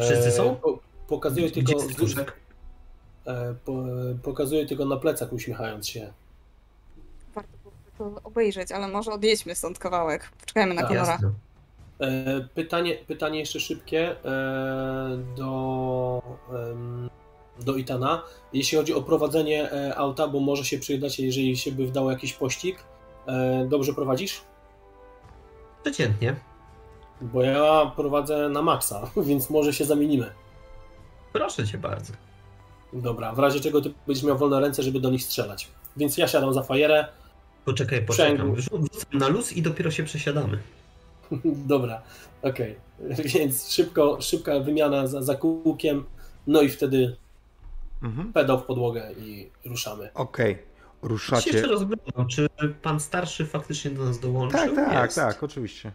Wszyscy są? E, po, pokazuję Gdzie tylko. jest Staszek? E, po, pokazuję tylko na plecach, uśmiechając się. Obejrzeć, ale może odjedźmy stąd kawałek. Poczekajmy na Tak. Konora. Jasne. E, pytanie, pytanie jeszcze szybkie e, do, do Itana. Jeśli chodzi o prowadzenie e, auta, bo może się przydać, jeżeli się by wdało jakiś pościg. Dobrze prowadzisz? Przeciętnie. Bo ja prowadzę na maksa, więc może się zamienimy. Proszę cię bardzo. Dobra, w razie czego ty będziesz miał wolne ręce, żeby do nich strzelać. Więc ja siadam za fajerę. Poczekaj, poczekam. Sprzęgło. Rzucam na luz i dopiero się przesiadamy. Dobra, okej. Więc szybko, szybka wymiana za, za kółkiem. No i wtedy Mhm. pedał w podłogę i ruszamy. Okej, Ja się ruszacie. jeszcze rozglądam, czy pan starszy faktycznie do nas dołączył? Tak, tak, Jest. tak, oczywiście.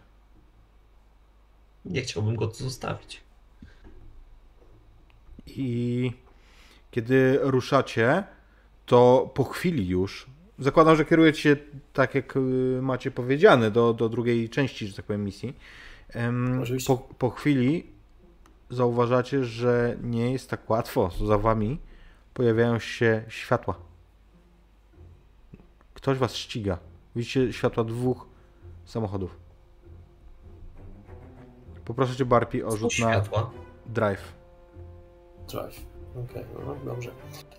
Nie chciałbym go tu zostawić. I kiedy ruszacie, to po chwili już, zakładam, że kierujecie się tak jak y, macie powiedziane do, do drugiej części, że tak powiem, misji. Po, po chwili zauważacie, że nie jest tak łatwo. Za wami pojawiają się światła. Ktoś was ściga. Widzicie światła dwóch samochodów. Poproszę cię, Barpi, o rzut na Światła. drive. Drive. Okej, no dobrze.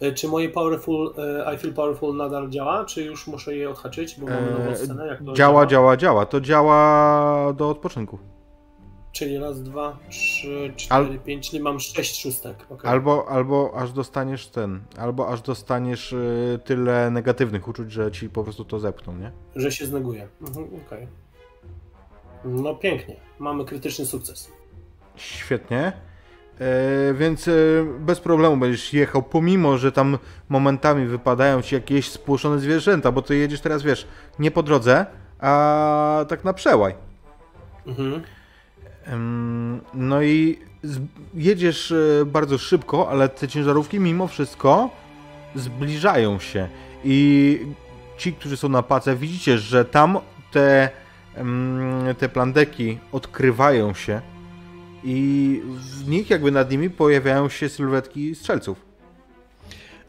E, Czy moje Powerful, e, I Feel Powerful nadal działa, czy już muszę je odhaczyć, bo mamy nową Eee, scenę? Jak to Działa, działa, działa. To działa do odpoczynku. Czyli raz, dwa, trzy, Al- cztery, pięć, czyli mam sześć szóstek. okej. Albo, albo aż dostaniesz ten, albo aż dostaniesz tyle negatywnych uczuć, że ci po prostu to zepchną, nie? Że się zneguje. Mhm, okej. No pięknie. Mamy krytyczny sukces. Świetnie. E, więc e, bez problemu będziesz jechał, pomimo, że tam momentami wypadają ci jakieś spłoszone zwierzęta, bo ty jedziesz teraz, wiesz, nie po drodze, a tak na przełaj. Mhm. No i jedziesz e, bardzo szybko, ale te ciężarówki mimo wszystko zbliżają się. I ci, którzy są na pace, widzicie, że tam te, te plandeki odkrywają się i w nich jakby nad nimi pojawiają się sylwetki strzelców.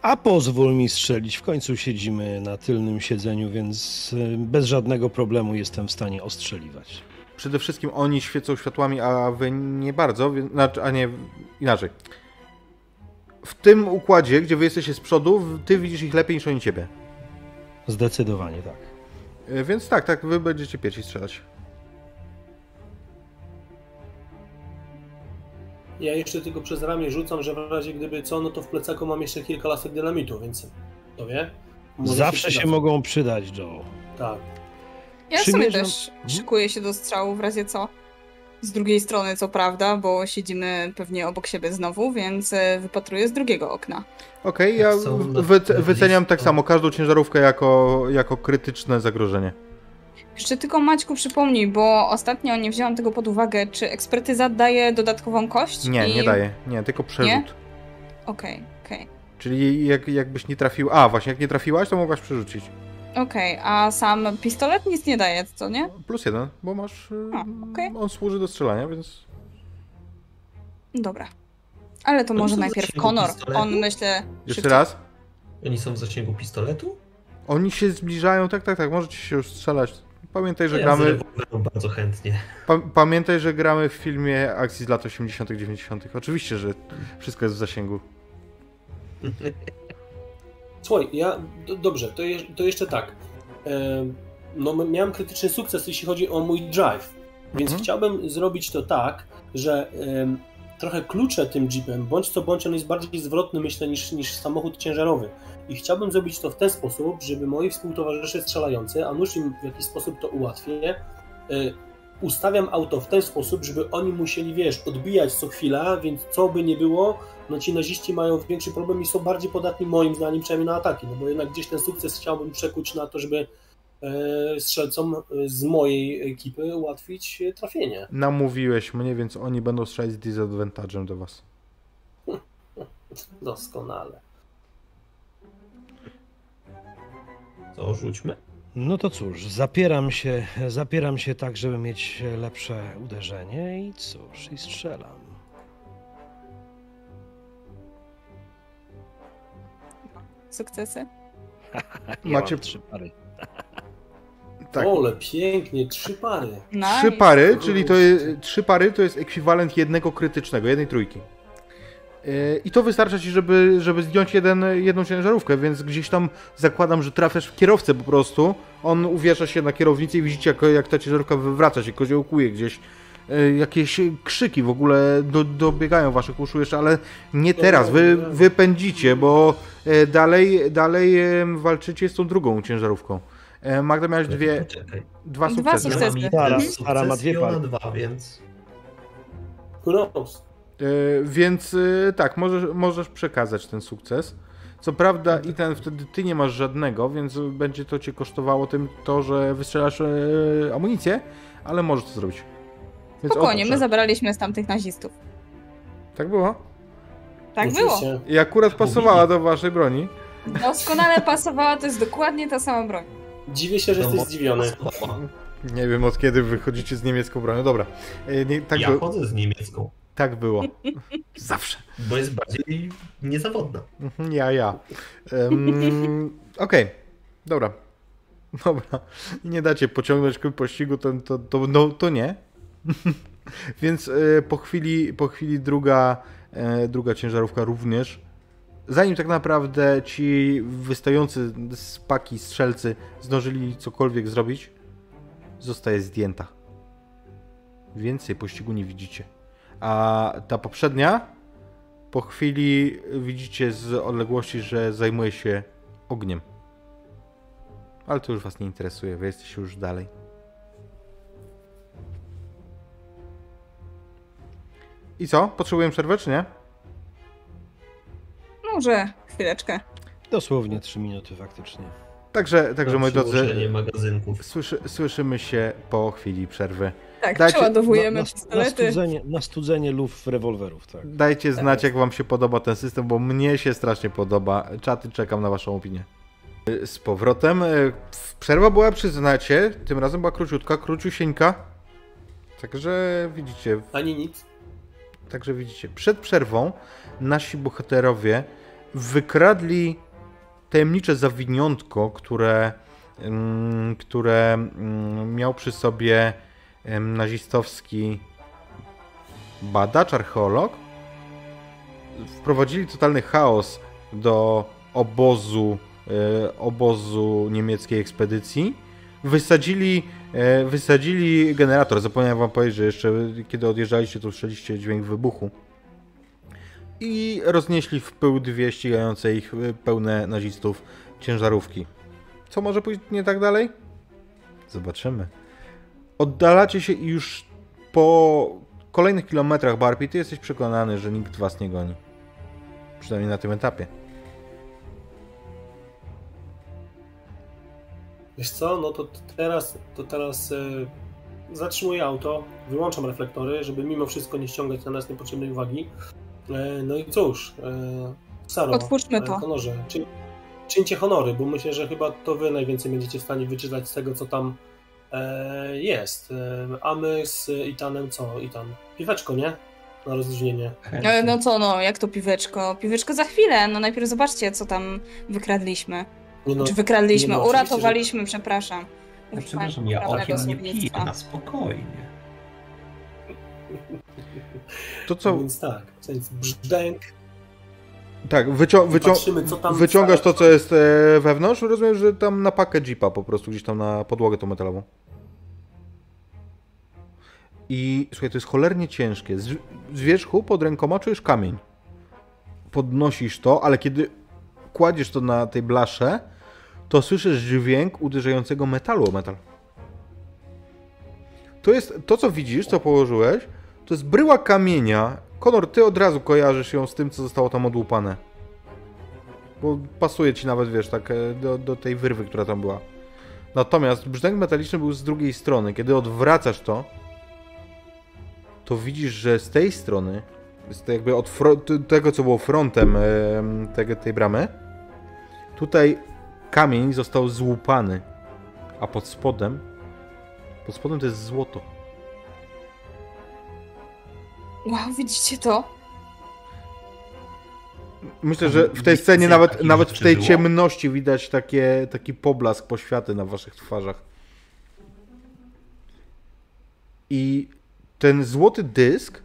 A pozwól mi strzelić. W końcu siedzimy na tylnym siedzeniu, więc y, bez żadnego problemu jestem w stanie ostrzeliwać. Przede wszystkim oni świecą światłami, a wy nie bardzo, znaczy, a nie inaczej. W tym układzie, gdzie wy jesteście z przodu, ty widzisz ich lepiej niż oni ciebie. Zdecydowanie tak. E, Więc tak, tak, wy będziecie pierwsi strzelać. Ja jeszcze tylko przez ramię rzucam, że w razie gdyby co, no to w plecaku mam jeszcze kilka lasek dynamitu, więc to wie? Może Zawsze się, przydadzą. mogą przydać, Joe. Tak. Ja sobie Przymierzam- też Mhm. szykuję się do strzału w razie co. Z drugiej strony, co prawda, bo siedzimy pewnie obok siebie znowu, więc e, wypatruję z drugiego okna. Okej, ja Są w- na- wyce- na wyceniam tak samo każdą ciężarówkę jako, jako krytyczne zagrożenie. Jeszcze tylko Maćku przypomnij, bo ostatnio nie wzięłam tego pod uwagę, czy ekspertyza daje dodatkową kość? Nie, I- nie daje, nie, tylko przerzut. Okej, okej. Czyli jak, jakbyś nie trafił. A, właśnie, jak nie trafiłaś, to mogłaś przerzucić. Okej, a sam pistolet nic nie daje, co nie? Plus jeden, bo masz. y, A, okej. On służy do strzelania, więc. Dobra. Ale to Oni może najpierw Konor. On myślę. Jeszcze szybciej. raz. Oni są w zasięgu pistoletu? Oni się zbliżają, tak, tak, tak, możecie się już strzelać. Pamiętaj, że ja gramy. bardzo chętnie. Pa, pamiętaj, że gramy w filmie akcji z lat 80., 90. Oczywiście, że wszystko jest w zasięgu. Słuchaj, ja. Dobrze, to, je, to jeszcze tak. No, miałem krytyczny sukces, jeśli chodzi o mój drive. Więc Mhm. chciałbym zrobić to tak, że trochę kluczę tym jeepem, bądź co bądź on jest bardziej zwrotny, myślę, niż, niż samochód ciężarowy. I chciałbym zrobić to w ten sposób, żeby moi współtowarzysze strzelający, a nuż im w jakiś sposób to ułatwię, y, ustawiam auto w ten sposób, żeby oni musieli, wiesz, odbijać co chwila, więc co by nie było, no ci naziści mają większy problem i są bardziej podatni moim zdaniem przynajmniej na ataki, no bo jednak gdzieś ten sukces chciałbym przekuć na to, żeby e, strzelcom z mojej ekipy ułatwić trafienie. Namówiłeś mnie, więc oni będą strzelać z disadvantage'em do was. Doskonale. Co, rzućmy? No to cóż, zapieram się, zapieram się tak, żeby mieć lepsze uderzenie i cóż, i strzelam. Sukcesy. Ja Macie- mam trzy pary. Tak. Ole, pięknie, trzy pary. Nice. Trzy pary, czyli to jest, trzy pary to jest ekwiwalent jednego krytycznego, jednej trójki. I to wystarcza ci, żeby, żeby zdjąć jeden, jedną ciężarówkę, więc gdzieś tam zakładam, że trafiasz w kierowcę po prostu. On uwiesza się na kierownicy i widzicie, jak, jak ta ciężarówka wywraca się, koziołkuje gdzieś. Yy, Jakieś krzyki w ogóle do, dobiegają waszych uszu jeszcze, ale nie teraz. Wy, wy pędzicie, bo yy, dalej, dalej yy, walczycie z tą drugą ciężarówką. Magda miałeś dwie, dwa Dwa sukcesy. sukcesy. Ja mam Sara- ma dwie pary. dwa, więc... E, więc e, tak, możesz, możesz przekazać ten sukces. Co prawda i ten wtedy ty nie masz żadnego, więc będzie to cię kosztowało tym to, że wystrzelasz e, amunicję, ale możesz to zrobić. Więc Spokojnie, my zabraliśmy z tamtych nazistów. Tak było. Tak było. I akurat pasowała do waszej broni. Doskonale pasowała, to jest dokładnie ta sama broń. Dziwię się, że No, jesteś zdziwiony. Nie wiem od kiedy wychodzicie z niemiecką bronią. Dobra. E, nie, tak, ja by, chodzę z niemiecką, tak było. Zawsze. bo jest bardziej niezawodna. Mhm, Ja, ja. Um, Okej, dobra. Dobra. Nie dacie pociągnąć pościgu, to, to, to, no, to nie. Więc e, po chwili, po chwili druga, e, druga ciężarówka również. Zanim tak naprawdę ci wystający z paki strzelcy zdążyli cokolwiek zrobić, zostaje zdjęta. Więcej pościgu nie widzicie. A ta poprzednia po chwili widzicie z odległości, że zajmuje się ogniem. Ale to już was nie interesuje, wy jesteście już dalej. I co? Potrzebuję przerwę, czy nie? Może chwileczkę. Dosłownie trzy minuty faktycznie. Także, także moi drodzy, magazynków. słyszy, słyszymy się po chwili przerwy. Tak, Dajcie- przeładowujemy na, na, na, studzenie, na studzenie luf rewolwerów, tak. Dajcie znać, jest. jak wam się podoba ten system, bo mnie się strasznie podoba. Czaty, czekam na waszą opinię. Z powrotem. e, Przerwa była, przyznacie, tym razem była króciutka, króciusieńka. Także widzicie, Ani nic. Także widzicie, przed przerwą nasi bohaterowie wykradli tajemnicze zawiniątko, które, mm, które mm, miał przy sobie nazistowski badacz, archeolog. Wprowadzili totalny chaos do obozu, e, obozu niemieckiej ekspedycji. Wysadzili, e, wysadzili generator. Zapomniałem wam powiedzieć, że jeszcze kiedy odjeżdżaliście, to słyszeliście dźwięk wybuchu. I roznieśli w pył dwie ścigające ich e, pełne nazistów ciężarówki. Co może pójść nie tak dalej? Zobaczymy. Oddalacie się i już po kolejnych kilometrach Barbie, ty jesteś przekonany, że nikt was nie goni. Przynajmniej na tym etapie. Wiesz co, no to teraz, to teraz e, zatrzymuję auto, wyłączam reflektory, żeby mimo wszystko nie ściągać na nas niepotrzebnej uwagi. E, no i cóż, e, Saro, Otwórzmy e, to. Honorze, czyń, czyńcie honory, bo myślę, że chyba to wy najwięcej będziecie w stanie wyczytać z tego, co tam e, jest. A my z Itanem co? Itan? Piweczko, nie? Na rozluźnienie. No co, no, jak to piweczko? Piweczko za chwilę, no najpierw zobaczcie, co tam wykradliśmy. Nie no, Czy wykradliśmy? nie no, Uratowaliśmy, przepraszam. Ja przepraszam, ja okiem nie piję, na spokojnie. To co? Więc tak, więc brzdęk, Tak, wycią wycią wyciągasz to, co jest e, wewnątrz. Rozumiem, że tam na pakę jeepa po prostu, gdzieś tam na podłogę tą metalową. I słuchaj, to jest cholernie ciężkie. Z, z wierzchu pod rękoma czujesz kamień. Podnosisz to, ale kiedy kładziesz to na tej blasze, to słyszysz dźwięk uderzającego metalu o metal. To jest to, co widzisz, co położyłeś, to jest bryła kamienia. Konor, ty od razu kojarzysz ją z tym, co zostało tam odłupane. Bo pasuje ci nawet, wiesz, tak e, do, do tej wyrwy, która tam była. Natomiast brzdęk metaliczny był z drugiej strony. Kiedy odwracasz to, to widzisz, że z tej strony, z tej jakby od tego, co było frontem em, tego, tej bramy, tutaj kamień został złupany, a pod spodem, pod spodem to jest złoto. Wow, widzicie to? Myślę, że w tej scenie nawet, nawet w tej ciemności widać takie, taki poblask poświaty na waszych twarzach. I ten złoty dysk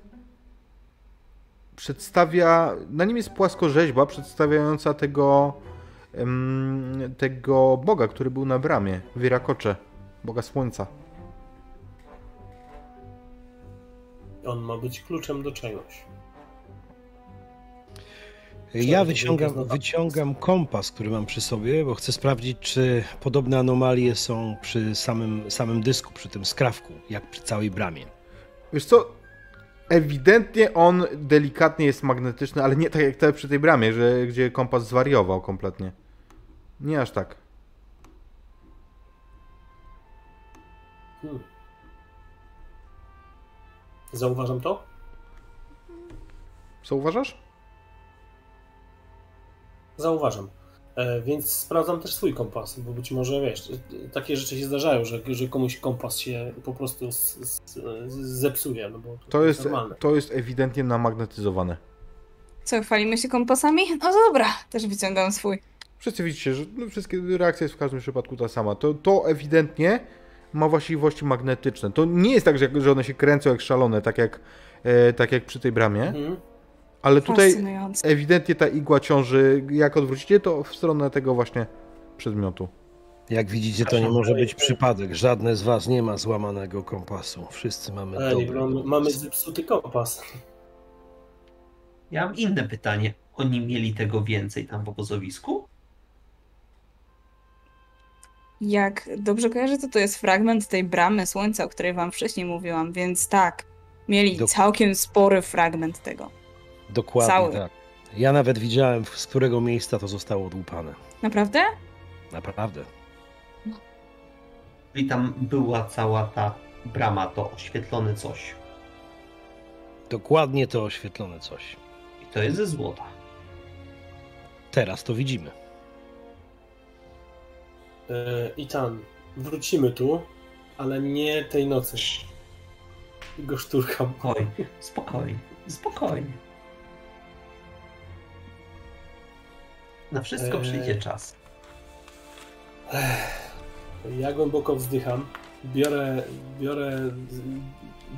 przedstawia, na nim jest płaskorzeźba przedstawiająca tego, tego boga, który był na bramie, Wirakocze, boga słońca. On ma być kluczem do czegoś. Ja wyciągam, wyciągam kompas, który mam przy sobie, bo chcę sprawdzić, czy podobne anomalie są przy samym, samym dysku, przy tym skrawku, jak przy całej bramie. Wiesz co, ewidentnie on delikatnie jest magnetyczny, ale nie tak jak te przy tej bramie, że, gdzie kompas zwariował kompletnie. Nie aż tak. Hmm. Zauważam to? Co uważasz? Zauważam. E, więc sprawdzam też swój kompas, bo być może wiesz, takie rzeczy się zdarzają, że, że komuś kompas się po prostu z, z, z, zepsuje. No bo To jest, normalne. to jest ewidentnie namagnetyzowane. Co, chwalimy się kompasami? No dobra, też wyciągam swój. Wszyscy widzicie, że no, wszystkie reakcja jest w każdym przypadku ta sama. To, to ewidentnie ma właściwości magnetyczne. To nie jest tak, że, one się kręcą jak szalone, tak jak, e, tak jak przy tej bramie, Mhm. ale tutaj ewidentnie ta igła ciąży, jak odwrócicie, to w stronę tego właśnie przedmiotu. Jak widzicie, to nie może być przypadek. Żadne z was nie ma złamanego kompasu. Wszyscy mamy Ej, dobry mamy, mamy zepsuty kompas. Ja mam inne pytanie. Oni mieli tego więcej tam w obozowisku? Jak dobrze kojarzę, to to jest fragment tej bramy słońca, o której wam wcześniej mówiłam, więc tak, mieli Dok- całkiem spory fragment tego. Dokładnie cały. tak. Ja nawet widziałem, z którego miejsca to zostało odłupane. Naprawdę? Naprawdę. Czyli tam była cała ta brama, to oświetlone coś. Dokładnie to oświetlone coś. I to jest ze złota. Teraz to widzimy. E, I tam, wrócimy tu, ale nie tej nocy. Go szturcham. Spokojnie, spokojnie, spokojnie. Na wszystko Eee. przyjdzie czas. Ja głęboko wzdycham, biorę, biorę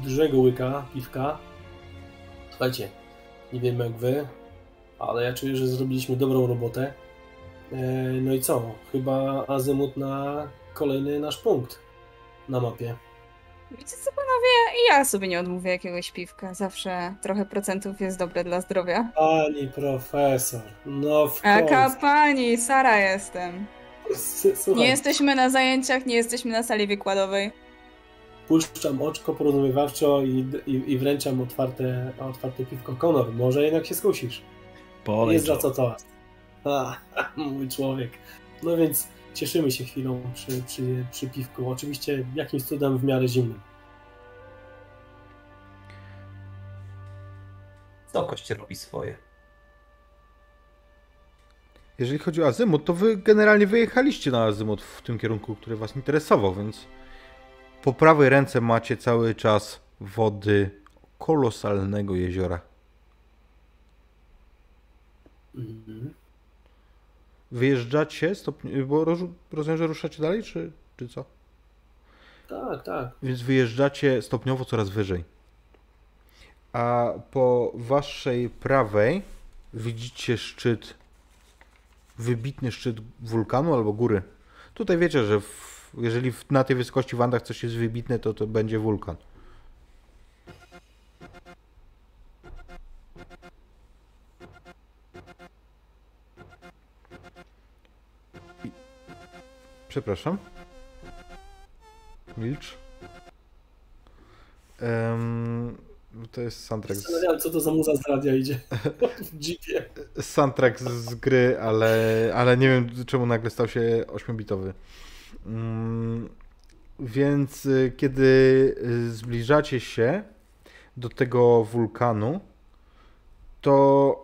dużego łyka piwka. Słuchajcie, nie wiem jak wy, ale ja czuję, że zrobiliśmy dobrą robotę. E, No i co? Chyba azymut na kolejny nasz punkt na mapie. Wiecie co, panowie? Ja sobie nie odmówię jakiegoś piwka. Zawsze trochę procentów jest dobre dla zdrowia. Pani profesor, no w Aka końcu. pani, Sara jestem. Słuchaj, Nie jesteśmy na zajęciach, nie jesteśmy na sali wykładowej. puszczam oczko porozumiewawczo i, i, i wręczam otwarte, otwarte piwko. Konor, może jednak się skusisz. Polej Jest za co to. A, mój człowiek. No więc cieszymy się chwilą przy, przy, przy piwku. Oczywiście jakimś cudem w miarę zimnym. Stokość robi swoje. Jeżeli chodzi o azymut, to wy generalnie wyjechaliście na azymut w tym kierunku, który was interesował, więc po prawej ręce macie cały czas wody kolosalnego jeziora. Mhm. Wyjeżdżacie stopni- bo roz- rozumiem, że ruszacie dalej, czy, czy co? Tak, tak. Więc wyjeżdżacie stopniowo coraz wyżej. A po waszej prawej widzicie szczyt, wybitny szczyt wulkanu albo góry. Tutaj wiecie, że w, jeżeli na tej wysokości w Andach coś jest wybitne, to to będzie wulkan. Przepraszam. Milcz. Em, to jest soundtrack z, co to za muza z radia idzie w jeepie. soundtrack z gry, ale, ale nie wiem czemu nagle stał się 8-bitowy. Mm, więc y, kiedy y, zbliżacie się do tego wulkanu, to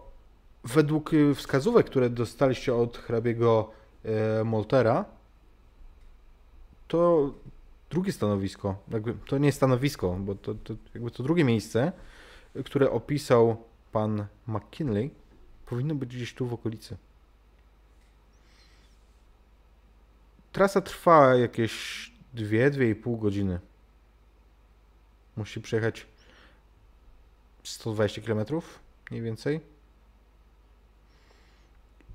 według y, wskazówek, które dostaliście od hrabiego e, Moltera, to drugie stanowisko, jakby to nie stanowisko, bo to, to jakby to drugie miejsce, które opisał pan McKinley, powinno być gdzieś tu w okolicy. Trasa trwa jakieś 2-2,5 godziny. Musi przejechać 120 km, mniej więcej.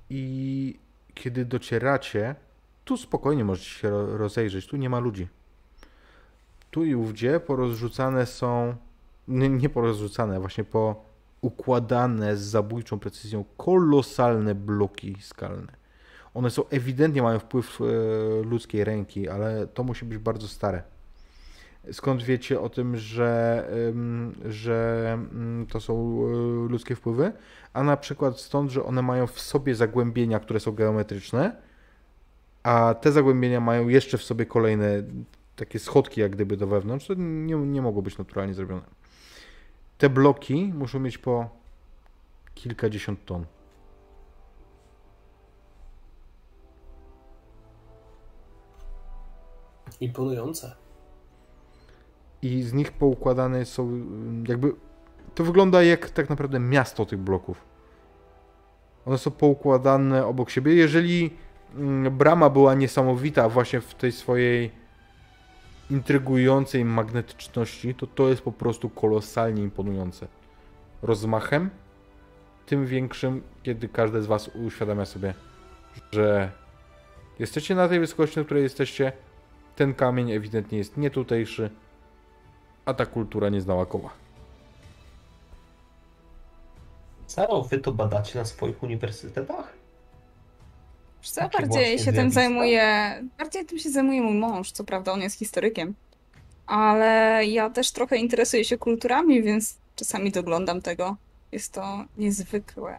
I kiedy docieracie, tu spokojnie możecie się rozejrzeć, tu nie ma ludzi. Tu i ówdzie porozrzucane są, nie, porozrzucane, właśnie po układane z zabójczą precyzją kolosalne bloki skalne. One są ewidentnie mają wpływ e, ludzkiej ręki, ale to musi być bardzo stare. Skąd wiecie o tym, że, że mm, to są e, ludzkie wpływy? A na przykład stąd, że one mają w sobie zagłębienia, które są geometryczne, a te zagłębienia mają jeszcze w sobie kolejne takie schodki, jak gdyby do wewnątrz, to nie, nie mogło być naturalnie zrobione. Te bloki muszą mieć po kilkadziesiąt ton. Imponujące. I z nich poukładane są jakby. To wygląda jak tak naprawdę miasto tych bloków. One są poukładane obok siebie. Jeżeli brama była niesamowita właśnie w tej swojej intrygującej magnetyczności, to to jest po prostu kolosalnie imponujące. Rozmachem, tym większym, kiedy każdy z Was uświadamia sobie, że jesteście na tej wysokości, na której jesteście, ten kamień ewidentnie jest nie tutejszy, a ta kultura nie znała koła. Saro, wy to badacie na swoich uniwersytetach? Co, bardziej się tym zajmuje, bardziej tym się zajmuje mój mąż, co prawda on jest historykiem, ale ja też trochę interesuję się kulturami, więc czasami doglądam tego. Jest to niezwykłe.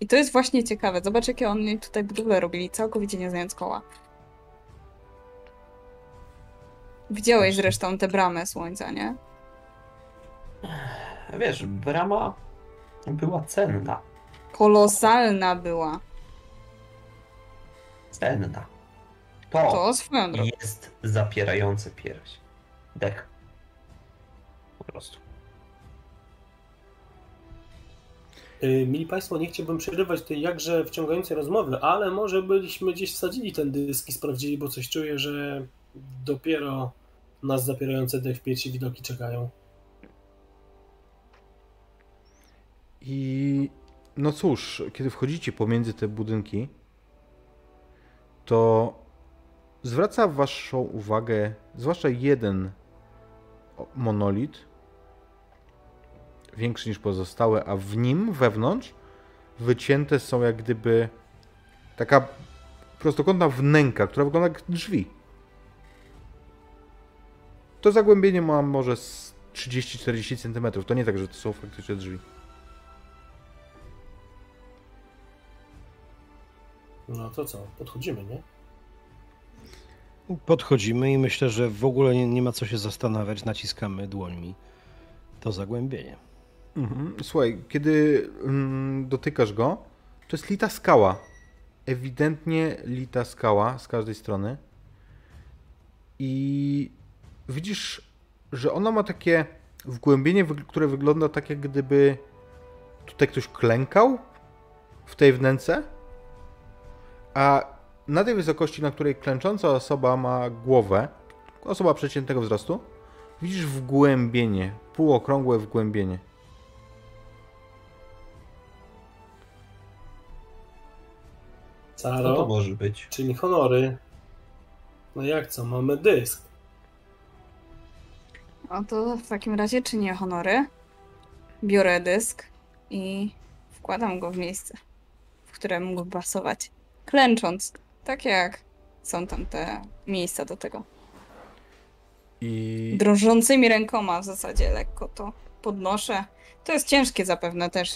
I to jest właśnie ciekawe. Zobacz, jakie oni tutaj budowle robili, całkowicie nie znając koła. Widziałeś zresztą tę bramę słońca, nie? Wiesz, brama była cenna. Kolosalna była. Cenna. To, To jest zapierające pierś. Dech. Po prostu. Yy, Mili Państwo, nie chciałbym przerywać tej jakże wciągającej rozmowy, ale może byśmy gdzieś wsadzili ten dysk i sprawdzili, bo coś czuję, że dopiero nas zapierające dech w piersi widoki czekają. I no cóż, kiedy wchodzicie pomiędzy te budynki, to zwraca waszą uwagę zwłaszcza jeden monolit, większy niż pozostałe, a w nim wewnątrz wycięte są jak gdyby taka prostokątna wnęka, która wygląda jak drzwi. To zagłębienie ma może 30-40 cm. To nie tak, że to są faktycznie drzwi. No to co, podchodzimy, nie? Podchodzimy i myślę, że w ogóle nie, nie ma co się zastanawiać. Naciskamy dłońmi to zagłębienie. Mhm. Słuchaj, kiedy mm, dotykasz go, to jest lita skała. Ewidentnie lita skała z każdej strony. I widzisz, że ona ma takie wgłębienie, które wygląda tak, jak gdyby tutaj ktoś klękał w tej wnęce, a na tej wysokości, na której klęcząca osoba ma głowę, osoba przeciętnego wzrostu, widzisz wgłębienie, półokrągłe wgłębienie. Saro, Co to może być? czyli honory. No jak co, mamy dysk. No to w takim razie czynię honory. Biorę dysk i wkładam go w miejsce, w które mógł pasować. Klęcząc, tak jak są tam te miejsca do tego. I Drążącymi rękoma w zasadzie lekko to podnoszę. To jest ciężkie zapewne też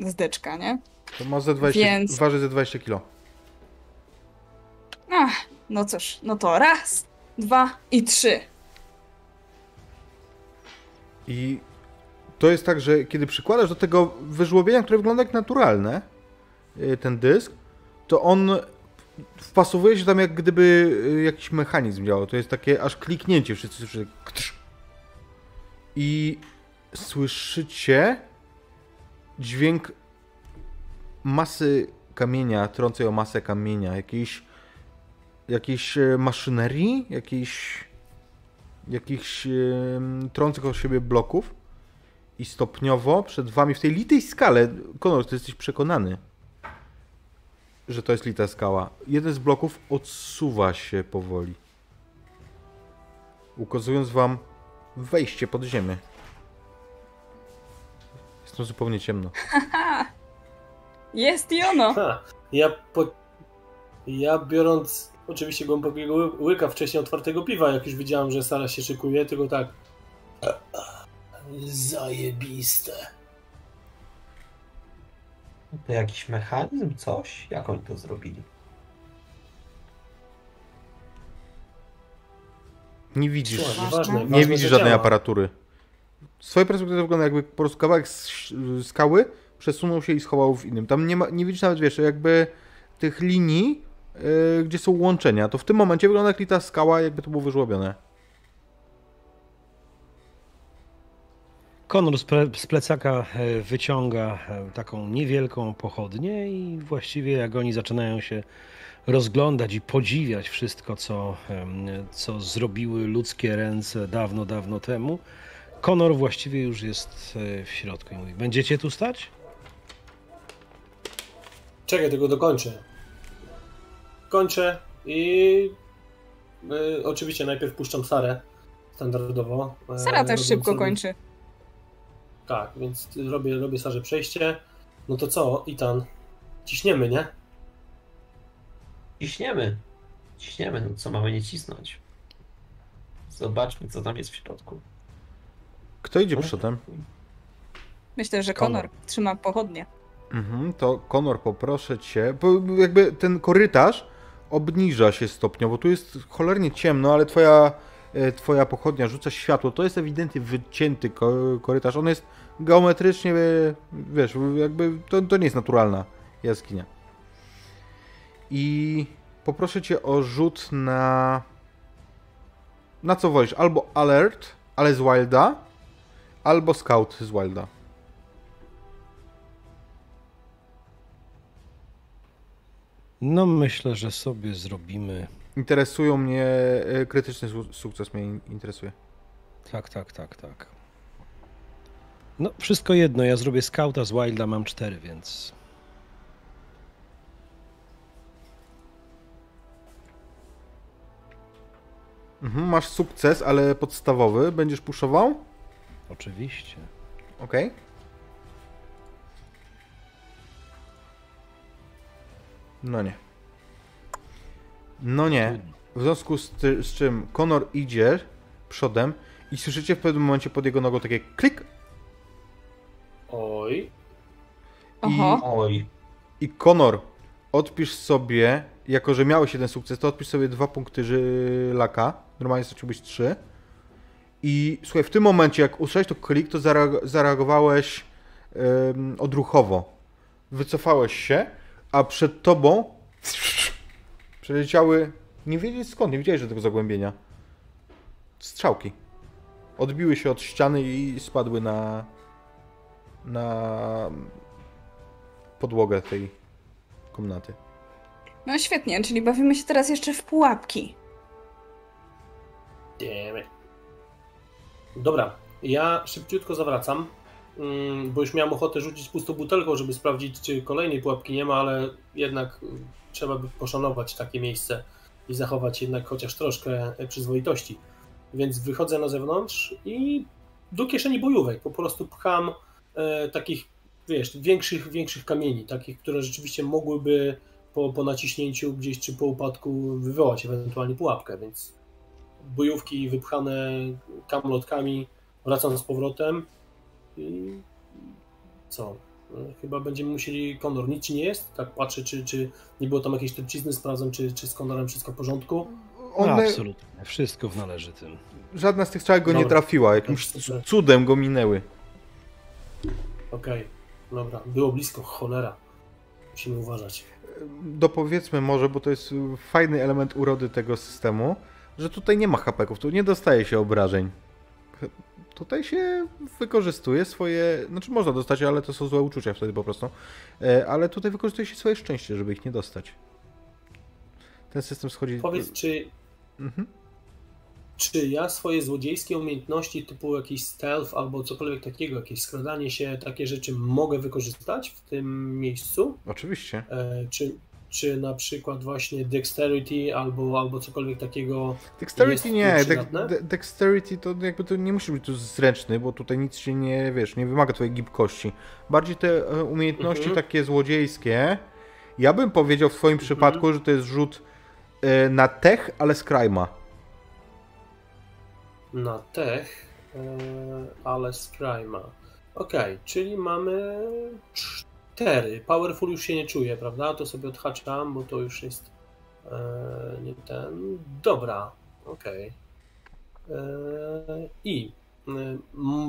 zdeczka, nie? to ma ze 20, Więc- waży ze 20 kg. Ach, No cóż, no to raz, dwa i trzy. I to jest tak, że kiedy przykładasz do tego wyżłobienia, które wygląda jak naturalne, y, ten dysk, to on wpasowuje się tam jak gdyby y, jakiś mechanizm działał. To jest takie aż kliknięcie, wszyscy. Ktrz. I słyszycie dźwięk masy kamienia, trącej o masę kamienia, jakiejś jakiejś e, maszynerii, jakiejś jakichś em, trących o siebie bloków i stopniowo przed wami w tej litej skale, Konor, ty jesteś przekonany, że to jest lita skała. Jeden z bloków odsuwa się powoli, ukazując wam wejście pod ziemię. Jest to zupełnie ciemno. Jest i ono. Ha, ja, po, ja biorąc oczywiście głębokiego ły- łyka wcześniej otwartego piwa, jak już widziałem, że Sara się szykuje, tylko tak. Zajebiste. To jakiś mechanizm, coś? Jak oni to zrobili? Nie widzisz, Słuchaj, Ważne. ważne, nie ważne, widzisz żadnej działa. aparatury. Z swojej perspektywy wygląda jakby po prostu kawałek z- skały przesunął się i schował w innym. Tam nie, ma, nie widzisz nawet, wiesz, jakby tych linii, yy, gdzie są łączenia. To w tym momencie wygląda jak lita skała, jakby to było wyżłobione. Konor z, plecaka e, wyciąga e, taką niewielką pochodnię i właściwie jak oni zaczynają się rozglądać i podziwiać wszystko, co, co zrobiły ludzkie ręce dawno, dawno temu, Konor właściwie już jest e, w środku i mówi, będziecie tu stać? Czekaj, tylko dokończę. Kończę i y, oczywiście najpierw puszczam Sarę standardowo. Sara też szybko sobie- kończy. Tak, więc robię, robię Sarze przejście. No to co, Itan? Ciśniemy, nie? Ciśniemy. Ciśniemy, no co mamy nie cisnąć? Zobaczmy, co tam jest w środku. Kto idzie przodem? Myślę, że Konor. Trzyma pochodnie. Mhm, to Konor, poproszę cię, bo jakby ten korytarz obniża się stopniowo. Tu jest cholernie ciemno, ale twoja, twoja pochodnia rzuca światło. To jest ewidentnie wycięty ko- korytarz. On jest geometrycznie, e, wiesz, jakby to, to nie jest naturalna jaskinia. I poproszę cię o rzut na. Na co wolisz? Albo alert, ale z Wilda, albo scout z Wilda. No myślę, że sobie zrobimy... Interesują mnie, e, krytyczny su- sukces mnie in- interesuje. Tak, tak, tak, tak. No wszystko jedno, ja zrobię skauta z Wilda, mam cztery, więc... Mhm, masz sukces, ale podstawowy. Będziesz puszował? Oczywiście. Okej. No nie. No nie. W związku z, ty, z czym Konor idzie przodem i słyszycie w pewnym momencie pod jego nogą takie klik Oj. Oho. Oj, i Konor odpisz sobie, jako że miałeś jeden sukces, to odpisz sobie dwa punkty laka. Normalnie straciłbyś trzy. I słuchaj, w tym momencie, jak usłyszałeś to klik, to zareag- zareagowałeś em, odruchowo. Wycofałeś się, a przed tobą przeleciały, nie wiedzieć skąd, nie wiedziałeś, że tego zagłębienia. Strzałki. Odbiły się od ściany i spadły na na podłogę tej komnaty. No świetnie, czyli bawimy się teraz jeszcze w pułapki. Damn it. Dobra, ja szybciutko zawracam, bo już miałem ochotę rzucić pustą butelką, żeby sprawdzić, czy kolejnej pułapki nie ma, ale jednak y, trzeba by poszanować takie miejsce i zachować jednak chociaż troszkę przyzwoitości. Więc wychodzę na zewnątrz i do kieszeni bojówek. Po prostu pcham e, takich, wiesz, większych, większych kamieni, takich, które rzeczywiście mogłyby po, po naciśnięciu gdzieś czy po upadku wywołać ewentualnie pułapkę, więc bojówki wypchane kamlotkami, wracam z powrotem i co? Chyba będziemy musieli Konor. Nic ci nie jest? Tak patrzę, czy, czy nie było tam jakiejś trucizny, sprawdzam, czy, czy z Konorem wszystko w porządku. No, absolutnie. Wszystko w należytym. Żadna z tych strzałek go nie Dobra. trafiła. Jakimś Super. cudem go minęły. Okej, dobra. Było blisko, cholera. Musimy uważać. Dopowiedzmy może, bo to jest fajny element urody tego systemu, że tutaj nie ma hapeków, tu nie dostaje się obrażeń. Tutaj się wykorzystuje swoje, znaczy można dostać, ale to są złe uczucia wtedy po prostu. E, Ale tutaj wykorzystuje się swoje szczęście, żeby ich nie dostać. Ten system schodzi... Powiedz, czy, Mhm. czy ja swoje złodziejskie umiejętności typu jakiś stealth albo cokolwiek takiego, jakieś skradanie się, takie rzeczy mogę wykorzystać w tym miejscu? Oczywiście. E, czy, czy na przykład właśnie dexterity albo, albo cokolwiek takiego Dexterity nie, de de dexterity to jakby to nie musi być tu zręczny, bo tutaj nic się nie, wiesz, nie wymaga twojej gibkości. Bardziej te e, umiejętności Mhm. takie złodziejskie, ja bym powiedział w twoim przypadku, że to jest rzut e, na tech, ale z Krajma. na tech, e, ale z Prima. Okej, czyli mamy cztery. Powerful już się nie czuje, prawda? To sobie odhaczam, bo to już jest e, nie ten. Dobra, okej. E, I e,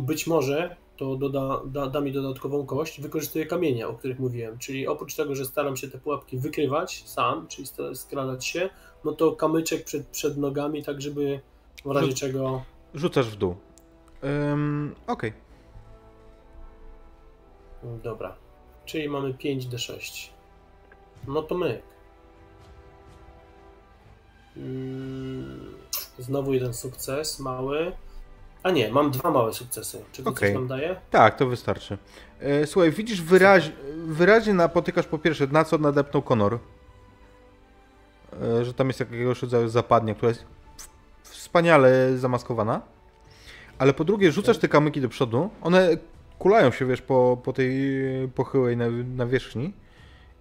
być może to doda, da, da mi dodatkową kość, wykorzystuję kamienia, o których mówiłem. Czyli oprócz tego, że staram się te pułapki wykrywać sam, czyli skradać się, no to kamyczek przed, przed nogami, tak żeby w razie Rzuc- czego Rzucasz w dół. Um, Okej. Dobra. Czyli mamy 5d6. No to myk. Mm, Znowu jeden sukces, mały. A nie, mam dwa małe sukcesy. Czy to Okej. coś nam daje? Tak, to wystarczy. E, słuchaj, widzisz wyraź, wyraźnie napotykasz po pierwsze, na co nadepnął Konor. E, że tam jest jakiegoś rodzaju zapadnia, która jest wspaniale zamaskowana. Ale po drugie, rzucasz te kamyki do przodu, one kulają się, wiesz, po, po tej pochyłej na, nawierzchni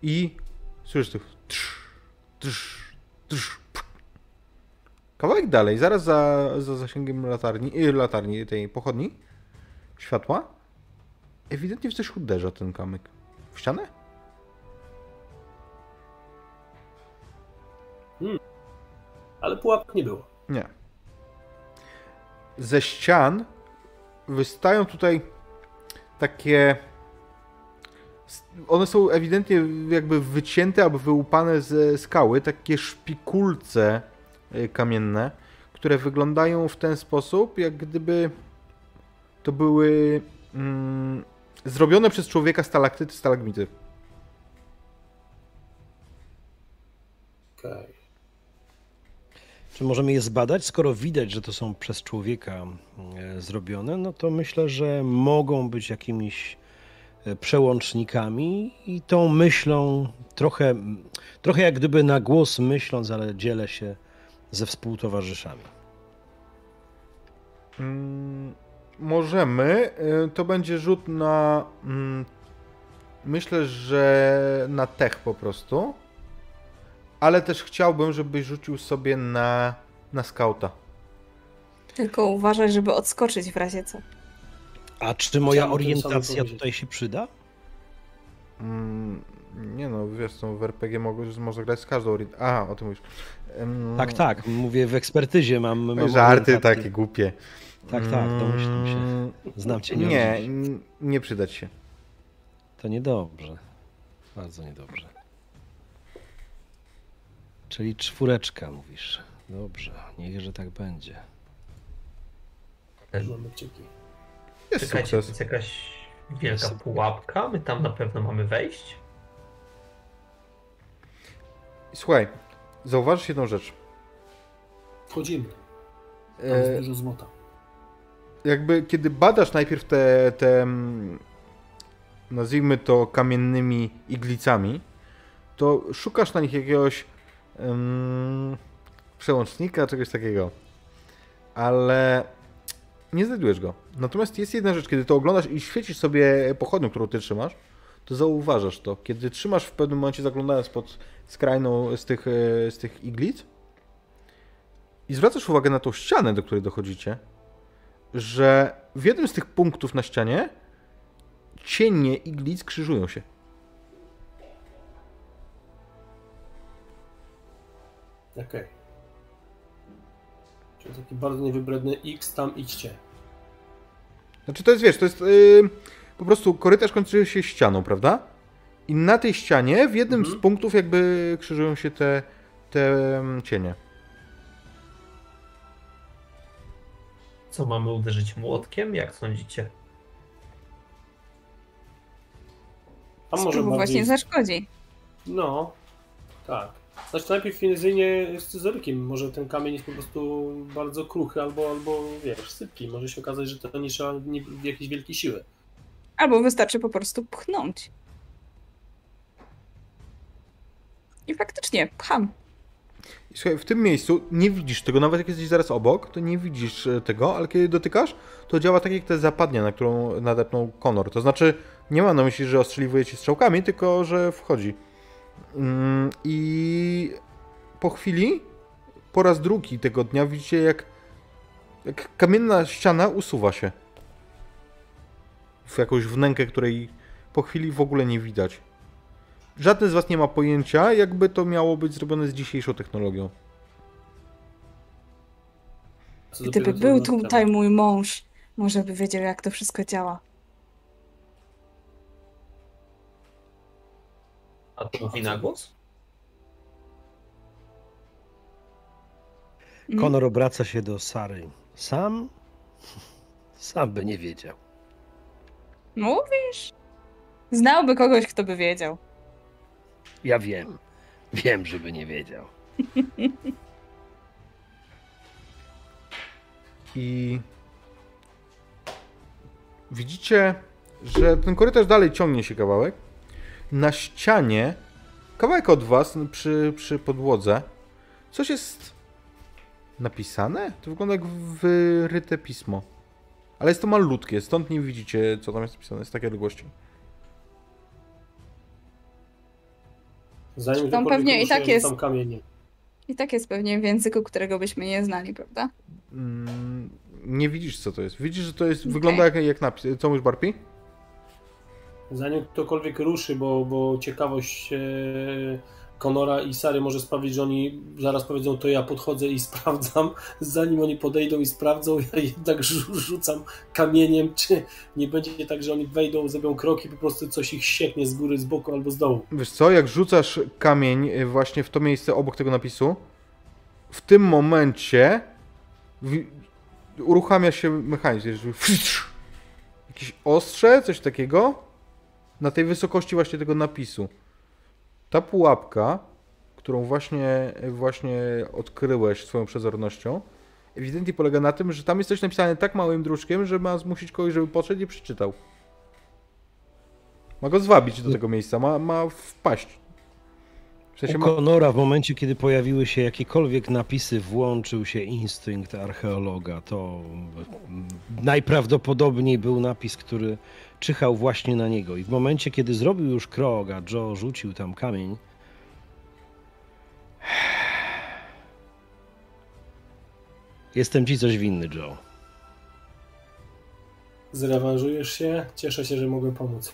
i słyszysz tych trz, trz, trz. Kawałek dalej, zaraz za, za zasięgiem latarni, y, latarni tej pochodni, światła, ewidentnie w coś uderza ten kamyk. W ścianę? Ale pułapek nie było. Nie. Ze ścian wystają tutaj takie. One są ewidentnie jakby wycięte albo wyłupane ze skały, takie szpikulce y, kamienne, które wyglądają w ten sposób, jak gdyby to były mm, zrobione przez człowieka stalaktyty, stalagmity. Okej. Czy możemy je zbadać? Skoro widać, że to są przez człowieka e, zrobione, no to myślę, że mogą być jakimiś e, przełącznikami i tą myślą trochę, trochę jak gdyby na głos myśląc, ale dzielę się ze współtowarzyszami. Mm, możemy. Y, To będzie rzut na. mm, Myślę, że na tech po prostu. Ale też chciałbym, żebyś rzucił sobie na, na skauta. Tylko uważaj, żeby odskoczyć w razie co. A czy moja orientacja tutaj się przyda? Mm, Nie no, wiesz co, w RPG mogę, można grać z każdą orient... A, o tym mówisz. Ym, Tak, tak. Mówię, w ekspertyzie mam. mam Żarty takie głupie. Tak, tak, domyślam się. Mm, Znam cię, nie Nie, nie przydać się. To niedobrze. Bardzo niedobrze. Czyli czwóreczka mówisz. Dobrze, niechże tak będzie. Mamy kciuki. Jest Czekajcie, to sukces. jest jakaś wielka Jest. pułapka. My tam na pewno mamy wejść. Słuchaj, zauważysz jedną rzecz. Wchodzimy. Tam E, jest dużo złota. jakby kiedy badasz najpierw te, te mm, nazwijmy to kamiennymi iglicami, to szukasz na nich jakiegoś um, przełącznika, czegoś takiego. Ale nie znajdujesz go. Natomiast jest jedna rzecz, kiedy to oglądasz i świecisz sobie pochodnią, którą ty trzymasz, to zauważasz to. Kiedy trzymasz w pewnym momencie, zaglądając pod skrajną z tych, e, z tych iglic i zwracasz uwagę na tą ścianę, do której dochodzicie, że w jednym z tych punktów na ścianie cienie iglic krzyżują się. Okej. Okay. Czyli taki bardzo niewybredny X, tam idźcie. Znaczy to jest, wiesz, to jest yy, po prostu korytarz kończy się ścianą, prawda? I na tej ścianie w jednym mhm. z punktów jakby krzyżują się te, te mm, cienie. Co, mamy uderzyć młotkiem? Jak sądzicie? A może bardziej... właśnie zaszkodzi. No, tak. Znaczy najpierw fizyjnie z scyzorykiem. Może ten kamień jest po prostu bardzo kruchy albo, albo wiesz, sypki. Może się okazać, że to nie trzeba nie, jakiejś wielkiej siły. Albo wystarczy po prostu pchnąć. I faktycznie, pcham. Słuchaj, w tym miejscu nie widzisz tego, nawet jak jesteś zaraz obok, to nie widzisz e, tego, ale kiedy dotykasz, to działa tak jak te zapadnia, na którą nadepnął Konor. To znaczy, nie ma na myśli, że ostrzeliwuje ci strzałkami, tylko że wchodzi. Mm, I po chwili, po raz drugi tego dnia, widzicie jak, jak kamienna ściana usuwa się. W jakąś wnękę, której po chwili w ogóle nie widać. Żaden z was nie ma pojęcia, jakby to miało być zrobione z dzisiejszą technologią. Gdyby był tutaj mój mąż, może by wiedział, jak to wszystko działa. A to mówi na głos? Konor obraca się do Sary. Sam? Sam by nie wiedział. Mówisz? Znałby kogoś, kto by wiedział. Ja wiem. Wiem, żeby nie wiedział. I widzicie, że ten korytarz dalej ciągnie się kawałek. Na ścianie, kawałek od was, przy, przy podłodze, coś jest napisane? To wygląda jak wyryte pismo. Ale jest to malutkie, stąd nie widzicie, co tam jest napisane z takiej odległości. Zanim tam pewnie i tak jest. Kamienie. I tak jest pewnie w języku, którego byśmy nie znali, prawda? Mm, nie widzisz, co to jest. Widzisz, że to jest. Okay. Wygląda jak, jak napis. Co mówisz, Barpi? Zanim ktokolwiek ruszy, bo, bo ciekawość e, Konora i Sary może sprawić, że oni zaraz powiedzą, to ja podchodzę i sprawdzam. Zanim oni podejdą i sprawdzą, ja jednak rzucam kamieniem, czy nie będzie tak, że oni wejdą, zrobią kroki, po prostu coś ich sieknie z góry, z boku albo z dołu. Wiesz co, jak rzucasz kamień e, właśnie w to miejsce obok tego napisu, w tym momencie uruchamia się mechanizm, jakieś ostrze, coś takiego, na tej wysokości właśnie tego napisu. Ta pułapka, którą właśnie, właśnie odkryłeś swoją przezornością, ewidentnie polega na tym, że tam jest coś napisane tak małym druczkiem, że ma zmusić kogoś, żeby podszedł i przeczytał. Ma go zwabić do tego miejsca, ma, ma wpaść. W sensie U Konora w momencie, kiedy pojawiły się jakiekolwiek napisy, włączył się instynkt archeologa. To najprawdopodobniej był napis, który czyhał właśnie na niego. I w momencie, kiedy zrobił już krok, a Joe rzucił tam kamień, Jestem ci coś winny, Joe. Zrewanżujesz się? Cieszę się, że mogłem pomóc.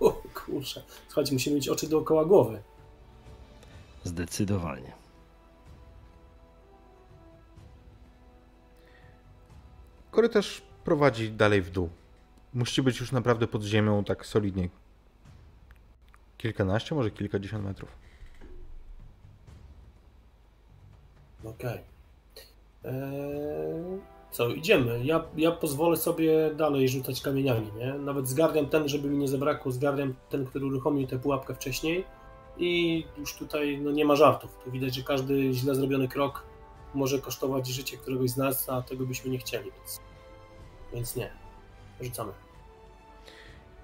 O kurczę. Słuchajcie, musimy mieć oczy dookoła głowy. Zdecydowanie. Korytarz prowadzi dalej w dół. Musicie być już naprawdę pod ziemią tak solidnie. Kilkanaście, może kilkadziesiąt metrów. Okej. Okay. Eee, co, idziemy. Ja, ja pozwolę sobie dalej rzucać kamieniami, nie? Nawet zgarniam ten, żeby mi nie zabrakło, zgarniam ten, który uruchomił tę pułapkę wcześniej i już tutaj no, nie ma żartów. Tu widać, że każdy źle zrobiony krok może kosztować życie któregoś z nas, a tego byśmy nie chcieli, więc, więc nie. Rzucamy.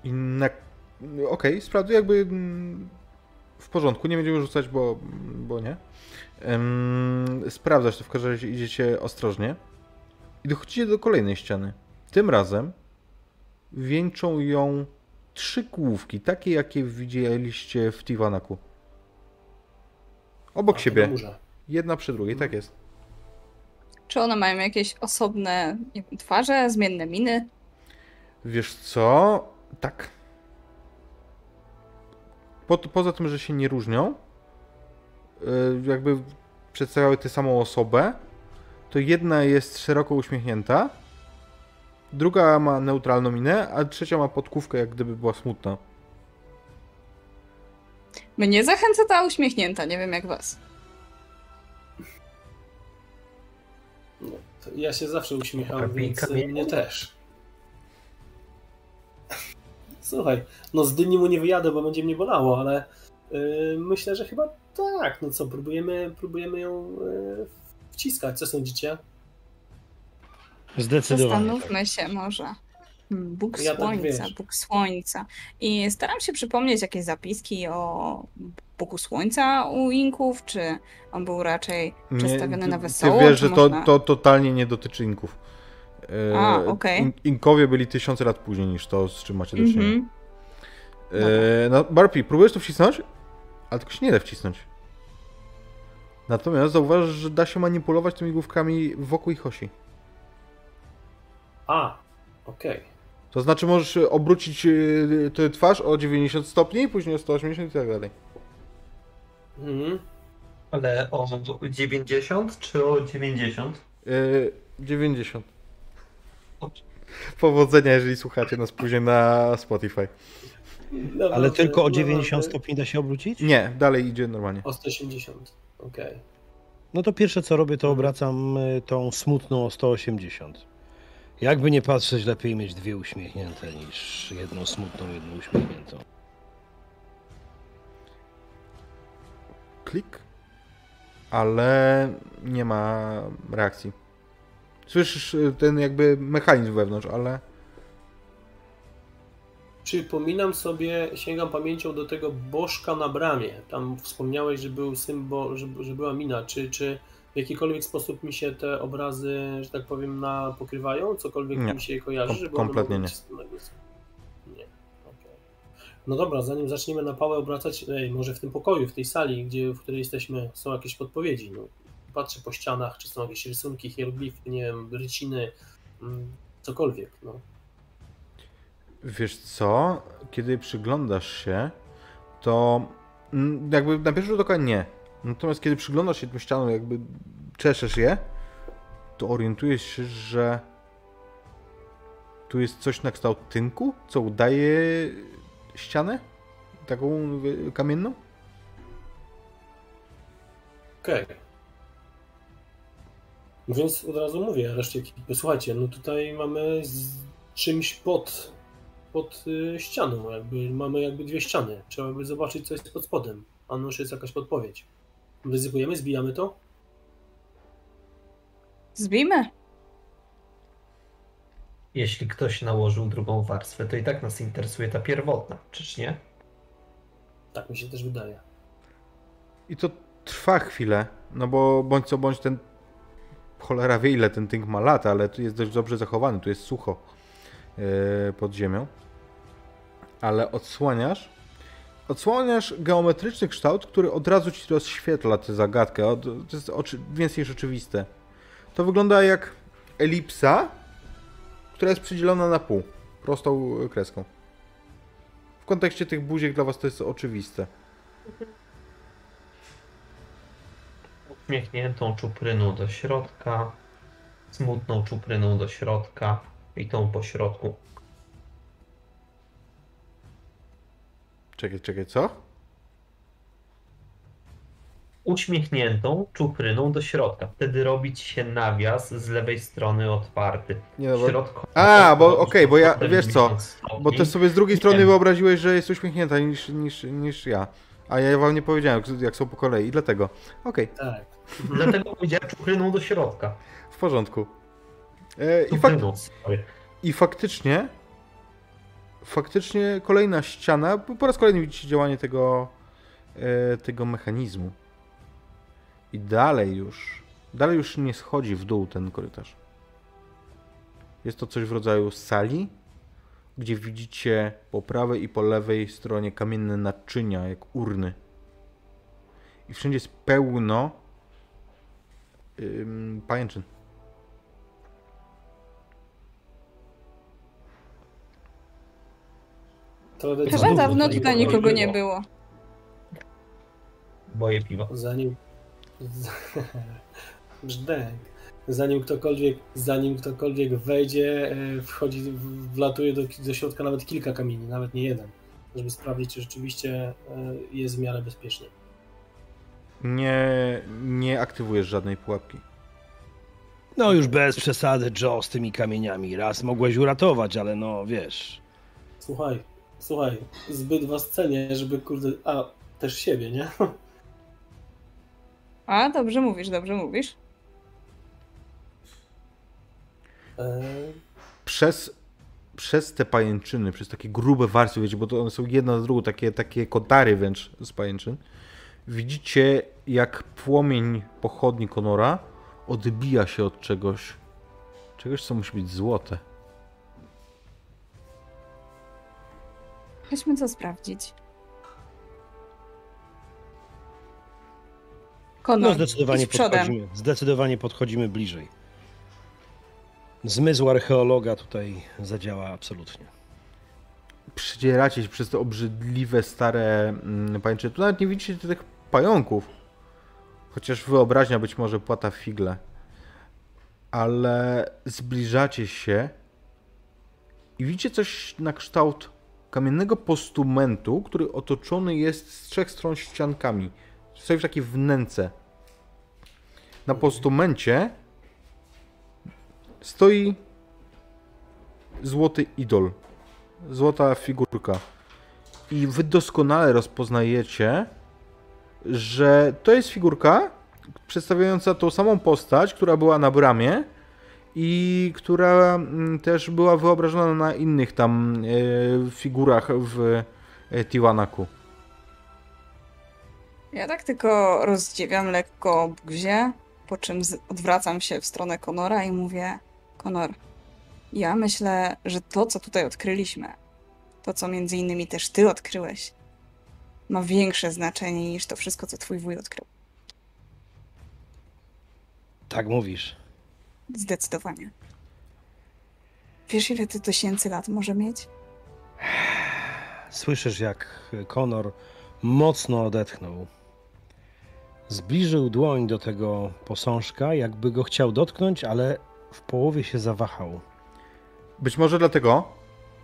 I na... Okej, okay, sprawdzę jakby mm, w porządku, nie będziemy rzucać, bo, bo nie. Um, sprawdzać to w każdym razie idziecie ostrożnie. I dochodzicie do kolejnej ściany. Tym razem wieńczą ją trzy główki, takie jakie widzieliście w Tiwanaku. Obok A, siebie. Jedna przy drugiej, tak jest. Czy one mają jakieś osobne wiem, twarze, zmienne miny? Wiesz co? Tak. po, poza tym, że się nie różnią, y, jakby przedstawiały tę samą osobę, to jedna jest szeroko uśmiechnięta, druga ma neutralną minę, a trzecia ma podkówkę, jak gdyby była smutna. Mnie zachęca ta uśmiechnięta, nie wiem jak was. No, ja się zawsze uśmiecham, więc mnie też. Słuchaj, no z dyni mu nie wyjadę, bo będzie mnie bolało, ale yy, myślę, że chyba tak. No co, próbujemy, próbujemy ją yy, wciskać. Co sądzicie? Zdecydowanie. tak. Zastanówmy się może. Bóg Ja tak, Słońca, wiesz. Bóg Słońca. I staram się przypomnieć jakieś zapiski o Bogu Słońca u Inków, czy on był raczej przedstawiony ty- na wesoło? Ty wiesz, że to, można- to totalnie nie dotyczy Inków. E, A, okej. In- Inkowie byli tysiące lat później niż to, z czym macie do czynienia. Mhm. E, no, Barpi, próbujesz to wcisnąć? Ale tylko się nie da wcisnąć. Natomiast zauważysz, że da się manipulować tymi główkami wokół ich osi. A, okej. To znaczy możesz e, obrócić e, tę twarz o 90 stopni, później o 180 i tak dalej. Mhm. Ale o 90 czy o 90? E, 90. Powodzenia, jeżeli słuchacie nas później na Spotify. Dobra, Ale tylko o no, 90 to- stopni da się obrócić? Nie, dalej idzie normalnie. O 180, okej. No to pierwsze co robię, to obracam y, tą smutną o 180. Jakby nie patrzeć, lepiej mieć dwie uśmiechnięte niż jedną smutną, jedną uśmiechniętą. Klik. Ale nie ma reakcji. Słyszysz e, ten jakby mechanizm wewnątrz, ale Przypominam sobie, sięgam pamięcią do tego bożka na bramie. Tam wspomniałeś, że był symbol, że, że była mina. Czy, czy w jakikolwiek sposób mi się te obrazy, że tak powiem, na pokrywają? Cokolwiek Nie. mi się kojarzy? Kom- żeby kompletnie nie. Nie. okej. No dobra, zanim zaczniemy na pałę obracać, ej, może w tym pokoju, w tej sali, gdzie, w której jesteśmy, są jakieś podpowiedzi. No, patrzę po ścianach, czy są jakieś rysunki, hieroglify, nie wiem, ryciny, mm, cokolwiek. No. wiesz co? Kiedy przyglądasz się, to mm, jakby na pierwszy rzut oka nie. Natomiast kiedy przyglądasz się tym ścianom, jakby czeszesz je, to orientujesz się, że tu jest coś na kształt tynku, co udaje ścianę? Taką kamienną? Okej. Więc od razu mówię reszcie ekipy, słuchajcie, no tutaj mamy z czymś pod, pod y, ścianą, jakby mamy jakby dwie ściany. Trzeba by zobaczyć, co jest pod spodem. A no już jest jakaś podpowiedź. Ryzykujemy, zbijamy to? Zbijmy. Jeśli ktoś nałożył drugą warstwę, to i tak nas interesuje ta pierwotna, czyż nie? Tak mi się też wydaje. I to trwa chwilę, no bo bądź co bądź ten cholera wie ile ten tynk ma lat, ale tu jest dość dobrze zachowany, tu jest sucho yy, pod ziemią. Ale odsłaniasz, odsłaniasz geometryczny kształt, który od razu ci rozświetla tę zagadkę, to jest oczy, więcej niż oczywiste. To wygląda jak elipsa, która jest przydzielona na pół, prostą kreską. W kontekście tych buziek dla was to jest oczywiste. Uśmiechniętą czupryną do środka, smutną czupryną do środka i tą po środku. Czekaj, czekaj, co? Uśmiechniętą czupryną do środka. Wtedy robić się nawias z lewej strony otwarty. Nie, no bo- Środkowo A, bo okej, bo ja- wiesz co, 90 stopni. Bo ty sobie z drugiej strony Nie. wyobraziłeś, że jest uśmiechnięta niż, niż, niż ja. A ja wam nie powiedziałem, jak- są po kolei, dlatego. Okej, Tak. Dlatego powiedziałem czupryną do środka. w porządku. E, i, fak. I faktycznie, faktycznie kolejna ściana, po raz kolejny widzicie działanie tego, e, tego mechanizmu. I dalej już, dalej już nie schodzi w dół ten korytarz. Jest to coś w rodzaju sali, gdzie widzicie po prawej i po lewej stronie kamienne naczynia, jak urny. I wszędzie jest pełno ym, pajęczyn. To Chyba dawno tutaj nikogo nie było. boję piwa. Zanim... Brzdęk. Zanim ktokolwiek, zanim ktokolwiek wejdzie, e, wchodzi, wlatuje do, do środka nawet kilka kamieni, nawet nie jeden, żeby sprawdzić, czy rzeczywiście e, jest w miarę bezpiecznie. Nie, nie aktywujesz żadnej pułapki. No już bez przesady, Joe, z tymi kamieniami. Raz mogłeś uratować, ale no wiesz. Słuchaj, słuchaj, zbyt was cenię, żeby kurde, a też siebie, nie? A, dobrze mówisz, dobrze mówisz. E, Przez, przez te pajęczyny, przez takie grube warstwy, wiecie, bo to one są jedna na drugą, takie, takie kotary wręcz z pajęczyn, widzicie jak płomień pochodni Konora odbija się od czegoś. Czegoś, co musi być złote. Chodźmy to sprawdzić. Konor, No zdecydowanie podchodzimy, zdecydowanie podchodzimy bliżej. Zmysł archeologa tutaj zadziała absolutnie. Przedzieracie się przez te obrzydliwe, stare mm, pajęczyny. Tu nawet nie widzicie tych pająków. Chociaż wyobraźnia być może płata figle. Ale zbliżacie się i widzicie coś na kształt kamiennego postumentu, który otoczony jest z trzech stron ściankami. Stoi w takiej wnęce. Na postumencie stoi złoty idol. Złota figurka. I wy doskonale rozpoznajecie, że to jest figurka przedstawiająca tą samą postać, która była na bramie i która mm, też była wyobrażona na innych tam e, figurach w e, Tiwanaku. Ja tak tylko rozdziewiam lekko buzię, po czym odwracam się w stronę Konora i mówię: Konor, ja myślę, że to, co tutaj odkryliśmy, to, co między innymi też ty odkryłeś, ma większe znaczenie niż to wszystko, co twój wuj odkrył. Tak mówisz. Zdecydowanie. Wiesz, ile to tysięcy lat może mieć? Słyszysz, jak Konor mocno odetchnął. Zbliżył dłoń do tego posążka, jakby go chciał dotknąć, ale w połowie się zawahał. Być może dlatego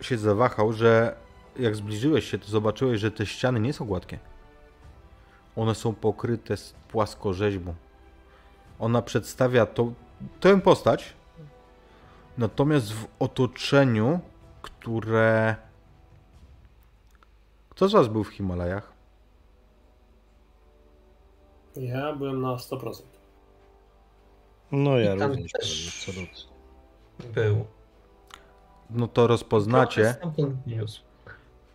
się zawahał, że jak zbliżyłeś się, to zobaczyłeś, że te ściany nie są gładkie. One są pokryte z płaskorzeźbą. Ona przedstawia to, tę postać, natomiast w otoczeniu, które... Kto z was był w Himalajach? ja byłem na 100%. No ja również też-. Był. No to rozpoznacie... Trochę stamtąd niósł.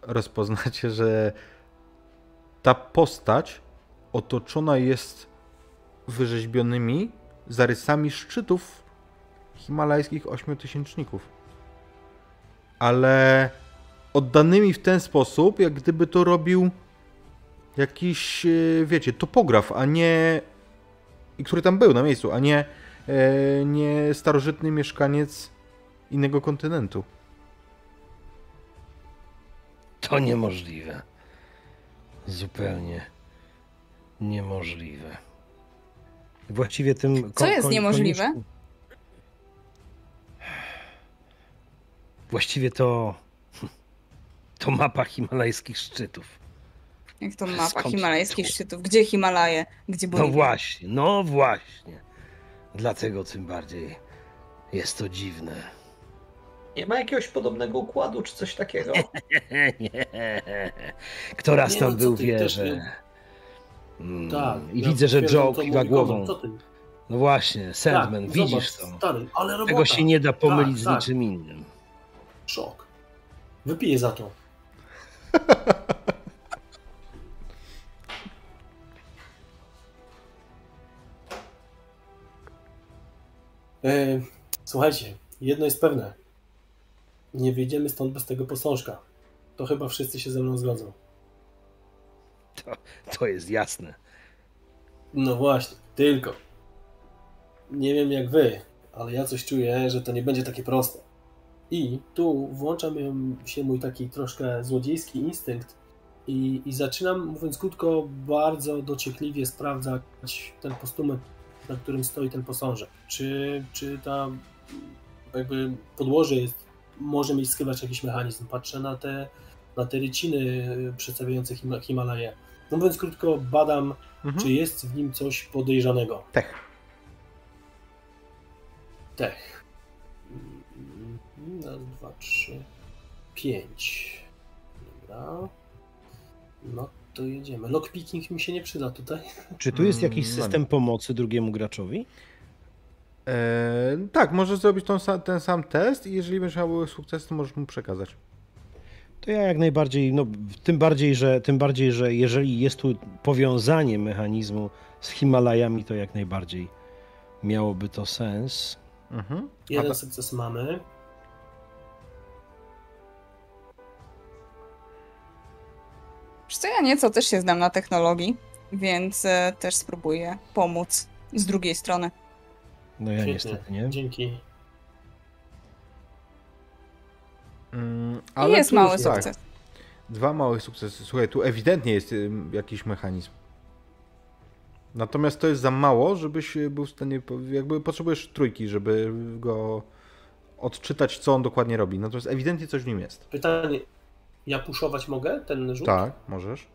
Rozpoznacie, że ta postać otoczona jest wyrzeźbionymi zarysami szczytów himalajskich ośmiotysięczników. Ale oddanymi w ten sposób, jak gdyby to robił jakiś, e, wiecie, topograf, a nie. i który tam był na miejscu, a nie, e, nie starożytny mieszkaniec innego kontynentu. To niemożliwe. Zupełnie niemożliwe. Właściwie tym. Co jest niemożliwe? koniuszku- Właściwie to. To mapa himalajskich szczytów. Jak to mapa Skąd himalajskich tu? szczytów? Gdzie Himalaje? Gdzie No Boliwia? właśnie, no właśnie. Dlatego tym bardziej jest to dziwne. Nie ma jakiegoś podobnego układu czy coś takiego? Nie. Kto raz tam no, był, wie, że. Mm, Tak. I ja widzę, że Joe kiwa głową. No właśnie, Sandman, Tak, widzisz zobacz, to. Stary. Tego się nie da pomylić Tak, z tak. niczym innym. Szok. Wypiję za to. E, słuchajcie, jedno jest pewne. Nie wyjdziemy stąd bez tego posążka. To chyba wszyscy się ze mną zgodzą. To, to jest jasne. No właśnie, tylko. Nie wiem jak wy, ale ja coś czuję, że to nie będzie takie proste. I tu włącza się mój taki troszkę złodziejski instynkt I, I zaczynam, mówiąc krótko, bardzo dociekliwie sprawdzać ten postument, na którym stoi ten posążek. Czy, czy ta jakby podłoże jest, może mieć skrywać jakiś mechanizm. Patrzę na te, na te ryciny przedstawiające Him Himalaje. Mówiąc krótko, badam, Mhm. czy jest w nim coś podejrzanego. Tech. Tech. Mm, Raz, dwa, trzy, pięć. Dobra. No to jedziemy. Lockpicking mi się nie przyda tutaj. Czy tu jest Mm, jakiś no nie. system pomocy drugiemu graczowi? E, tak, możesz zrobić tą, ten sam test i jeżeli będziesz miał sukces, to możesz mu przekazać. To ja jak najbardziej, no tym bardziej, że tym bardziej, że jeżeli jest tu powiązanie mechanizmu z Himalajami, to jak najbardziej miałoby to sens. Mhm. Jeden ta- sukces mamy. Co, ja nieco też się znam na technologii, więc e, też spróbuję pomóc z drugiej strony. No ja Świetnie. niestety nie. Dzięki. Mm, I jest mały już tak, sukces. Dwa małe sukcesy. Słuchaj, tu ewidentnie jest jakiś mechanizm. Natomiast to jest za mało, żebyś y, był w stanie. Jakby potrzebujesz trójki, żeby go odczytać, co on dokładnie robi. Natomiast ewidentnie coś w nim jest. Pytanie. Ja puszować mogę ten rzut? Tak, możesz.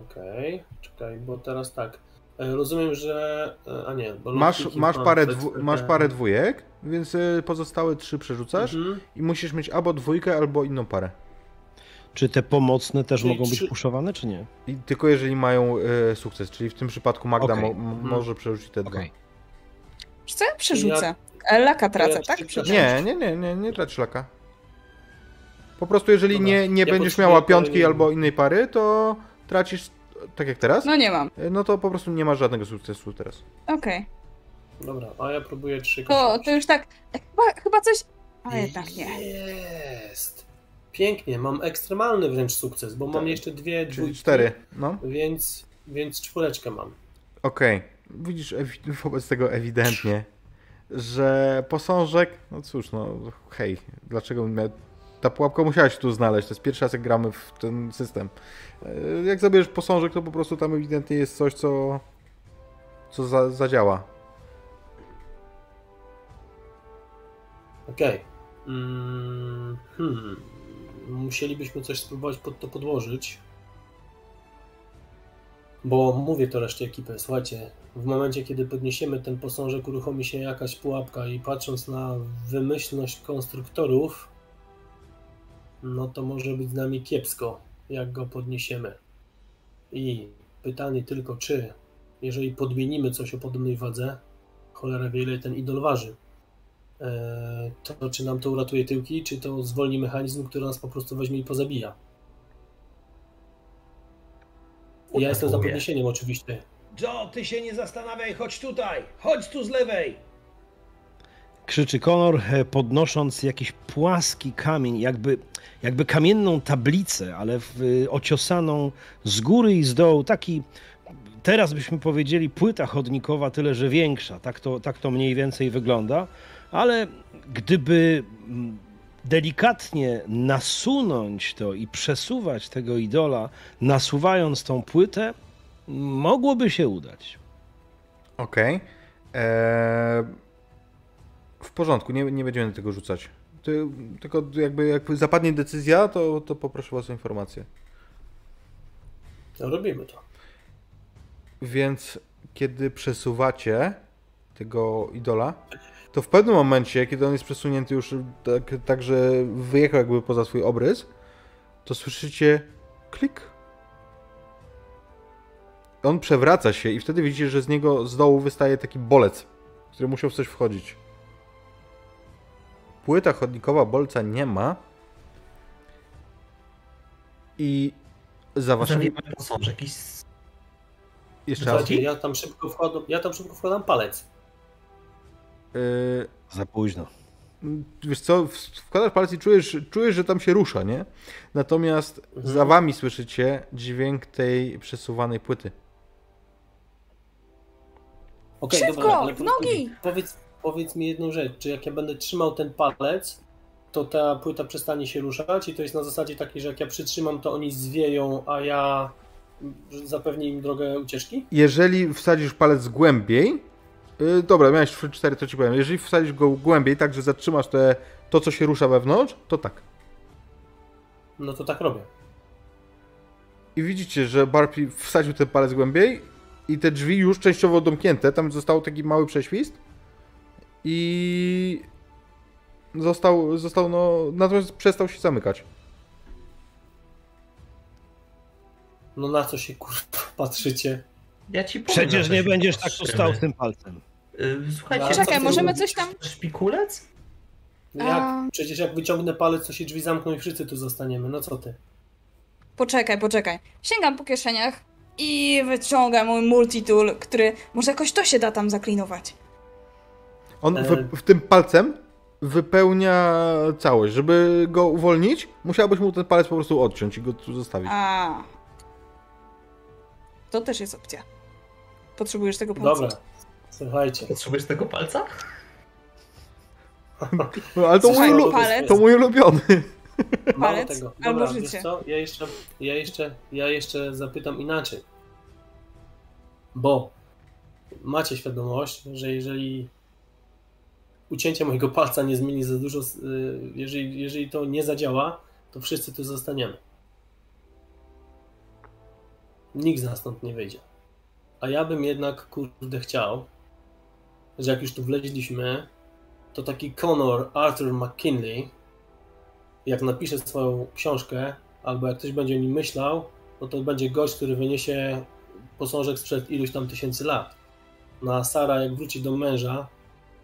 Okej, czekaj, bo teraz tak. E, Rozumiem, że. e, A nie, bo Masz, masz, parę, dwu, masz parę dwójek, więc y, pozostałe trzy przerzucasz Mhm. i musisz mieć albo dwójkę, albo inną parę. Czy te pomocne też Czyli mogą być trzy- puszowane, czy nie? I tylko jeżeli mają y, sukces, czyli w tym przypadku Magda Okej. mo, m- Mhm. może przerzucić te dwa. Okej. Wiesz co, ja przerzucę. E, Laka tracę, tak? trzy- Przerzucę. Nie, nie, nie, nie, nie trać szlaka. Po prostu jeżeli Dobra. nie, nie Ja będziesz miała piątki albo innej pary, to tracisz tak jak teraz. No nie mam. No to po prostu nie masz żadnego sukcesu teraz. Okej. Dobra, a ja próbuję trzy To, to już tak. Chyba, chyba coś. Ale jednak nie. Jest. Pięknie, mam ekstremalny wręcz sukces, bo mam Tak. jeszcze dwie Czyli dwójki. cztery. No. Więc, więc czwóreczkę mam. Okej. Widzisz ewi- wobec tego ewidentnie, że posążek, no cóż, no hej, dlaczego. Ta pułapka musiała się tu znaleźć, to jest pierwszy raz jak gramy w ten system. E, Jak zabierzesz posążek, to po prostu tam ewidentnie jest coś, co, co za, zadziała. Okej. Mm, hmm. Musielibyśmy coś spróbować pod to podłożyć. Bo mówię to reszcie ekipy, słuchajcie, w momencie kiedy podniesiemy ten posążek, uruchomi się jakaś pułapka i patrząc na wymyślność konstruktorów, no to może być z nami kiepsko, jak go podniesiemy. I pytanie tylko, czy jeżeli podmienimy coś o podobnej wadze, cholera wie ile ten idol waży, e, to czy nam to uratuje tyłki, czy to zwolni mechanizm, który nas po prostu weźmie i pozabija. Ja jestem za podniesieniem oczywiście. Joe, ty się nie zastanawiaj, chodź tutaj! Chodź tu z lewej! Krzyczy Konor, e, podnosząc jakiś płaski kamień, jakby, jakby kamienną tablicę, ale w, e, ociosaną z góry i z dołu. Taki, teraz byśmy powiedzieli, płyta chodnikowa, tyle że większa. Tak to, tak to mniej więcej wygląda. Ale gdyby mm, delikatnie nasunąć to i przesuwać tego idola, nasuwając tą płytę, mogłoby się udać. Okej. Eee, W porządku, nie, nie będziemy tego rzucać. Ty, tylko jakby jak zapadnie decyzja, to, to poproszę was o informację. No, robimy to. Więc kiedy przesuwacie tego idola, to w pewnym momencie, kiedy on jest przesunięty już tak, tak że wyjechał jakby poza swój obrys, to słyszycie klik. On przewraca się i wtedy widzicie, że z niego z dołu wystaje taki bolec, który musiał w coś wchodzić. Płyta chodnikowa bolca nie ma. I za waszymi... I s- Jeszcze raz. Ja tam szybko wkładam, ja tam szybko wkładam palec. Yy, Za późno. wiesz co, wkładasz palec i czujesz, czujesz, że tam się rusza, nie? Natomiast Mhm. za wami słyszycie dźwięk tej przesuwanej płyty. Okej, Szybko, dobra, ale nogi! Powiedz, powiedz mi jedną rzecz, czy jak ja będę trzymał ten palec, to ta płyta przestanie się ruszać i to jest na zasadzie takiej, że jak ja przytrzymam, to oni zwieją, a ja zapewnię im drogę ucieczki? Jeżeli wsadzisz palec głębiej, yy, dobra, miałeś 4, to ci powiem. Jeżeli wsadzisz go głębiej, tak że zatrzymasz te, to, co się rusza wewnątrz, to tak. No to tak robię. I widzicie, że Barpi wsadził ten palec głębiej i te drzwi już częściowo domknięte, tam został taki mały prześwist i został, został no, natomiast przestał się zamykać. No na co się kurwa patrzycie? Ja ci powiem, Przecież nie będziesz tak tu patrzymy. stał z tym palcem. Y, Słuchajcie, Czekaj, co ty możemy coś tam- Szpikulec? No Jak? A. Przecież jak wyciągnę palec, to się drzwi zamkną i wszyscy tu zostaniemy. No co ty? Poczekaj, poczekaj. Sięgam po kieszeniach i wyciągam mój multitool, który może jakoś to się da tam zaklinować. On E. w, w tym palcem wypełnia całość. Żeby go uwolnić, musiałbyś mu ten palec po prostu odciąć i go tu zostawić. A. To też jest opcja. Potrzebujesz tego palca. Dobra. Słuchajcie. Potrzebujesz tego palca? No, ale to mój, Słuchaj, palec. to mój ulubiony. Mało Palec tego. albo Dobra, wiesz życie. co? Ja jeszcze, ja, jeszcze, ja jeszcze zapytam inaczej. Bo macie świadomość, że jeżeli ucięcie mojego palca nie zmieni za dużo, y, jeżeli, jeżeli to nie zadziała, to wszyscy tu zostaniemy. Nikt z nas stąd nie wyjdzie. A ja bym jednak, kurde, chciał, że jak już tu wleźliśmy, to taki Conor Arthur McKinley, jak napisze swoją książkę, albo jak ktoś będzie o nim myślał, no to będzie gość, który wyniesie posążek sprzed iluś tam tysięcy lat. No a Sara, jak wróci do męża,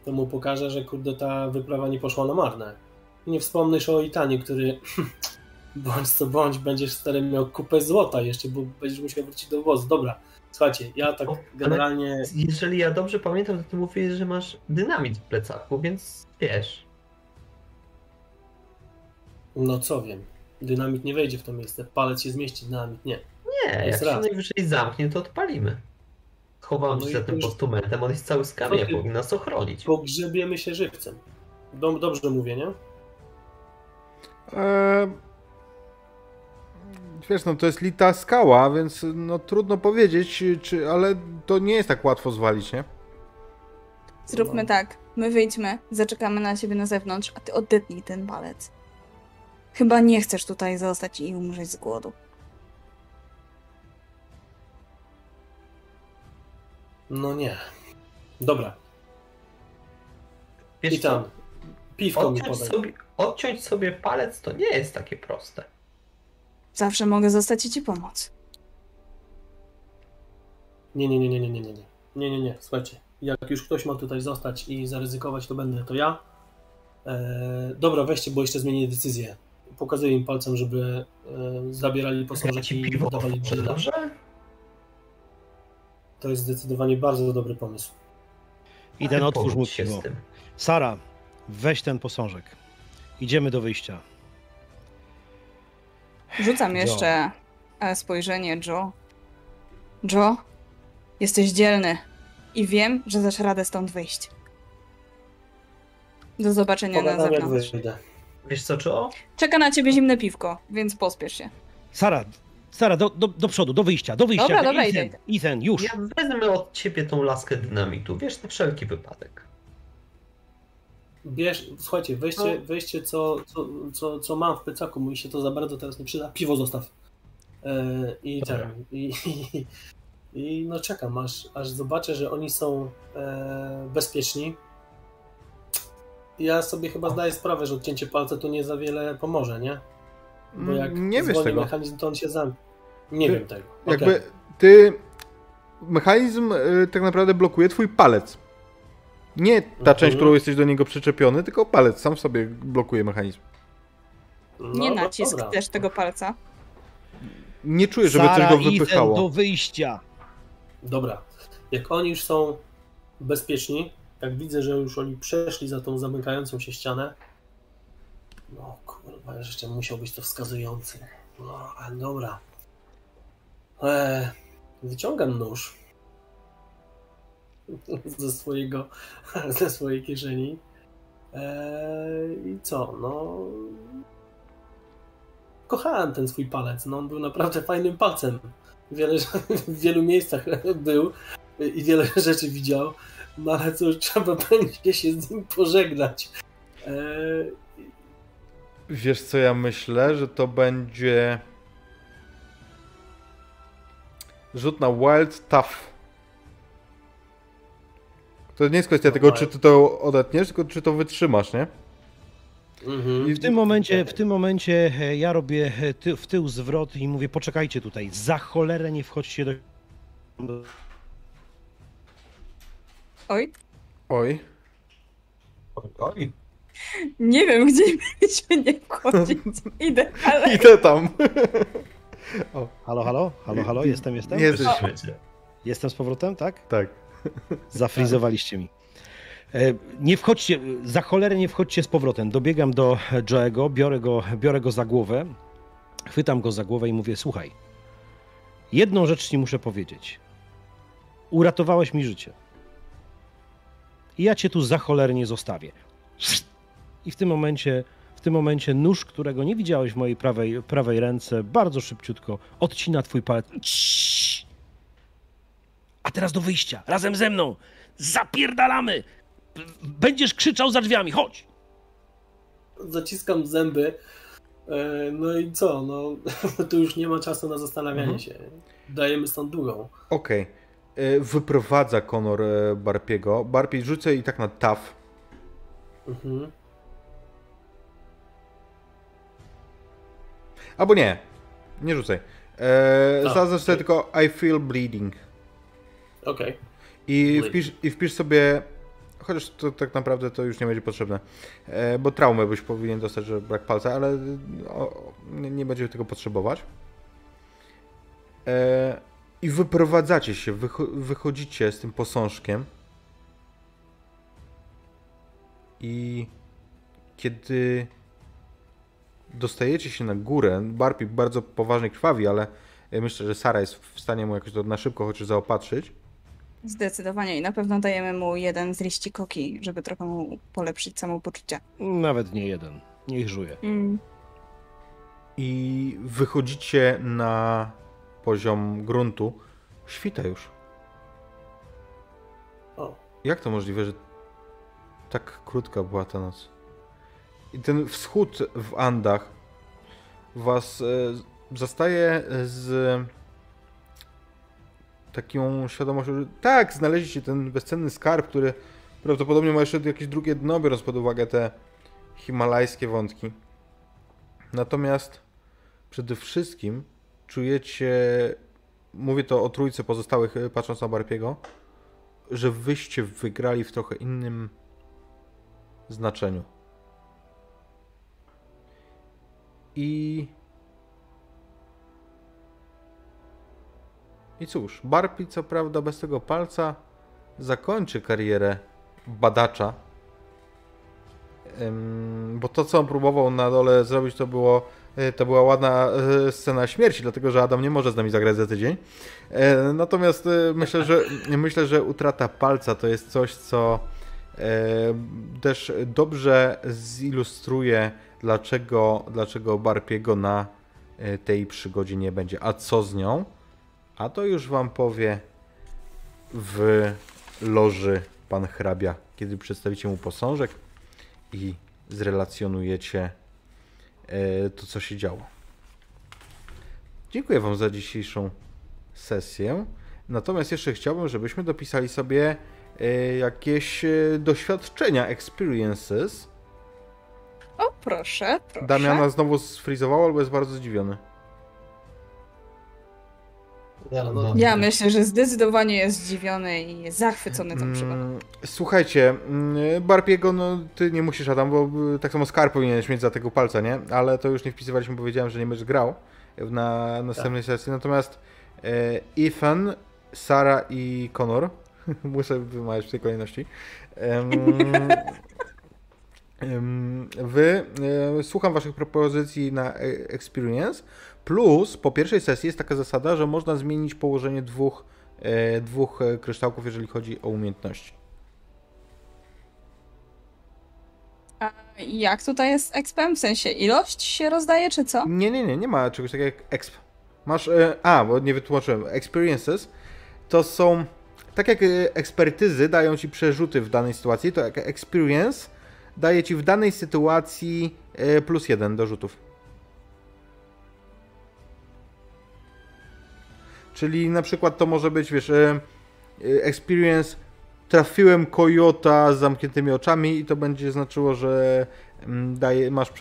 to mu pokaże, że kurde ta wyprawa nie poszła na marne. Nie wspomnisz o Itanie, który bądź co bądź będziesz stary miał kupę złota jeszcze, bo będziesz musiał wrócić do wozu. Dobra, słuchajcie, ja tak O, generalnie... Jeżeli ja dobrze pamiętam, to ty mówiłeś, że masz dynamit w plecaku, więc wiesz. No co wiem, dynamit nie wejdzie w to miejsce, palec się zmieści, dynamit nie. Nie, jak Jest się raz. najwyżej zamknie, to odpalimy. Schowałem No się za tym już- postumentem, on jest cały z kamienia, powinien nas ochronić. Pogrzebiemy się żywcem. Dom- Dobrze mówię, nie? Eee, wiesz, no to jest lita skała, więc no trudno powiedzieć, czy, ale to nie jest tak łatwo zwalić, nie? Zróbmy No. tak. My wyjdźmy, zaczekamy na ciebie na zewnątrz, a ty odetnij ten palec. Chyba nie chcesz tutaj zostać i umrzeć z głodu. No nie. Dobra, Wiesz i tam. co, Piwko mi odciąć podaj. sobie, odciąć sobie palec to nie jest takie proste. Zawsze mogę zostać i ci pomóc. Nie, nie, nie, nie, nie, nie, nie, nie. Nie, nie, nie. Słuchajcie, jak już ktoś ma tutaj zostać i zaryzykować, to będę to ja. Eee, dobra, weźcie, bo jeszcze zmienię decyzję. Pokazuję im palcem, żeby e, zabierali posążek i piwo dawali brzyla. dobrze? To jest zdecydowanie bardzo dobry pomysł. I ten Ale otwórz mu piwo. z tym. Sara, weź ten posążek. Idziemy do wyjścia. Rzucam jeszcze e, spojrzenie Joe. Joe, jesteś dzielny i wiem, że dasz radę stąd wyjść. Do zobaczenia na Pogadam jak zewnątrz. Wiesz co, Joe? Czeka na ciebie zimne piwko, więc pospiesz się. Sara, Sara, do, do, do przodu, do wyjścia, do wyjścia. Dobra, dobra, Ethan, idę, idę. Ethan, już. Ja wezmę od ciebie tą laskę dynamitu, wiesz, na wszelki wypadek. Bierz, słuchajcie, weźcie, weźcie co, co, co, co mam w plecaku, mi się to za bardzo teraz nie przyda. Piwo zostaw. E, I Dobra. ten. I, i, I no czekam, aż, aż zobaczę, że oni są e, bezpieczni. Ja sobie chyba zdaję sprawę, że odcięcie palca tu nie za wiele pomoże, nie? Bo jak Mm, nie wiesz tego. mechanizm, to on się zamknie. Nie Ty- wiem tego. Jakby Okej. ty. Mechanizm y, tak naprawdę blokuje twój palec. Nie ta Mhm. część, którą jesteś do niego przyczepiony, tylko palec sam w sobie blokuje mechanizm. No, Nie no nacisk dobra. też tego palca. Nie czuję, żeby Sara, coś go wypychało. do wyjścia. Dobra. Jak oni już są bezpieczni, jak widzę, że już oni przeszli za tą zamykającą się ścianę. No kurwa, jeszcze musiał być to wskazujący. No, ale dobra. Eee, wyciągam nóż ze swojego, ze swojej kieszeni Eee, I co, no... Kochałem ten swój palec, no on był naprawdę fajnym palcem. Wiele, w wielu miejscach był i wiele rzeczy widział, no ale cóż, trzeba będzie się z nim pożegnać. Eee, Wiesz co ja myślę, że to będzie rzut na Wild Tough. To nie jest kwestia No, tego, ale- czy ty to odetniesz, tylko czy to wytrzymasz, nie? mhm. I w tym momencie, w tym momencie e, ja robię e, ty, w tył zwrot i mówię, poczekajcie tutaj, za cholerę nie wchodźcie do... Oj, Oj. Oj, nie wiem, gdzie mieliśmy nie wchodzić. Idę, ale... Idę tam. Halo, halo, halo, halo, jestem, jestem? Nie jesteś. Świecie. Jestem z powrotem, tak? Tak. Zafrizowaliście mi. E, Nie wchodźcie, za cholerę nie wchodźcie z powrotem. Dobiegam do Joego, biorę go, biorę go za głowę, chwytam go za głowę i mówię, słuchaj, jedną rzecz ci muszę powiedzieć. Uratowałeś mi życie. I ja cię tu za cholerę nie zostawię. I w tym momencie, w tym momencie nóż, którego nie widziałeś w mojej prawej, prawej ręce, bardzo szybciutko odcina twój palec. Ciii. A teraz do wyjścia, razem ze mną. Zapierdalamy! Będziesz krzyczał za drzwiami, chodź! Zaciskam zęby. E, No i co? No, tu już nie ma czasu na zastanawianie Mhm. się. Dajemy stąd długą. Okej. E, Wyprowadza Conor e, Barpiego. Barpi rzucę i tak na tough. Mhm. Albo nie. Nie rzucaj. E, A, Zaznacz sobie tylko I feel bleeding. Okej. I Bleeding. wpisz, I wpisz sobie. Chociaż to tak naprawdę to już nie będzie potrzebne. E, bo traumę byś powinien dostać, że brak palca, ale o, nie, nie będziemy tego potrzebować. E, I wyprowadzacie się, wycho wychodzicie z tym posążkiem. I kiedy dostajecie się na górę, Barpi bardzo poważnie krwawi, ale myślę, że Sara jest w stanie mu jakoś to na szybko chociaż zaopatrzyć. Zdecydowanie i na pewno dajemy mu jeden z liści koki, żeby trochę mu polepszyć samopoczucie. Nawet nie jeden. Niech żuje. Mm. i wychodzicie na poziom gruntu. Świta już. O. Jak to możliwe, że tak krótka była ta noc? I ten wschód w Andach was e, zastaje z taką świadomością, że tak, znaleźliście ten bezcenny skarb, który prawdopodobnie ma jeszcze jakieś drugie dno, biorąc pod uwagę te himalajskie wątki. Natomiast przede wszystkim czujecie, mówię to o trójce pozostałych, e, patrząc na Barpiego, że wyście wygrali w trochę innym znaczeniu. I. I cóż, Barpi, co prawda, bez tego palca zakończy karierę badacza. Bo to, co on próbował na dole zrobić, to było. e, To była ładna e, scena śmierci, dlatego że Adam nie może z nami zagrać za tydzień. E, Natomiast myślę, że myślę, że utrata palca to jest coś, co też dobrze zilustruje, dlaczego, dlaczego Barpiego na e, tej przygodzie nie będzie. A co z nią? A to już wam powie w loży pan hrabia, kiedy przedstawicie mu posążek i zrelacjonujecie e, to, co się działo. Dziękuję wam za dzisiejszą sesję. Natomiast jeszcze chciałbym, żebyśmy dopisali sobie e, jakieś e, doświadczenia, experiences. O, proszę, proszę. Damiana znowu sfrizował, albo jest bardzo zdziwiony. Ja, no. Ja myślę, że zdecydowanie jest zdziwiony i jest zachwycony tą przygodą. Mm, Słuchajcie, mm, Barpiego, no ty nie musisz Adam, bo y, tak samo Scar powinieneś mieć za tego palca, nie? Ale to już nie wpisywaliśmy, bo wiedziałem, że nie będziesz grał na następnej sesji. Natomiast e, Ethan, Sara i Connor, muszę wymawiać w tej kolejności, wy, słucham waszych propozycji na e, Experience, plus po pierwszej sesji jest taka zasada, że można zmienić położenie dwóch e, dwóch e, kryształków, jeżeli chodzi o umiejętności. Jak tutaj jest expem? W sensie ilość się rozdaje, czy co? Nie, nie, nie, nie ma czegoś takiego jak exp. Masz, a, bo nie wytłumaczyłem, experiences to są, tak jak e, ekspertyzy dają ci przerzuty w danej sytuacji, to jak experience daje ci w danej sytuacji e, plus jeden do rzutów. Czyli na przykład to może być, wiesz, e, experience trafiłem kojota z zamkniętymi oczami i to będzie znaczyło, że mm, daje, masz,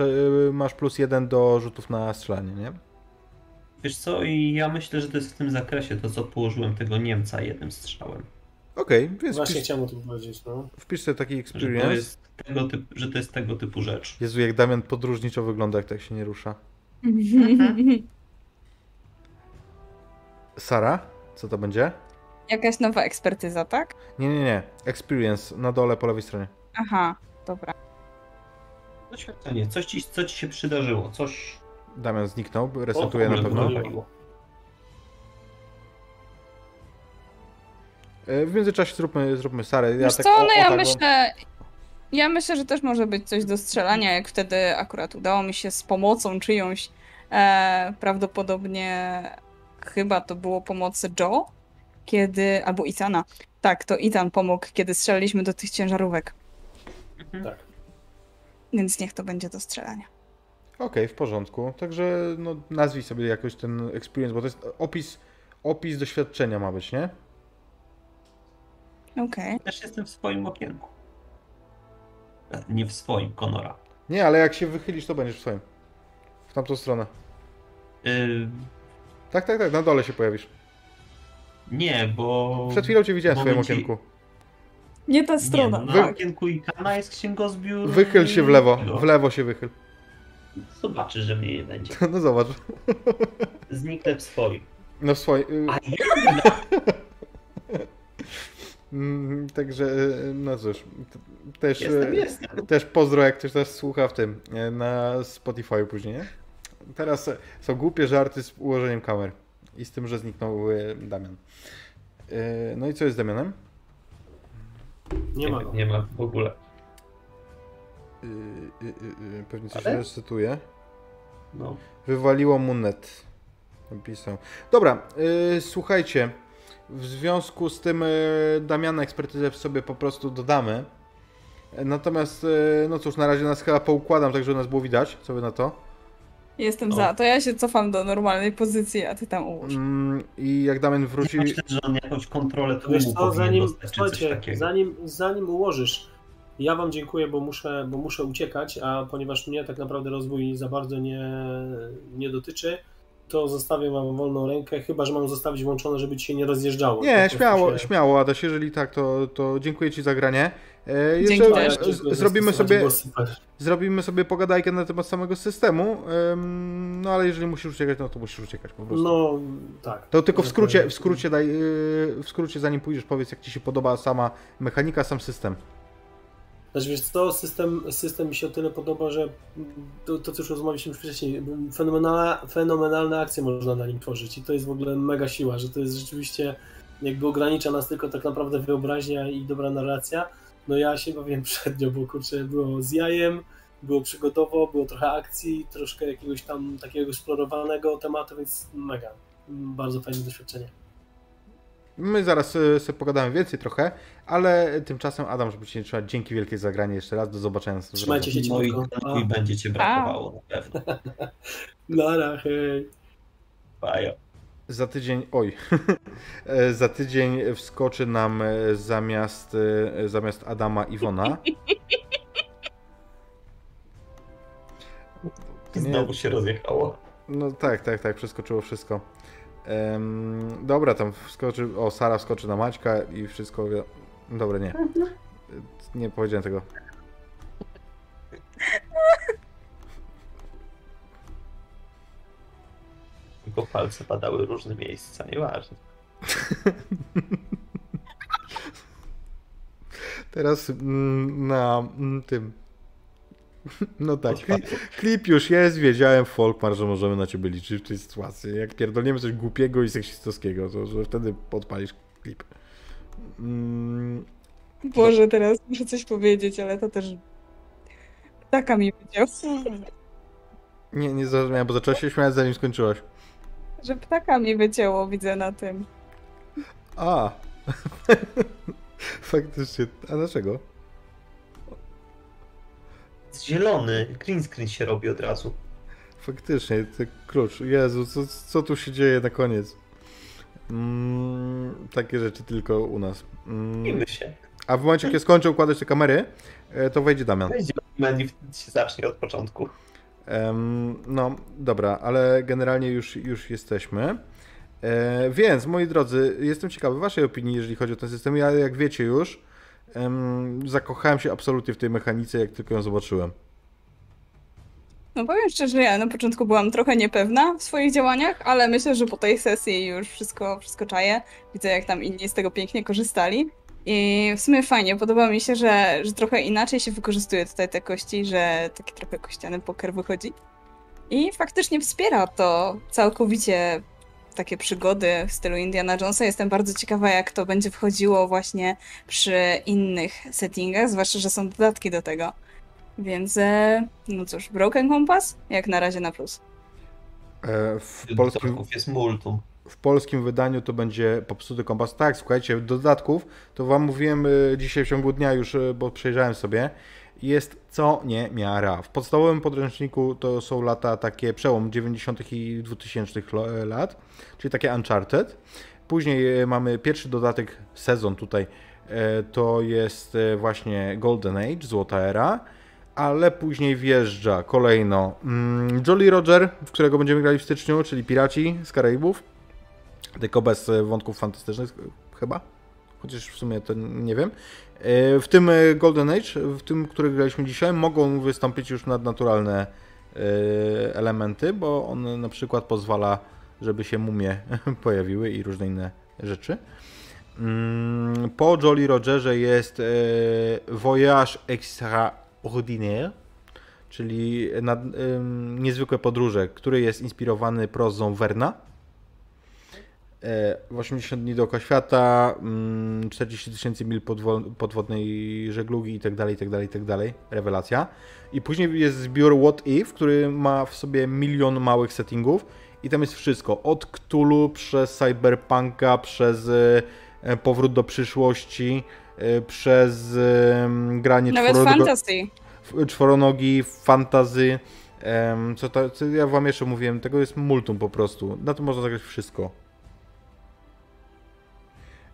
masz plus jeden do rzutów na strzelanie, nie? Wiesz co, i ja myślę, że to jest w tym zakresie to, co położyłem tego Niemca jednym strzałem. Okej, więc Właśnie wpisz, chciałem o tym powiedzieć, no. wpisz sobie taki Że experience. to, jest tego typu, że to jest tego typu rzecz. Jezu, jak Damian podróżniczo wygląda, jak tak się nie rusza. Sara, co to będzie? Jakaś nowa ekspertyza, tak? Nie, nie, nie. Experience na dole po lewej stronie. Aha, dobra. Doświadczenie, coś ci, co ci się przydarzyło, coś... Damian zniknął, resetuje na pewno. E, W międzyczasie zróbmy, zróbmy Sarę. Ja Wiesz tak, co, no o, ja tak myślę... Ja myślę, że też może być coś do strzelania, jak wtedy akurat udało mi się z pomocą czyjąś e, prawdopodobnie chyba to było pomocy Joe, kiedy, albo Ithana. Tak, to Ethan pomógł, kiedy strzelaliśmy do tych ciężarówek, Mhm. Tak. więc niech to będzie do strzelania. Okej, w porządku. Także no, nazwij sobie jakoś ten experience, bo to jest opis, opis doświadczenia ma być, nie? Okej. Też jestem w swoim okienku. Nie w swoim, Konora. Nie, ale jak się wychylisz, to będziesz w swoim. W tamtą stronę. Yy, Tak, tak, tak, na dole się pojawisz. nie, bo... Przed chwilą cię widziałem w swoim Momencik. okienku. Nie ta Nie, strona. no, na Wy- okienku Ikana jest księgozbiór... Wychyl się w lewo, w lewo się wychyl. Zobaczysz, że mnie nie będzie. No zobacz. Zniknę w swoim. No w swoim. A Mm, Także, y, no cóż, też, Jestem, y, jestem. też pozdro, jak ktoś nas słucha w tym, y, na Spotify później, nie? Teraz są głupie żarty z ułożeniem kamer i z tym, że zniknął Damian. No i co jest z Damianem? Nie ma go. Nie ma w ogóle. Y, y, y, y, Pewnie coś Ale? recytuję. No. Wywaliło mu net. Napisał. Dobra, słuchajcie. W związku z tym Damiana ekspertyzę sobie po prostu dodamy. Natomiast, no cóż, na razie nas chyba poukładam, tak żeby nas było widać. Co wy na to? Jestem O. za. To ja się cofam do normalnej pozycji, a ty tam ułóż. Mm, I jak Damian wróci... Ja myślę, że on jakąś kontrolę tłumu Wiesz co, powinien zanim, dostać, czy coś słuchajcie, takiego. zanim, zanim ułożysz, ja wam dziękuję, bo muszę, bo muszę uciekać, a ponieważ mnie tak naprawdę rozwój za bardzo nie, nie dotyczy, to zostawię wam wolną rękę, chyba, że mam zostawić włączone, żeby ci się nie rozjeżdżało. Nie, prostu śmiało, się- śmiało, Adaś, jeżeli tak, to, to dziękuję Ci za granie. E, Dzięki Jeszcze z- za zrobimy sobie, zrobimy sobie pogadajkę na temat samego systemu, em, no ale jeżeli musisz uciekać, no to musisz uciekać po prostu. No, tak. To tylko w skrócie, Dokładnie. w skrócie daj, yy, w skrócie zanim pójdziesz powiedz jak Ci się podoba sama mechanika, sam system. Znaczy wiesz co, system, system mi się o tyle podoba, że to, to co już rozmawialiśmy wcześniej, fenomenalne, fenomenalne akcje można na nim tworzyć i to jest w ogóle mega siła, że to jest rzeczywiście jakby ogranicza nas tylko tak naprawdę wyobraźnia i dobra narracja. No ja się bawiłem przednio, bo kurczę, było z jajem, było przygotowo, było trochę akcji, troszkę jakiegoś tam takiego eksplorowanego tematu, więc mega. Bardzo fajne doświadczenie. My zaraz y, sobie pogadamy więcej trochę, ale tymczasem Adam, żeby Cię nie trzymać, dzięki wielkie za granie jeszcze raz, do zobaczenia. Trzymajcie się No i, ciepłego. i będzie cię brakowało na pewno. Nara, hej. Bajo. Za tydzień, oj, E, za tydzień wskoczy nam e, zamiast, e, zamiast Adama Iwona. Znowu się rozjechało. No tak, tak, tak, przeskoczyło wszystko. Em, dobra, tam wskoczy, o, Sara wskoczy na Maćka i wszystko, dobra, nie. Nie powiedziałem tego. Tylko palce padały w różne miejsca, nieważne. Teraz mm, na mm, tym. No tak, klip, klip już jest, wiedziałem, Folkmar, że możemy na ciebie liczyć w tej sytuacji. Jak pierdolniemy coś głupiego i seksistowskiego, to że wtedy podpalisz klip. Mm, Boże, teraz muszę coś powiedzieć, ale to też. Taka mi wyciął. Nie, nie zrozumiałem, bo zaczęłaś się śmiać zanim skończyłaś. Że ptaka mi wycięło, widzę na tym. A. Faktycznie. A dlaczego? Zielony, green screen się robi od razu. Faktycznie, ten klucz. Jezu, co, co tu się dzieje na koniec? Mm, takie rzeczy tylko u nas. Mm, się. a w momencie, kiedy skończę układać te kamery, e, to wejdzie Damian. Będzie menu się zacznie od początku. Em, no, dobra, ale generalnie już, już jesteśmy. E, więc, moi drodzy, jestem ciekawy waszej opinii, jeżeli chodzi o ten system. Ja, jak wiecie już, zakochałem się absolutnie w tej mechanice, jak tylko ją zobaczyłem. No powiem szczerze, ja na początku byłam trochę niepewna w swoich działaniach, ale myślę, że po tej sesji już wszystko, wszystko czaję. Widzę, jak tam inni z tego pięknie korzystali. I w sumie fajnie, podoba mi się, że, że trochę inaczej się wykorzystuje tutaj te kości, że taki trochę kościany poker wychodzi. I faktycznie wspiera to całkowicie takie przygody w stylu Indiana Jonesa. Jestem bardzo ciekawa, jak to będzie wchodziło właśnie przy innych settingach, zwłaszcza, że są dodatki do tego. Więc, e, no cóż, Broken Compass? Jak na razie na plus. E, w, polskim, jest multum. w polskim wydaniu to będzie popsuty kompas. Tak, słuchajcie, dodatków, to wam mówiłem y, dzisiaj w ciągu dnia już, bo przejrzałem sobie, jest co nie miara. W podstawowym podręczniku to są lata takie, przełom 90. i 2000 lo- lat, czyli takie Uncharted. Później y, mamy pierwszy dodatek, sezon tutaj, e, to jest e, właśnie Golden Age, Złota Era, ale później wjeżdża kolejno mm, Jolly Roger, w którego będziemy grali w styczniu, czyli Piraci z Karaibów. Tylko bez e, wątków fantastycznych, e, chyba. Chociaż w sumie to nie wiem. E, W tym e, Golden Age, w tym, który graliśmy dzisiaj, mogą wystąpić już nadnaturalne e, elementy, bo on na przykład pozwala, żeby się mumie pojawiły i różne inne rzeczy. Mm, Po Jolly Rogerze jest Voyage Extraordinaire, czyli niezwykłe podróże, który jest inspirowany prozą Werna. E, W 80 dni dookoła świata, mm, 40 tysięcy mil podwo- podwodnej żeglugi itd., itd., itd. Rewelacja. I później jest zbiór What If, który ma w sobie milion małych settingów i tam jest wszystko. Od Cthulhu przez Cyberpunka, przez e, Powrót do przyszłości, e, przez granie Nawet czworonogo- fantasy. czworonogi, fantazy. co, to, co ja wam jeszcze mówiłem, tego jest multum po prostu. Na to można zagrać wszystko.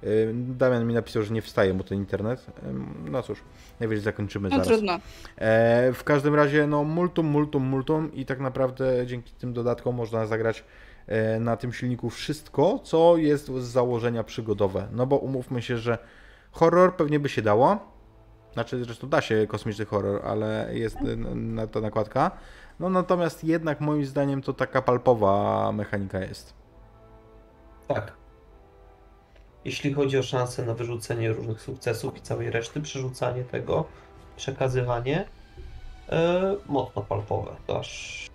Ym, Damian mi napisał, że nie wstaje mu ten internet. Ym, No cóż, najwyżej zakończymy No zaraz. trudno. E, w każdym razie, no multum, multum, multum i tak naprawdę dzięki tym dodatkom można zagrać e, na tym silniku wszystko, co jest z założenia przygodowe. No bo umówmy się, że horror pewnie by się dało. Znaczy, zresztą da się kosmiczny horror, ale jest e, na ta nakładka. No natomiast jednak moim zdaniem to taka palpowa mechanika jest. Tak. Jeśli chodzi o szansę na wyrzucenie różnych sukcesów i całej reszty, przerzucanie tego, przekazywanie, e, mocno palpowe. To aż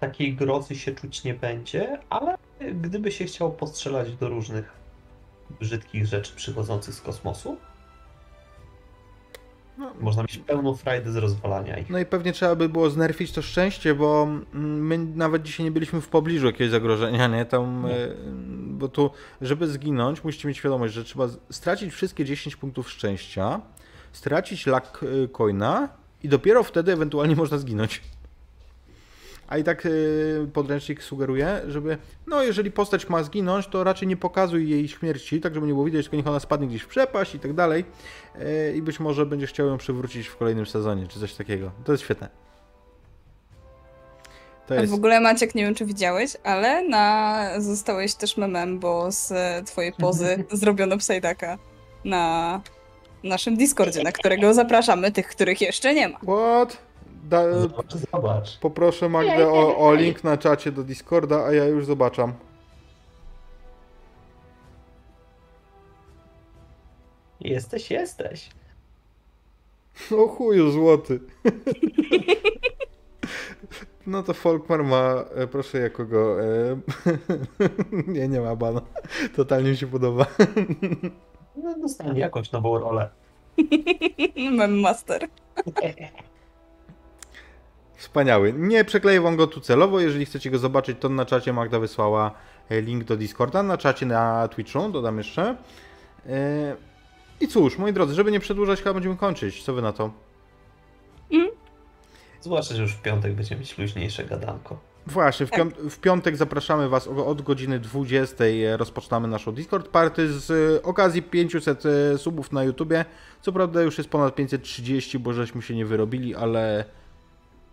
takiej grozy się czuć nie będzie, ale gdyby się chciał postrzelać do różnych brzydkich rzeczy przychodzących z kosmosu, No, można mieć pełną frajdę z rozwalania ich. No i pewnie trzeba by było znerfić to szczęście, bo mm, my nawet dzisiaj nie byliśmy w pobliżu jakiegoś zagrożenia, nie? Tam, Nie. e, bo tu, żeby zginąć, musicie mieć świadomość, że trzeba stracić wszystkie 10 punktów szczęścia, stracić luck e, coina i dopiero wtedy ewentualnie można zginąć. A i tak e, podręcznik sugeruje, żeby, no jeżeli postać ma zginąć, to raczej nie pokazuj jej śmierci, tak żeby nie było widać, tylko niech ona spadnie gdzieś w przepaść i tak dalej. E, I być może będziesz chciał ją przywrócić w kolejnym sezonie, czy coś takiego. To jest świetne. To jest. w ogóle Maciek, nie wiem czy widziałeś, ale na... zostałeś też memem, bo z twojej pozy zrobiono psajdaka na naszym Discordzie, na którego zapraszamy tych, których jeszcze nie ma. What? Da, Zobacz, zobacz. poproszę Magdę o, o link na czacie do Discorda, a ja już zobaczam. Jesteś, jesteś. O chuju złoty. No to Folkmar ma, e, proszę jakogo. go. E, nie, nie ma bana. Totalnie mi się podoba. No, dostanie jakąś nową rolę. Mem master. Wspaniały. Nie przekleję wam go tu celowo. Jeżeli chcecie go zobaczyć, to na czacie Magda wysłała e, link do Discorda. Na czacie na Twitchu, dodam jeszcze. E, I cóż, moi drodzy, żeby nie przedłużać, chyba będziemy kończyć. Co wy na to? Zwłaszcza, że już w piątek będziemy mieć luźniejsze gadanko. Właśnie, w, pią- w piątek zapraszamy Was od godziny 20. Rozpoczynamy naszą Discord Party z e, okazji 500 e, subów na YouTubie. Co prawda już jest ponad 530, bo żeśmy się nie wyrobili, ale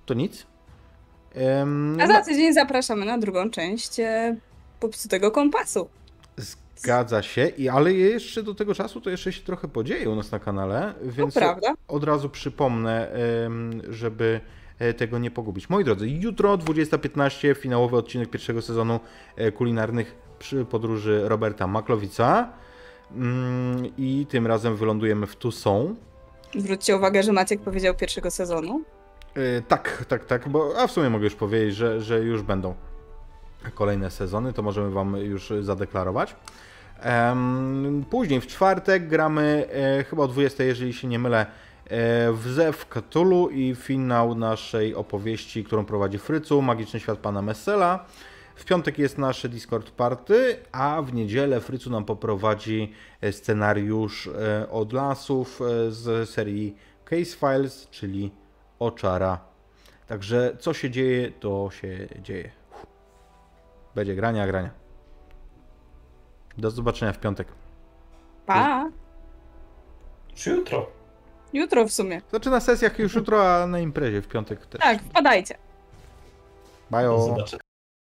to nic. Em, A za tydzień zapraszamy na drugą część e, popsutego kompasu. Zgadza się, i ale jeszcze do tego czasu to jeszcze się trochę podzieje u nas na kanale, więc od razu przypomnę, żeby e, tego nie pogubić. Moi drodzy, jutro 20.15 finałowy odcinek pierwszego sezonu e, kulinarnych przy podróży Roberta Maklowica Mm, i tym razem wylądujemy w Toussaint. Zwróćcie uwagę, że Maciek powiedział pierwszego sezonu. E, Tak, tak, tak, bo a w sumie mogę już powiedzieć, że, że już będą kolejne sezony, to możemy Wam już zadeklarować. Em, Później w czwartek gramy e, chyba o 20, jeżeli się nie mylę, e, w Zew Cthulhu i finał naszej opowieści, którą prowadzi Frycu, Magiczny Świat Pana Messela. W piątek jest nasze Discord Party, a w niedzielę Frycu nam poprowadzi scenariusz e, od lasów e, z serii Case Files, czyli Oczara. Także co się dzieje, to się dzieje. Będzie grania, grania. Do zobaczenia w piątek. Pa! Już jutro. Jutro w sumie. Znaczy na sesjach już jutro, a na imprezie w piątek też. Tak, wpadajcie. Zobaczenia.